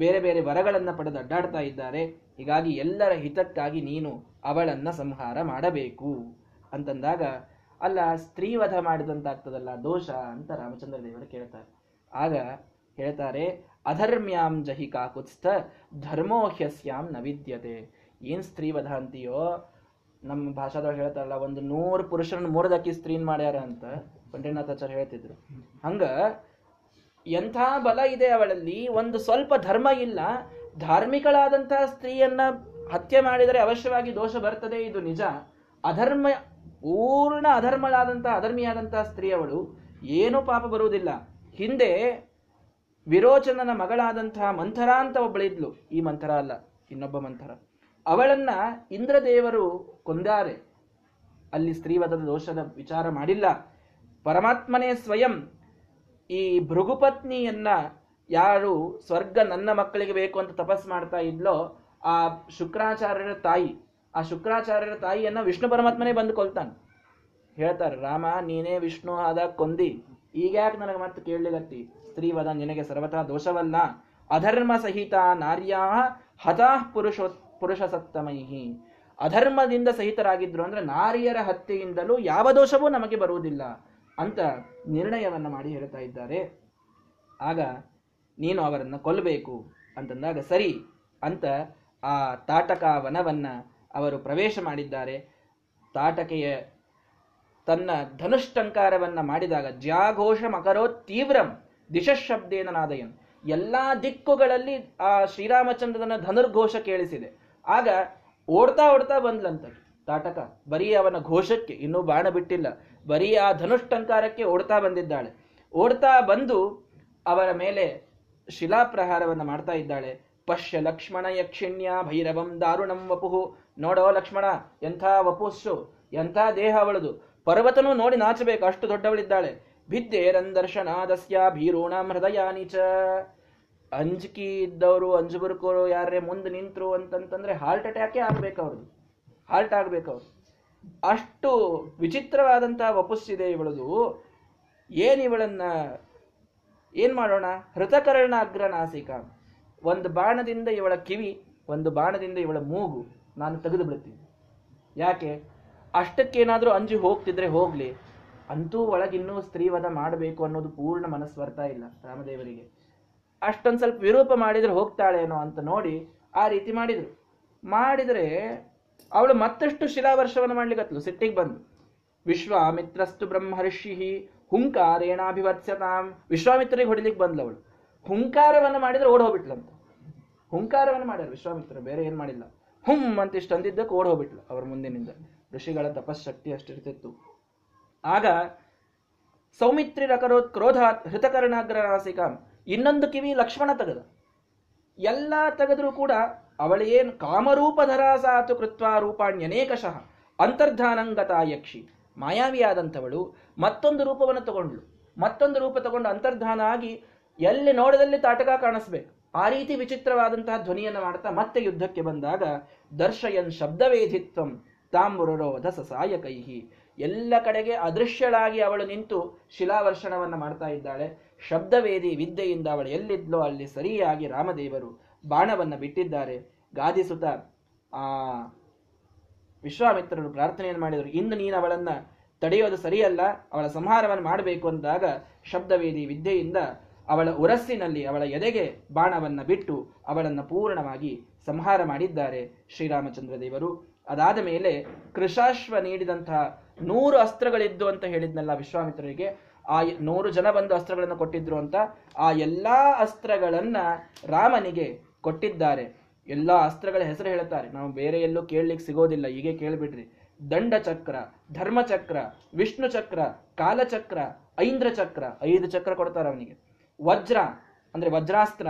ಬೇರೆ ಬೇರೆ ವರಗಳನ್ನು ಪಡೆದು ಅಡ್ಡಾಡ್ತಾ ಇದ್ದಾರೆ. ಹೀಗಾಗಿ ಎಲ್ಲರ ಹಿತಕ್ಕಾಗಿ ನೀನು ಅವಳನ್ನು ಸಂಹಾರ ಮಾಡಬೇಕು ಅಂತಂದಾಗ ಅಲ್ಲ ಸ್ತ್ರೀವಧ ಮಾಡಿದಂತಾಗ್ತದಲ್ಲ, ದೋಷ ಅಂತ ರಾಮಚಂದ್ರ ದೇವರು ಕೇಳ್ತಾರೆ. ಆಗ ಹೇಳ್ತಾರೆ, ಅಧರ್ಮ್ಯಾಂ ಜಹಿ ಕಾಕುತ್ಸ್ಥ ಧರ್ಮೋಹ್ಯಸ್ಯಾಂ ನ ವಿದ್ಯತೆ. ಏನ್ ಸ್ತ್ರೀವಧ ಅಂತೀಯೋ? ನಮ್ಮ ಭಾಷಾದೊಳಗೆ ಹೇಳ್ತಾರಲ್ಲ, ಒಂದು ನೂರು ಪುರುಷರನ್ನು ಮೂರದಕ್ಕಿ ಸ್ತ್ರೀನ್ ಮಾಡ್ಯಾರ ಅಂತ ಪಂಡಿನಾಥಾಚಾರ್ಯ ಹೇಳ್ತಿದ್ರು. ಹಂಗ, ಎಂಥ ಬಲ ಇದೆ ಅವಳಲ್ಲಿ, ಒಂದು ಸ್ವಲ್ಪ ಧರ್ಮ ಇಲ್ಲ, ಧಾರ್ಮಿಕಳಾದಂತಹ ಸ್ತ್ರೀಯನ್ನ ಹತ್ಯೆ ಮಾಡಿದರೆ ಅವಶ್ಯವಾಗಿ ದೋಷ ಬರ್ತದೆ, ಇದು ನಿಜ. ಅಧರ್ಮ ಪೂರ್ಣ ಅಧರ್ಮಳಾದಂಥ, ಅಧರ್ಮಿಯಾದಂಥ ಸ್ತ್ರೀಯವಳು ಏನೂ ಪಾಪ ಬರುವುದಿಲ್ಲ. ಹಿಂದೆ ವಿರೋಚನನ ಮಗಳಾದಂತಹ ಮಂಥರ ಅಂತ ಒಬ್ಬಳಿದ್ಲು. ಈ ಮಂಥರ ಅಲ್ಲ, ಇನ್ನೊಬ್ಬ ಮಂಥರ. ಅವಳನ್ನ ಇಂದ್ರದೇವರು ಕೊಂದಾರೆ. ಅಲ್ಲಿ ಸ್ತ್ರೀವಧದ ದೋಷದ ವಿಚಾರ ಮಾಡಿಲ್ಲ. ಪರಮಾತ್ಮನೇ ಸ್ವಯಂ ಈ ಭೃಗುಪತ್ನಿಯನ್ನ ಯಾರು ಸ್ವರ್ಗ ನನ್ನ ಮಕ್ಕಳಿಗೆ ಬೇಕು ಅಂತ ತಪಸ್ ಮಾಡ್ತಾ ಇದ್ಲೋ ಆ ಶುಕ್ರಾಚಾರ್ಯರ ತಾಯಿ. ಆ ಶುಕ್ರಾಚಾರ್ಯರ ತಾಯಿಯನ್ನ ವಿಷ್ಣು ಪರಮಾತ್ಮನೇ ಬಂದು ಕೊಲ್ತಾನೆ. ಹೇಳ್ತಾರೆ, ರಾಮ, ನೀನೇ ವಿಷ್ಣು ಆದ ಕೊಂದಿ. ಈಗ ಯಾಕೆ ನನಗೆ ಮತ್ತೆ ಕೇಳಲಿಗತ್ತಿ ಸ್ತ್ರೀವದ ನಿನಗೆ ಸರ್ವಥಾ ದೋಷವಲ್ಲ. ಅಧರ್ಮ ಸಹಿತ ನಾರ್ಯಾ ಹತಾ ಪುರುಷ ಪುರುಷ ಸತ್ತಮೈಹಿ ಅಧರ್ಮದಿಂದ ಸಹಿತರಾಗಿದ್ರು ಅಂದ್ರೆ ನಾರಿಯರ ಹತ್ಯೆಯಿಂದಲೂ ಯಾವ ದೋಷವೂ ನಮಗೆ ಬರುವುದಿಲ್ಲ ಅಂತ ನಿರ್ಣಯವನ್ನ ಮಾಡಿ ಹೇಳ್ತಾ ಇದ್ದಾರೆ. ಆಗ, ನೀನು ಅವರನ್ನು ಕೊಲ್ಲಬೇಕು ಅಂತಂದಾಗ, ಸರಿ ಅಂತ ಆ ತಾಟಕ ವನವನ್ನ ಅವರು ಪ್ರವೇಶ ಮಾಡಿದ್ದಾರೆ. ತಾಟಕೆಯ ತನ್ನ ಧನುಷ್ಟಂಕಾರವನ್ನು ಮಾಡಿದಾಗ ಜ್ಯಾಘೋಷ ಮಕರೋ ತೀವ್ರಂ ದಿಶಶಬ್ದೇನ ನಾದಯನ್. ಎಲ್ಲ ದಿಕ್ಕುಗಳಲ್ಲಿ ಆ ಶ್ರೀರಾಮಚಂದ್ರನ ಧನುರ್ಘೋಷ ಕೇಳಿಸಿದೆ. ಆಗ ಓಡ್ತಾ ಓಡ್ತಾ ಬಂದ್ಲಂತ. ತಾಟಕ, ಬರೀ ಅವನ ಘೋಷಕ್ಕೆ, ಇನ್ನೂ ಬಾಣ ಬಿಟ್ಟಿಲ್ಲ. ಬರೀ ಆ ಧನುಷ್ಟಂಕಾರಕ್ಕೆ ಓಡ್ತಾ ಬಂದಿದ್ದಾಳೆ. ಓಡ್ತಾ ಬಂದು ಅವರ ಮೇಲೆ ಶಿಲಾಪ್ರಹಾರವನ್ನು ಮಾಡ್ತಾ ಇದ್ದಾಳೆ. ಪಶ್ಯ ಲಕ್ಷ್ಮಣ ಯಕ್ಷಿಣ್ಯ ಭೈರವಂ ದಾರುಣಂ ವಪುಹು. ನೋಡೋ ಲಕ್ಷ್ಮಣ, ಎಂಥ ವಪುಸ್ಸು, ಎಂಥ ದೇಹ ಅವಳದು. ಪರ್ವತನೂ ನೋಡಿ ನಾಚಬೇಕು, ಅಷ್ಟು ದೊಡ್ಡವಳಿದ್ದಾಳೆ. ಭಿದ್ದೇರಂದರ್ಶನಾದಸ್ಯ ಭೀರೂಣ ಹೃದಯಾ ನೀಚ ಅಂಜಿಕಿ ಇದ್ದವರು, ಅಂಜುಬುರ್ಕೋರು ಯಾರೇ ಮುಂದೆ ನಿಂತರು ಅಂತಂತಂದ್ರೆ ಹಾರ್ಟ್ ಅಟ್ಯಾಕೇ ಆಗ್ಬೇಕು ಅವ್ರದ್ದು. ಹಾರ್ಟ್ ಆಗ್ಬೇಕು ಅವ್ರು ಅಷ್ಟು ವಿಚಿತ್ರವಾದಂತಹ ವಪುಸ್ಸಿದೆ ಇವಳದು. ಏನ್ ಇವಳನ್ನ, ಏನ್ ಮಾಡೋಣ? ಹೃತಕರ್ಣ ಅಗ್ರನಾಸಿಕ ಒಂದು ಬಾಣದಿಂದ ಇವಳ ಕಿವಿ, ಒಂದು ಬಾಣದಿಂದ ಇವಳ ಮೂಗು. ನಾನು ತೆಗೆದು ಬಿಡ್ತೀನಿ ಯಾಕೆ? ಅಷ್ಟಕ್ಕೇನಾದರೂ ಅಂಜಿ ಹೋಗ್ತಿದ್ರೆ ಹೋಗ್ಲಿ. ಅಂತೂ ಒಳಗಿನ್ನೂ ಸ್ತ್ರೀವಧ ಮಾಡಬೇಕು ಅನ್ನೋದು ಪೂರ್ಣ ಮನಸ್ಸು ಬರ್ತಾ ಇಲ್ಲ ರಾಮದೇವರಿಗೆ. ಅಷ್ಟೊಂದು ಸ್ವಲ್ಪ ವಿರೂಪ ಮಾಡಿದರೆ ಹೋಗ್ತಾಳೇನೋ ಅಂತ ನೋಡಿ ಆ ರೀತಿ ಮಾಡಿದರು. ಮಾಡಿದರೆ ಅವಳು ಮತ್ತಷ್ಟು ಶಿಲಾವರ್ಷವನ್ನು ಮಾಡ್ಲಿಕ್ಕತ್ಲು ಸಿಟ್ಟಿಗೆ ಬಂದು. ವಿಶ್ವಾಮಿತ್ರಸ್ತು ಬ್ರಹ್ಮರ್ಷಿ ಹುಂಕಾರೇಣಾಭಿವತ್ಸ್ಯತಾಂ. ವಿಶ್ವಾಮಿತ್ರರಿಗೆ ಹೊಡಿಲಿಕ್ಕೆ ಬಂದ್ಲು ಅವಳು. ಹುಂಕಾರವನ್ನು ಮಾಡಿದರೆ ಓಡ್ ಹೋಗ್ಬಿಟ್ಲಂತ. ಹುಂಕಾರವನ್ನು ಮಾಡ್ಯಾರ ವಿಶ್ವಾಮಿತ್ರ, ಬೇರೆ ಏನು ಮಾಡಿಲ್ಲ. ಹುಂ ಅಂತ ಇಷ್ಟು ಅಂದಿದ್ದಕ್ಕೆ ಓಡ್ ಹೋಗ್ಬಿಟ್ಲು ಅವ್ರ ಮುಂದಿನಿಂದ. ಋಷಿಗಳ ತಪಶಕ್ತಿ ಅಷ್ಟಿರ್ತಿತ್ತು. ಆಗ ಸೌಮಿತ್ರಿ ರಕರೋತ್ ಕ್ರೋಧಾತ್ ಹೃತಕರ್ಣಾಗ್ರನಾಸಿಕಾಂ ಇನ್ನೊಂದು ಕಿವಿ ಲಕ್ಷ್ಮಣ ತೆಗೆದ. ಎಲ್ಲ ತೆಗೆದ್ರೂ ಕೂಡ ಅವಳೇನು ಕಾಮರೂಪಧರಾಸಾತು ಕೃತ್ವ ರೂಪಾಣ್ಯನೇಕಶಃ ಅಂತರ್ಧಾನಂಗತ ಯಕ್ಷಿ. ಮಾಯಾವಿಯಾದಂಥವಳು ಮತ್ತೊಂದು ರೂಪವನ್ನು ತಗೊಂಡ್ಳು. ಮತ್ತೊಂದು ರೂಪ ತಗೊಂಡು ಅಂತರ್ಧಾನ ಆಗಿ ಎಲ್ಲಿ ನೋಡದಲ್ಲಿ ತಾಟಕ ಕಾಣಿಸ್ಬೇಕು. ಆ ರೀತಿ ವಿಚಿತ್ರವಾದಂತಹ ಧ್ವನಿಯನ್ನು ಮಾಡ್ತಾ ಮತ್ತೆ ಯುದ್ಧಕ್ಕೆ ಬಂದಾಗ ದರ್ಶಯನ್ ಶಬ್ದವೇಧಿತ್ವಂ ತಾಂಬುರರೋಧ ಸಸಾಯಕೈಹಿ. ಎಲ್ಲ ಕಡೆಗೆ ಅದೃಶ್ಯಳಾಗಿ ಅವಳು ನಿಂತು ಶಿಲಾವರ್ಷಣವನ್ನು ಮಾಡ್ತಾ ಇದ್ದಾಳೆ. ಶಬ್ದವೇದಿ ವಿದ್ಯೆಯಿಂದ ಅವಳು ಎಲ್ಲಿದ್ಲೋ ಅಲ್ಲಿ ಸರಿಯಾಗಿ ರಾಮದೇವರು ಬಾಣವನ್ನ ಬಿಟ್ಟಿದ್ದಾರೆ. ಗಾದಿಸುತ್ತ ಆ, ವಿಶ್ವಾಮಿತ್ರರು ಪ್ರಾರ್ಥನೆಯನ್ನು ಮಾಡಿದರು. ಇನ್ನು ನೀನು ಅವಳನ್ನು ತಡೆಯೋದು ಸರಿಯಲ್ಲ. ಅವಳ ಸಂಹಾರವನ್ನು ಮಾಡಬೇಕು ಅಂದಾಗ ಶಬ್ದವೇದಿ ವಿದ್ಯೆಯಿಂದ ಅವಳ ಉರಸ್ಸಿನಲ್ಲಿ ಅವಳ ಎದೆಗೆ ಬಾಣವನ್ನು ಬಿಟ್ಟು ಅವಳನ್ನು ಪೂರ್ಣವಾಗಿ ಸಂಹಾರ ಮಾಡಿದ್ದಾರೆ ಶ್ರೀರಾಮಚಂದ್ರ ದೇವರು. ಅದಾದ ಮೇಲೆ ಕೃಷಾಶ್ವ ನೀಡಿದಂತಹ ನೂರು ಅಸ್ತ್ರಗಳಿದ್ದು ಅಂತ ಹೇಳಿದ್ನಲ್ಲ ವಿಶ್ವಾಮಿತ್ರರಿಗೆ. ಆ ನೂರು ಜನ ಬಂದು ಅಸ್ತ್ರಗಳನ್ನು ಕೊಟ್ಟಿದ್ರು ಅಂತ ಆ ಎಲ್ಲಾ ಅಸ್ತ್ರಗಳನ್ನ ರಾಮನಿಗೆ ಕೊಟ್ಟಿದ್ದಾರೆ. ಎಲ್ಲ ಅಸ್ತ್ರಗಳ ಹೆಸರು ಹೇಳುತ್ತಾರೆ. ನಾವು ಬೇರೆ ಎಲ್ಲೂ ಕೇಳಲಿಕ್ಕೆ ಸಿಗೋದಿಲ್ಲ. ಹೀಗೆ ಕೇಳಿಬಿಡ್ರಿ. ದಂಡಚಕ್ರ, ಧರ್ಮಚಕ್ರ ವಿಷ್ಣು ಚಕ್ರ ಕಾಲಚಕ್ರ ಐಂದ್ರ ಚಕ್ರ ಐದು ಚಕ್ರ ಕೊಡ್ತಾರೆ ಅವನಿಗೆ. ವಜ್ರ, ಅಂದ್ರೆ ವಜ್ರಾಸ್ತ್ರ,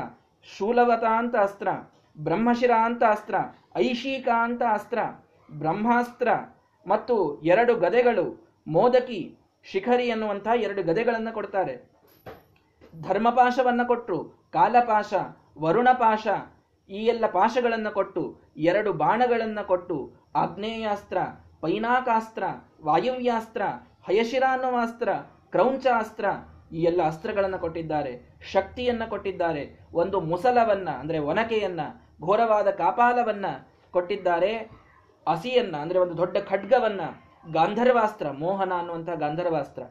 ಶೂಲವತ ಅಂತ ಅಸ್ತ್ರ, ಬ್ರಹ್ಮಶಿರ ಅಂತ ಅಸ್ತ್ರ, ಐಶೀಕ ಅಂತ ಅಸ್ತ್ರ, ಬ್ರಹ್ಮಾಸ್ತ್ರ ಮತ್ತು ಎರಡು ಗದೆಗಳು, ಮೋದಕಿ, ಶಿಖರಿ ಎನ್ನುವಂತಹ ಎರಡು ಗದೆಗಳನ್ನು ಕೊಡ್ತಾರೆ. ಧರ್ಮಪಾಶವನ್ನು ಕೊಟ್ಟರು ಕಾಲಪಾಶ, ವರುಣಪಾಶ, ಈ ಎಲ್ಲ ಪಾಶಗಳನ್ನು ಕೊಟ್ಟು, ಎರಡು ಬಾಣಗಳನ್ನು ಕೊಟ್ಟು, ಆಗ್ನೇಯಾಸ್ತ್ರ, ಪೈನಾಕಾಸ್ತ್ರ, ವಾಯುವ್ಯಾಸ್ತ್ರ ಹಯಶಿರಾನುವಾಸ್ತ್ರ ಕ್ರೌಂಚಾಸ್ತ್ರ ಈ ಎಲ್ಲ ಅಸ್ತ್ರಗಳನ್ನು ಕೊಟ್ಟಿದ್ದಾರೆ, ಶಕ್ತಿಯನ್ನ ಕೊಟ್ಟಿದ್ದಾರೆ, ಒಂದು ಮುಸಲವನ್ನ, ಅಂದ್ರೆ ಒನಕೆಯನ್ನ, ಘೋರವಾದ ಕಾಪಾಲವನ್ನ ಕೊಟ್ಟಿದ್ದಾರೆ, ಹಸಿಯನ್ನ, ಅಂದ್ರೆ ಒಂದು ದೊಡ್ಡ ಖಡ್ಗವನ್ನ, ಗಾಂಧರ್ವಾಸ್ತ್ರ, ಮೋಹನ ಅನ್ನುವಂತಹ ಗಾಂಧರ್ವಾಸ್ತ್ರ.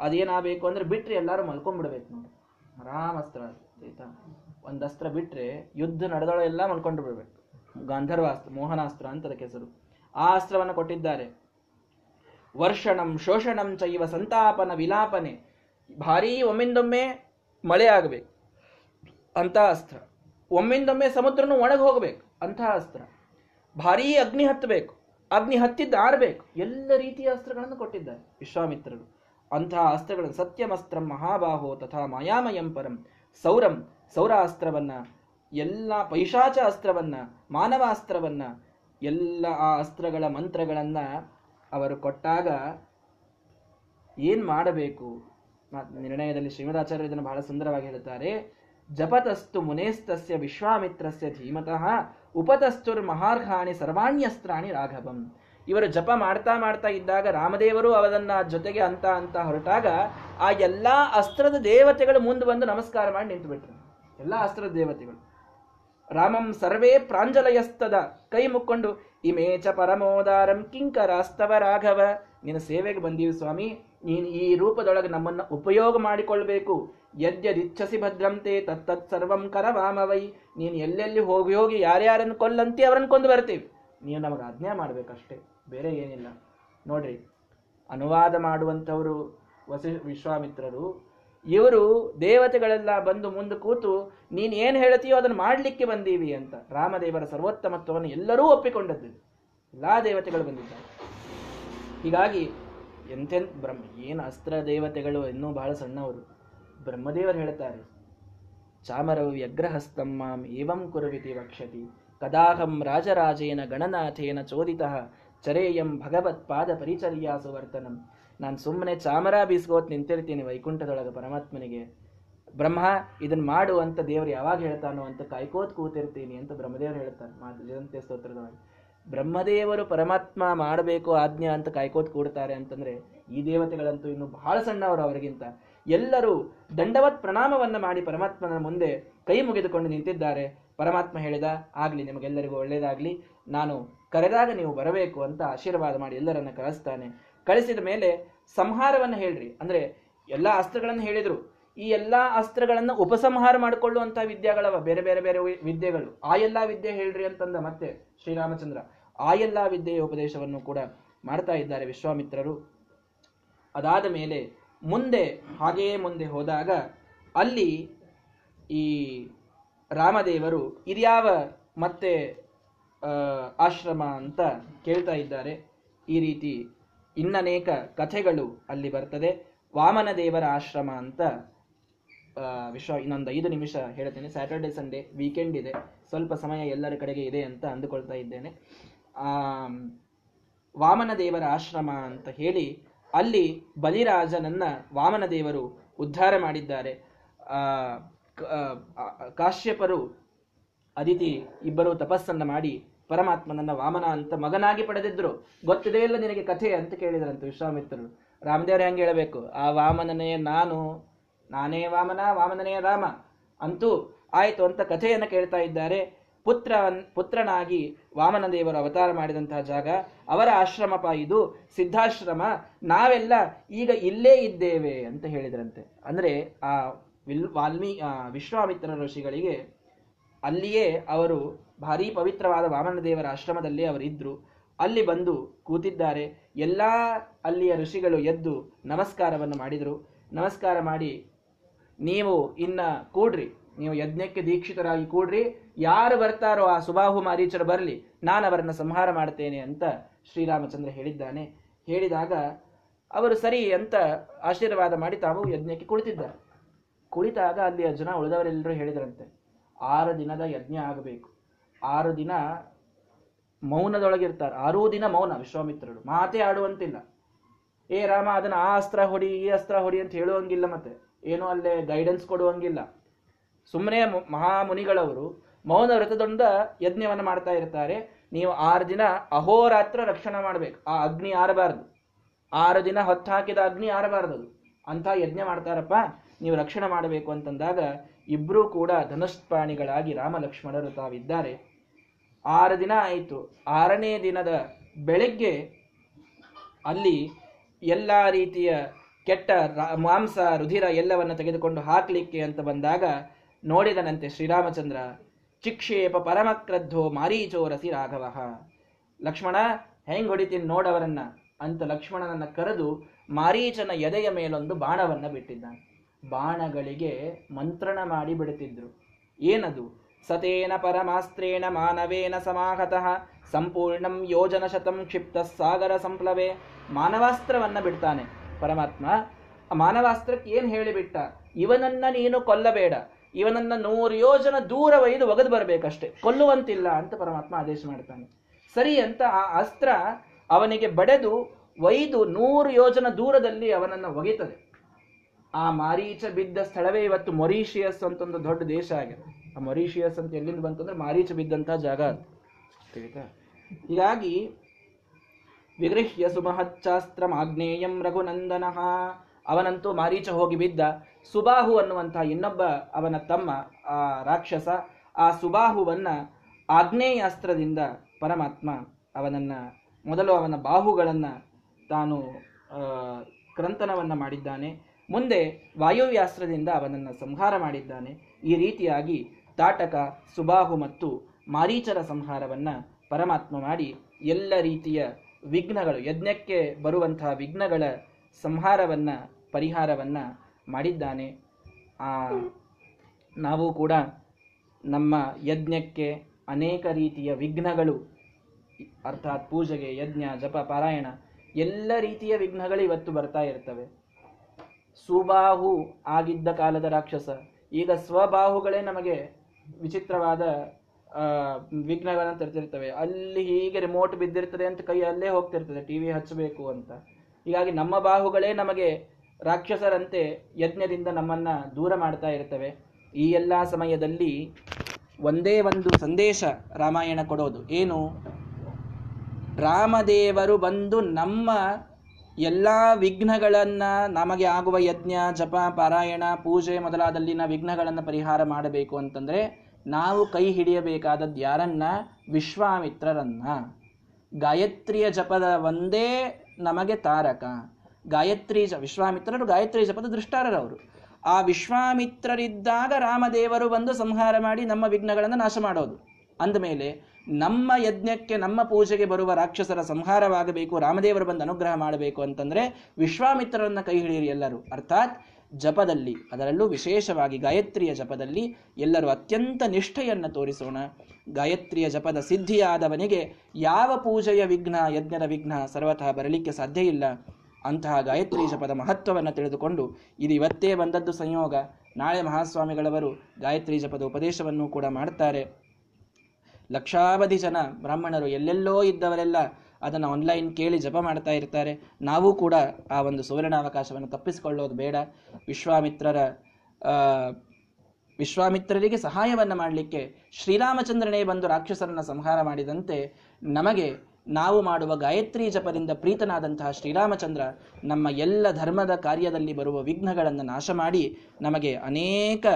ಅದೇನಾಗಬೇಕು ಅಂದ್ರೆ ಬಿಟ್ರೆ ಎಲ್ಲರೂ ಮಲ್ಕೊಂಡ್ಬಿಡ್ಬೇಕು ನೋಡಿ. ಆರಾಮಸ್ತ್ರ ಆಯ್ತಾ? ಒಂದು ಅಸ್ತ್ರ ಬಿಟ್ರೆ ಯುದ್ಧ ನಡೆದೊಳ ಎಲ್ಲ ಮಲ್ಕೊಂಡು ಬಿಡ್ಬೇಕು ಗಾಂಧರ್ವಾಸ್ತ್ರ, ಮೋಹನಾಸ್ತ್ರ ಅಂತ ಅದಕ್ಕೆ ಹೆಸರು ಆ ಅಸ್ತ್ರವನ್ನು ಕೊಟ್ಟಿದ್ದಾರೆ. ವರ್ಷಣಂ, ಶೋಷಣಂ ಚೈವ ಸಂತಾಪನ ವಿಲಾಪನೆ. ಭಾರೀ ಒಮ್ಮಿಂದೊಮ್ಮೆ ಮಳೆ ಆಗಬೇಕು. ಅಂತಹ ಅಸ್ತ್ರ. ಒಮ್ಮಿಂದೊಮ್ಮೆ ಸಮುದ್ರನೂ ಒಣಗಿ ಹೋಗಬೇಕು. ಅಂತಹ ಅಸ್ತ್ರ. ಭಾರೀ ಅಗ್ನಿ ಹತ್ತಬೇಕು ಅಗ್ನಿ ಹತ್ತಿದ್ದು ಆರಬೇಕು. ಎಲ್ಲ ರೀತಿಯ ಅಸ್ತ್ರಗಳನ್ನು ಕೊಟ್ಟಿದ್ದಾರೆ ವಿಶ್ವಾಮಿತ್ರರು. ಅಂತಹ ಅಸ್ತ್ರಗಳನ್ನು ಸತ್ಯಮಸ್ತ್ರಂ ಮಹಾಬಾಹೋ ತಥಾ ಮಾಯಾಮಯಂ ಪರಂ. ಸೌರಂ ಸೌರ ಅಸ್ತ್ರವನ್ನ ಎಲ್ಲ ಪೈಶಾಚ ಅಸ್ತ್ರವನ್ನ, ಮಾನವಾಸ್ತ್ರವನ್ನ, ಎಲ್ಲ ಆ ಅಸ್ತ್ರಗಳ ಮಂತ್ರಗಳನ್ನ ಅವರು ಕೊಟ್ಟಾಗ ಏನು ಮಾಡಬೇಕು? ನಿರ್ಣಯದಲ್ಲಿ ಶ್ರೀಮದಾಚಾರ್ಯ ಇದನ್ನು ಬಹಳ ಸುಂದರವಾಗಿ ಹೇಳುತ್ತಾರೆ. ಜಪತಸ್ತು ಮುನೇಸ್ತಸ್ಯ ವಿಶ್ವಾಮಿತ್ರಸ್ಯ ಧೀಮತಃ ಉಪತಸ್ತುರ್ ಮಹಾರ್ಘಾಣಿ ಸರ್ವಾಣ್ಯಸ್ತ್ರಾಣಿ ರಾಘವಂ. ಇವರು ಜಪ ಮಾಡ್ತಾ ಮಾಡ್ತಾ ಇದ್ದಾಗ ರಾಮದೇವರು ಅವರನ್ನ ಜೊತೆಗೆ ಅಂತ ಅಂತ ಹೊರಟಾಗ ಆ ಎಲ್ಲಾ ಅಸ್ತ್ರದ ದೇವತೆಗಳು ಮುಂದೆ ಬಂದು ನಮಸ್ಕಾರ ಮಾಡಿ ನಿಂತು ಬಿಟ್ರು ಎಲ್ಲಾ ಅಸ್ತ್ರದ ದೇವತೆಗಳು. ರಾಮಂ ಸರ್ವೇ ಪ್ರಾಂಜಲಯಸ್ತದ ಕೈ ಮುಕ್ಕೊಂಡು, ಇಮೇಚ ಪರಮೋದಾರಂ ಕಿಂಕರಾಸ್ತವ ರಾಘವ, ನಿನ್ನ ಸೇವೆಗೆ ಬಂದೀವಿ ಸ್ವಾಮಿ. ನೀನು ಈ ರೂಪದೊಳಗೆ ನಮ್ಮನ್ನು ಉಪಯೋಗ ಮಾಡಿಕೊಳ್ಬೇಕು. ಯದ್ಯದಿಚ್ಛಸಿ ಭದ್ರಂತೆ ತತ್ತತ್ ಸರ್ವಂ ಕರವಾಮವೈ. ನೀನು ಎಲ್ಲೆಲ್ಲಿ ಹೋಗಿ ಹೋಗಿ ಯಾರ್ಯಾರನ್ನು ಕೊಲ್ಲಂತಿ ಅವರನ್ನು ಕೊಂದು ಬರ್ತೀವಿ. ನೀವು ನಮಗೆ ಆಜ್ಞೆ ಮಾಡಬೇಕಷ್ಟೇ, ಬೇರೆ ಏನಿಲ್ಲ. ನೋಡ್ರಿ, ಅನುವಾದ ಮಾಡುವಂಥವರು ವಸಿ, ವಿಶ್ವಾಮಿತ್ರರು, ಇವರು ದೇವತೆಗಳೆಲ್ಲ ಬಂದು ಮುಂದೆ ಕೂತು, ನೀನು ಏನು ಹೇಳ್ತೀಯೋ ಅದನ್ನು ಮಾಡಲಿಕ್ಕೆ ಬಂದೀವಿ ಅಂತ. ರಾಮದೇವರ ಸರ್ವೋತ್ತಮತ್ವವನ್ನು ಎಲ್ಲರೂ ಒಪ್ಪಿಕೊಂಡದ್ದು. ಎಲ್ಲ ದೇವತೆಗಳು ಬಂದಿದ್ದಾರೆ. ಹೀಗಾಗಿ ಎಂತೆಂತ ಬ್ರಹ್ಮ, ಏನು ಅಸ್ತ್ರ ದೇವತೆಗಳು ಇನ್ನೂ ಬಹಳ ಸಣ್ಣವರು. ಬ್ರಹ್ಮದೇವರು ಹೇಳ್ತಾರೆ, ಚಾಮರವು ವ್ಯಗ್ರಹಸ್ತಂ ಮಾಂ ಏವಂ ಕುರುವಿತಿ ವಕ್ಷತಿ, ಕದಾಹಂ ರಾಜರಾಜೇನ ಗಣನಾಥೇನ ಚೋದಿತ, ಚರೇಯಂ ಭಗವತ್ ಪಾದ ಪರಿಚರ್ಯಾಸು ವರ್ತನಂ. ನಾನು ಸುಮ್ಮನೆ ಚಾಮರ ಬೀಸ್ಕೋತ್ ನಿಂತಿರ್ತೀನಿ ವೈಕುಂಠದೊಳಗೆ ಪರಮಾತ್ಮನಿಗೆ. ಬ್ರಹ್ಮ ಇದನ್ನ ಮಾಡು ಅಂತ ದೇವರು ಯಾವಾಗ ಹೇಳ್ತಾನೋ ಅಂತ ಕಾಯ್ಕೋತ್ ಕೂತಿರ್ತೀನಿ ಅಂತ ಬ್ರಹ್ಮದೇವರು ಹೇಳ್ತಾರೆ. ಮಾತು ಸ್ತೋತ್ರದೊಳಗೆ. ಬ್ರಹ್ಮದೇವರು ಪರಮಾತ್ಮ ಮಾಡಬೇಕು ಆಜ್ಞಾ ಅಂತ ಕಾಯ್ಕೋತ್ ಕೂಡ್ತಾರೆ ಅಂತಂದ್ರೆ ಈ ದೇವತೆಗಳಂತೂ ಇನ್ನು ಬಹಳ ಸಣ್ಣವರು ಅವರಿಗಿಂತ. ಎಲ್ಲರೂ ದಂಡವತ್ ಪ್ರಣಾಮವನ್ನು ಮಾಡಿ ಪರಮಾತ್ಮನ ಮುಂದೆ ಕೈ ಮುಗಿದುಕೊಂಡು ನಿಂತಿದ್ದಾರೆ. ಪರಮಾತ್ಮ ಹೇಳಿದ, ಆಗಲಿ, ನಿಮಗೆಲ್ಲರಿಗೂ ಒಳ್ಳೆಯದಾಗಲಿ ನಾನು ಕರೆದಾಗ ನೀವು ಬರಬೇಕು ಅಂತ ಆಶೀರ್ವಾದ ಮಾಡಿ ಎಲ್ಲರನ್ನ ಕಳಿಸ್ತಾನೆ. ಕಳಿಸಿದ ಮೇಲೆ ಸಂಹಾರವನ್ನು ಹೇಳ್ರಿ. ಅಂದ್ರೆ ಎಲ್ಲ ಅಸ್ತ್ರಗಳನ್ನು ಹೇಳಿದರು. ಈ ಎಲ್ಲ ಅಸ್ತ್ರಗಳನ್ನು ಉಪಸಂಹಾರ ಮಾಡಿಕೊಳ್ಳುವಂತಹ ವಿದ್ಯೆಗಳವ ಬೇರೆ ಬೇರೆ ಬೇರೆ ವಿದ್ಯೆಗಳು. ಆ ಎಲ್ಲ ವಿದ್ಯೆ ಹೇಳ್ರಿ ಅಂತಂದ ಮತ್ತೆ ಶ್ರೀರಾಮಚಂದ್ರ. ಆ ಎಲ್ಲ ವಿದ್ಯೆಯ ಉಪದೇಶವನ್ನು ಕೂಡ ಮಾಡ್ತಾ ಇದ್ದಾರೆ ವಿಶ್ವಾಮಿತ್ರರು. ಅದಾದ ಮೇಲೆ ಮುಂದೆ, ಹಾಗೆಯೇ ಮುಂದೆ ಹೋದಾಗ ಅಲ್ಲಿ ಈ ರಾಮದೇವರು ಇದ್ಯಾವ ಮತ್ತೆ ಆಶ್ರಮ ಅಂತ ಕೇಳ್ತಾ ಇದ್ದಾರೆ. ಈ ರೀತಿ ಇನ್ನನೇಕ ಕಥೆಗಳು ಅಲ್ಲಿ ಬರ್ತದೆ. ವಾಮನ ದೇವರ ಆಶ್ರಮ ಅಂತ ವಿಶ್ವ, ಇನ್ನೊಂದು ಐದು ನಿಮಿಷ ಹೇಳ್ತೇನೆ. ಸ್ಯಾಟರ್ಡೆ ಸಂಡೇ ವೀಕೆಂಡ್ ಇದೆ. ಸ್ವಲ್ಪ ಸಮಯ ಎಲ್ಲರ ಕಡೆಗೆ ಇದೆ ಅಂತ ಅಂದುಕೊಳ್ತಾ ಇದ್ದೇನೆ. ವಾಮನ ದೇವರ ಆಶ್ರಮ ಅಂತ ಹೇಳಿ ಅಲ್ಲಿ ಬಲಿರಾಜನನ್ನ ವಾಮನ ದೇವರು ಉದ್ಧಾರ ಮಾಡಿದ್ದಾರೆ. ಆ, ಕಾಶ್ಯಪರು ಅದಿತಿ ಇಬ್ಬರು ತಪಸ್ಸನ್ನ ಮಾಡಿ ಪರಮಾತ್ಮನನ್ನ ವಾಮನ ಅಂತ ಮಗನಾಗಿ ಪಡೆದಿದ್ರು. ಗೊತ್ತಿದೆ ಇಲ್ಲ ನಿನಗೆ ಕಥೆ ಅಂತ ಕೇಳಿದ್ರಂತ ವಿಶ್ವಾಮಿತ್ರರು. ರಾಮದೇವರು ಹೆಂಗೆ ಹೇಳಬೇಕು? ಆ ವಾಮನನೇ ನಾನು, ನಾನೇ ವಾಮನ, ವಾಮನನೇ ರಾಮ ಅಂತೂ ಆಯಿತು ಅಂತ ಕಥೆಯನ್ನು ಕೇಳ್ತಾ ಇದ್ದಾರೆ. ಪುತ್ರ ಪುತ್ರನಾಗಿ ವಾಮನ ದೇವರು ಅವತಾರ ಮಾಡಿದಂತಹ ಜಾಗ ಅವರ ಆಶ್ರಮಪ ಇದು. ಸಿದ್ಧಾಶ್ರಮ. ನಾವೆಲ್ಲ ಈಗ ಇಲ್ಲೇ ಇದ್ದೇವೆ ಅಂತ ಹೇಳಿದ್ರಂತೆ. ಅಂದ್ರೆ ಆ ವಿಲ್ ವಾಲ್ಮೀ ವಿಶ್ವಾಮಿತ್ರ ಋಷಿಗಳಿಗೆ ಅಲ್ಲಿಯೇ ಅವರು ಭಾರೀ ಪವಿತ್ರವಾದ ವಾಮನ ದೇವರ ಆಶ್ರಮದಲ್ಲಿ ಅವರಿದ್ದರು ಅಲ್ಲಿ ಬಂದು ಕೂತಿದ್ದಾರೆ. ಎಲ್ಲ ಅಲ್ಲಿಯ ಋಷಿಗಳು ಎದ್ದು ನಮಸ್ಕಾರವನ್ನು ಮಾಡಿದರು. ನಮಸ್ಕಾರ ಮಾಡಿ, ನೀವು ಇನ್ನ ಕೂಡ್ರಿ. ನೀವು ಯಜ್ಞಕ್ಕೆ ದೀಕ್ಷಿತರಾಗಿ ಕೂಡ್ರಿ. ಯಾರು ಬರ್ತಾರೋ ಆ ಸುಬಾಹು ಮಾರೀಚರು ಬರಲಿ, ನಾನು ಅವರನ್ನು ಸಂಹಾರ ಮಾಡ್ತೇನೆ ಅಂತ ಶ್ರೀರಾಮಚಂದ್ರ ಹೇಳಿದ್ದಾನೆ. ಹೇಳಿದಾಗ ಅವರು ಸರಿ ಅಂತ ಆಶೀರ್ವಾದ ಮಾಡಿ ತಾವು ಯಜ್ಞಕ್ಕೆ ಕುಳಿತಿದ್ದಾರೆ. ಕುಳಿತಾಗ ಅಲ್ಲಿ ಜನ ಉಳಿದವರೆಲ್ಲರೂ ಹೇಳಿದ್ರಂತೆ, ಆರು ದಿನದ ಯಜ್ಞ ಆಗಬೇಕು. ಆರು ದಿನ ಮೌನದೊಳಗಿರ್ತಾರೆ. ಆರೂ ದಿನ ಮೌನ, ವಿಶ್ವಾಮಿತ್ರರು. ಮಾತೇ ಆಡುವಂತಿಲ್ಲ. ಏ ರಾಮ, ಅದನ್ನ ಆ ಅಸ್ತ್ರ ಹೊಡಿ, ಈ ಅಸ್ತ್ರ ಹೊಡಿ ಅಂತ ಹೇಳುವಂಗಿಲ್ಲ ಮತ್ತೆ. ಏನೋ ಅಲ್ಲೇ ಗೈಡೆನ್ಸ್ ಕೊಡುವಂಗಿಲ್ಲ. ಸುಮ್ಮನೆ ಮಹಾಮುನಿಗಳವರು ಮೌನ ವ್ರತದೊಂದ ಯಜ್ಞವನ್ನು ಮಾಡ್ತಾ ಇರ್ತಾರೆ. ನೀವು ಆರು ದಿನ ಅಹೋರಾತ್ರ ರಕ್ಷಣೆ ಮಾಡ್ಬೇಕು. ಆ ಅಗ್ನಿ ಆರಬಾರದು. ಆರು ದಿನ ಹೊತ್ತು ಹಾಕಿದ ಅಗ್ನಿ ಆರಬಾರದು. ಅಂತ ಯಜ್ಞ ಮಾಡ್ತಾರಪ್ಪ. ನೀವು ರಕ್ಷಣೆ ಮಾಡಬೇಕು ಅಂತಂದಾಗ ಇಬ್ಬರೂ ಕೂಡ ಧನುಷ್ಪಾಣಿಗಳಾಗಿ ರಾಮ ಲಕ್ಷ್ಮಣರು ತಾವಿದ್ದಾರೆ. ಆರು ದಿನ ಆಯಿತು. ಆರನೇ ದಿನದ ಬೆಳಗ್ಗೆ ಅಲ್ಲಿ ಎಲ್ಲ ರೀತಿಯ ಕೆಟ್ಟ ಮಾಂಸ, ರುಧಿರ ಎಲ್ಲವನ್ನು ತೆಗೆದುಕೊಂಡು ಹಾಕಲಿಕ್ಕೆ ಅಂತ ಬಂದಾಗ ನೋಡಿದನಂತೆ ಶ್ರೀರಾಮಚಂದ್ರ ಚಿಕ್ಷೇಪ ಪರಮಕ್ರದ್ಧೋ ಮಾರೀಚೋರಸಿ ರಾಘವ ಲಕ್ಷ್ಮಣ, ಹೆಂಗ್ ಹೊಡಿತೀನಿ ನೋಡವರನ್ನ? ಅಂತ ಲಕ್ಷ್ಮಣನನ್ನ ಕರೆದು ಮಾರೀಚನ ಎದೆಯ ಮೇಲೊಂದು ಬಾಣವನ್ನ ಬಿಟ್ಟಿದ್ದಾನೆ. ಬಾಣಗಳಿಗೆ ಮಂತ್ರಣ ಮಾಡಿ ಬಿಡುತ್ತಿದ್ರು. ಏನದು? ಸತೇನ ಪರಮಾಸ್ತ್ರೇಣ ಮಾನವೇನ ಸಮಾಹತಃ, ಸಂಪೂರ್ಣಂ ಯೋಜನ ಶತಂ ಕ್ಷಿಪ್ತ ಸಾಗರ ಸಂಪ್ಲವೆ. ಮಾನವಾಸ್ತ್ರವನ್ನ ಬಿಡ್ತಾನೆ. ಪರಮಾತ್ಮ ಮಾನವಾಸ್ತ್ರಕ್ಕೆ ಏನ್ ಹೇಳಿಬಿಟ್ಟ? ಇವನನ್ನ ನೀನು ಕೊಲ್ಲಬೇಡ. ಇವನನ್ನ ನೂರು ಯೋಜನ ದೂರ ಒಯ್ದು ಒಗೆದು ಬರಬೇಕಷ್ಟೇ. ಕೊಲ್ಲುವಂತಿಲ್ಲ ಅಂತ ಪರಮಾತ್ಮ ಆದೇಶ ಮಾಡ್ತಾನೆ. ಸರಿ ಅಂತ ಆ ಅಸ್ತ್ರ ಅವನಿಗೆ ಬಡೆದು ಒಯ್ದು ನೂರು ಯೋಜನ ದೂರದಲ್ಲಿ ಅವನನ್ನ ಒಗೆತದೆ ಆ ಮಾರೀಚ ಬಿದ್ದ ಸ್ಥಳವೇ ಇವತ್ತು ಮೊರೀಷಿಯಸ್ ಅಂತ ಒಂದು ದೊಡ್ಡ ದೇಶ ಆಗಿದೆ. ಆ ಮೊರೀಷಿಯಸ್ ಅಂತ ಎಲ್ಲಿಂದ ಬಂತಂದ್ರೆ ಮಾರೀಚ ಬಿದ್ದಂತಹ ಜಾಗ ಅಂತ. ತಿಳಿತಾ? ಹೀಗಾಗಿ ವಿಗೃಹ್ಯ ಸುಮಹಚ್ಚಾಸ್ತ್ರ ಆಗ್ನೇಯಂ ರಘುನಂದನಃ ಅವನಂತೂ ಮಾರೀಚ ಹೋಗಿ ಬಿದ್ದ ಸುಬಾಹು ಅನ್ನುವಂತಹ ಇನ್ನೊಬ್ಬ ಅವನ ತಮ್ಮ, ಆ ರಾಕ್ಷಸ, ಆ ಸುಬಾಹುವನ್ನ ಆಗ್ನೇಯಾಸ್ತ್ರದಿಂದ ಪರಮಾತ್ಮ ಅವನನ್ನ, ಮೊದಲು ಅವನ ಬಾಹುಗಳನ್ನ ತಾನು ಕ್ರಂತನವನ್ನ ಮಾಡಿದ್ದಾನೆ. ಮುಂದೆ ವಾಯುವ್ಯಾಸ್ತ್ರದಿಂದ ಅವನನ್ನು ಸಂಹಾರ ಮಾಡಿದ್ದಾನೆ. ಈ ರೀತಿಯಾಗಿ ತಾಟಕ, ಸುಬಾಹು ಮತ್ತು ಮಾರೀಚರ ಸಂಹಾರವನ್ನು ಪರಮಾತ್ಮ ಮಾಡಿ ಎಲ್ಲ ರೀತಿಯ ವಿಘ್ನಗಳು, ಯಜ್ಞಕ್ಕೆ ಬರುವಂತಹ ವಿಘ್ನಗಳ ಸಂಹಾರವನ್ನ ಪರಿಹಾರವನ್ನ ಮಾಡಿದ್ದಾನೆ. ಆ, ನಾವು ಕೂಡ ನಮ್ಮ ಯಜ್ಞಕ್ಕೆ ಅನೇಕ ರೀತಿಯ ವಿಘ್ನಗಳು, ಅರ್ಥಾತ್ ಪೂಜೆಗೆ, ಯಜ್ಞ, ಜಪ, ಪಾರಾಯಣ, ಎಲ್ಲ ರೀತಿಯ ವಿಘ್ನಗಳು ಇವತ್ತು ಬರ್ತಾ ಇರ್ತವೆ. ಸುಬಾಹು ಆಗಿದ್ದ ಕಾಲದ ರಾಕ್ಷಸ, ಈಗ ಸ್ವಬಾಹುಗಳೇ ನಮಗೆ ವಿಚಿತ್ರವಾದ ವಿಘ್ನಗಳನ್ನು ತರ್ತಿರ್ತವೆ. ಅಲ್ಲಿ ಹೀಗೆ ರಿಮೋಟ್ ಬಿದ್ದಿರ್ತದೆ ಅಂತ ಕೈ ಅಲ್ಲೇ ಹೋಗ್ತಿರ್ತದೆ, ಟಿವಿ ಹಚ್ಚಬೇಕು ಅಂತ. ಹೀಗಾಗಿ ನಮ್ಮ ಬಾಹುಗಳೇ ನಮಗೆ ರಾಕ್ಷಸರಂತೆ ಯಜ್ಞದಿಂದ ನಮ್ಮನ್ನ ದೂರ ಮಾಡ್ತಾ ಇರ್ತವೆ. ಈ ಎಲ್ಲ ಸಮಯದಲ್ಲಿ ಒಂದೇ ಒಂದು ಸಂದೇಶ ರಾಮಾಯಣ ಕೊಡೋದು. ಏನು? ರಾಮದೇವರು ಬಂದು ನಮ್ಮ ಎಲ್ಲ ವಿಘ್ನಗಳನ್ನು ನಮಗೆ ಆಗುವ ಯಜ್ಞ, ಜಪ, ಪಾರಾಯಣ, ಪೂಜೆ ಮೊದಲಾದಲ್ಲಿನ ವಿಘ್ನಗಳನ್ನು ಪರಿಹಾರ ಮಾಡಬೇಕು ಅಂತಂದರೆ ನಾವು ಕೈ ಹಿಡಿಯಬೇಕಾದದ್ದು ಯಾರನ್ನ? ವಿಶ್ವಾಮಿತ್ರರನ್ನ. ಗಾಯತ್ರಿಯ ಜಪದ ಒಂದೇ ನಮಗೆ ತಾರಕ. ಗಾಯತ್ರಿ ವಿಶ್ವಾಮಿತ್ರರು ಗಾಯತ್ರಿ ಜಪದ ದೃಷ್ಟಾರರವರು. ಆ ವಿಶ್ವಾಮಿತ್ರರಿದ್ದಾಗ ರಾಮದೇವರು ಬಂದು ಸಂಹಾರ ಮಾಡಿ ನಮ್ಮ ವಿಘ್ನಗಳನ್ನು ನಾಶ ಮಾಡೋದು. ಅಂದಮೇಲೆ ನಮ್ಮ ಯಜ್ಞಕ್ಕೆ, ನಮ್ಮ ಪೂಜೆಗೆ ಬರುವ ರಾಕ್ಷಸರ ಸಂಹಾರವಾಗಬೇಕು, ರಾಮದೇವರು ಬಂದು ಅನುಗ್ರಹ ಮಾಡಬೇಕು ಅಂತಂದರೆ ವಿಶ್ವಾಮಿತ್ರರನ್ನು ಕೈ ಹಿಡಿಯಿರಿ ಎಲ್ಲರೂ. ಅರ್ಥಾತ್ ಜಪದಲ್ಲಿ, ಅದರಲ್ಲೂ ವಿಶೇಷವಾಗಿ ಗಾಯತ್ರಿಯ ಜಪದಲ್ಲಿ ಎಲ್ಲರೂ ಅತ್ಯಂತ ನಿಷ್ಠೆಯನ್ನು ತೋರಿಸೋಣ. ಗಾಯತ್ರಿಯ ಜಪದ ಸಿದ್ಧಿಯಾದವನಿಗೆ ಯಾವ ಪೂಜೆಯ ವಿಘ್ನ, ಯಜ್ಞದ ವಿಘ್ನ ಸರ್ವತಃ ಬರಲಿಕ್ಕೆ ಸಾಧ್ಯ ಇಲ್ಲ. ಅಂತಹ ಗಾಯತ್ರಿ ಜಪದ ಮಹತ್ವವನ್ನು ತಿಳಿದುಕೊಂಡು ಇದು ಇವತ್ತೇ ಬಂದದ್ದು ಸಂಯೋಗ. ನಾಳೆ ಮಹಾಸ್ವಾಮಿಗಳವರು ಗಾಯತ್ರಿ ಜಪದ ಉಪದೇಶವನ್ನು ಕೂಡ ಮಾಡ್ತಾರೆ ಲಕ್ಷಾವಧಿ ಜನ ಬ್ರಾಹ್ಮಣರು ಎಲ್ಲೆಲ್ಲೋ ಇದ್ದವರೆಲ್ಲ ಅದನ್ನು ಆನ್ಲೈನ್ ಕೇಳಿ ಜಪ ಮಾಡ್ತಾ ಇರ್ತಾರೆ. ನಾವು ಕೂಡ ಆ ಒಂದು ಸುವರ್ಣಾವಕಾಶವನ್ನು ತಪ್ಪಿಸಿಕೊಳ್ಳೋದು ಬೇಡ. ವಿಶ್ವಾಮಿತ್ರರ ವಿಶ್ವಾಮಿತ್ರರಿಗೆ ಸಹಾಯವನ್ನು ಮಾಡಲಿಕ್ಕೆ ಶ್ರೀರಾಮಚಂದ್ರನೇ ಬಂದು ರಾಕ್ಷಸರನ್ನು ಸಂಹಾರ ಮಾಡಿದಂತೆ ನಮಗೆ ನಾವು ಮಾಡುವ ಗಾಯತ್ರಿ ಜಪದಿಂದ ಪ್ರೀತನಾದಂತಹ ಶ್ರೀರಾಮಚಂದ್ರ ನಮ್ಮ ಎಲ್ಲ ಧರ್ಮದ ಕಾರ್ಯದಲ್ಲಿ ಬರುವ ವಿಘ್ನಗಳನ್ನು ನಾಶ ಮಾಡಿ ನಮಗೆ ಅನೇಕ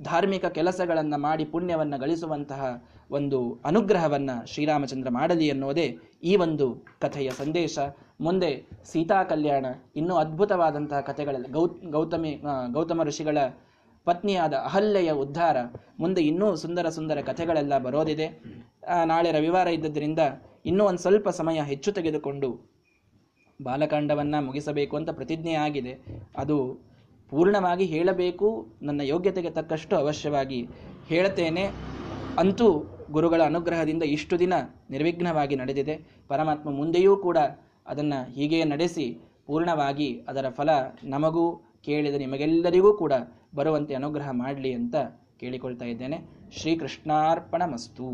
ಧಾರ್ಮಿಕ ಕೆಲಸಗಳನ್ನು ಮಾಡಿ ಪುಣ್ಯವನ್ನು ಗಳಿಸುವಂತಹ ಒಂದು ಅನುಗ್ರಹವನ್ನು ಶ್ರೀರಾಮಚಂದ್ರ ಮಾಡಲಿ ಅನ್ನೋದೇ ಈ ಒಂದು ಕಥೆಯ ಸಂದೇಶ. ಮುಂದೆ ಸೀತಾ ಕಲ್ಯಾಣ, ಇನ್ನೂ ಅದ್ಭುತವಾದಂತಹ ಕಥೆಗಳಲ್ಲಿ ಗೌ, ಗೌತಮಿ ಗೌತಮ ಋಷಿಗಳ ಪತ್ನಿಯಾದ ಅಹಲ್ಯೆಯ ಉದ್ಧಾರ. ಮುಂದೆ ಇನ್ನೂ ಸುಂದರ ಸುಂದರ ಕಥೆಗಳೆಲ್ಲ ಬರೋದಿದೆ. ನಾಳೆ ರವಿವಾರ ಇದ್ದದ್ರಿಂದ ಇನ್ನೂ ಒಂದು ಸ್ವಲ್ಪ ಸಮಯ ಹೆಚ್ಚು ತೆಗೆದುಕೊಂಡು ಬಾಲಕಾಂಡವನ್ನು ಮುಗಿಸಬೇಕು ಅಂತ ಪ್ರತಿಜ್ಞೆ ಆಗಿದೆ. ಅದು ಪೂರ್ಣವಾಗಿ ಹೇಳಬೇಕು, ನನ್ನ ಯೋಗ್ಯತೆಗೆ ತಕ್ಕಷ್ಟು ಅವಶ್ಯವಾಗಿ ಹೇಳ್ತೇನೆ ಅಂತೂ ಗುರುಗಳ ಅನುಗ್ರಹದಿಂದ ಇಷ್ಟು ದಿನ ನಿರ್ವಿಘ್ನವಾಗಿ ನಡೆದಿದೆ. ಪರಮಾತ್ಮ ಮುಂದೆಯೂ ಕೂಡ ಅದನ್ನು ಹೀಗೆ ನಡೆಸಿ ಪೂರ್ಣವಾಗಿ ಅದರ ಫಲ ನಮಗೂ ಕೇಳಿದ ನಿಮಗೆಲ್ಲರಿಗೂ ಕೂಡ ಬರುವಂತೆ ಅನುಗ್ರಹ ಮಾಡಲಿ ಅಂತ ಕೇಳಿಕೊಳ್ತಾ ಇದ್ದೇನೆ. ಶ್ರೀಕೃಷ್ಣಾರ್ಪಣ ಮಸ್ತು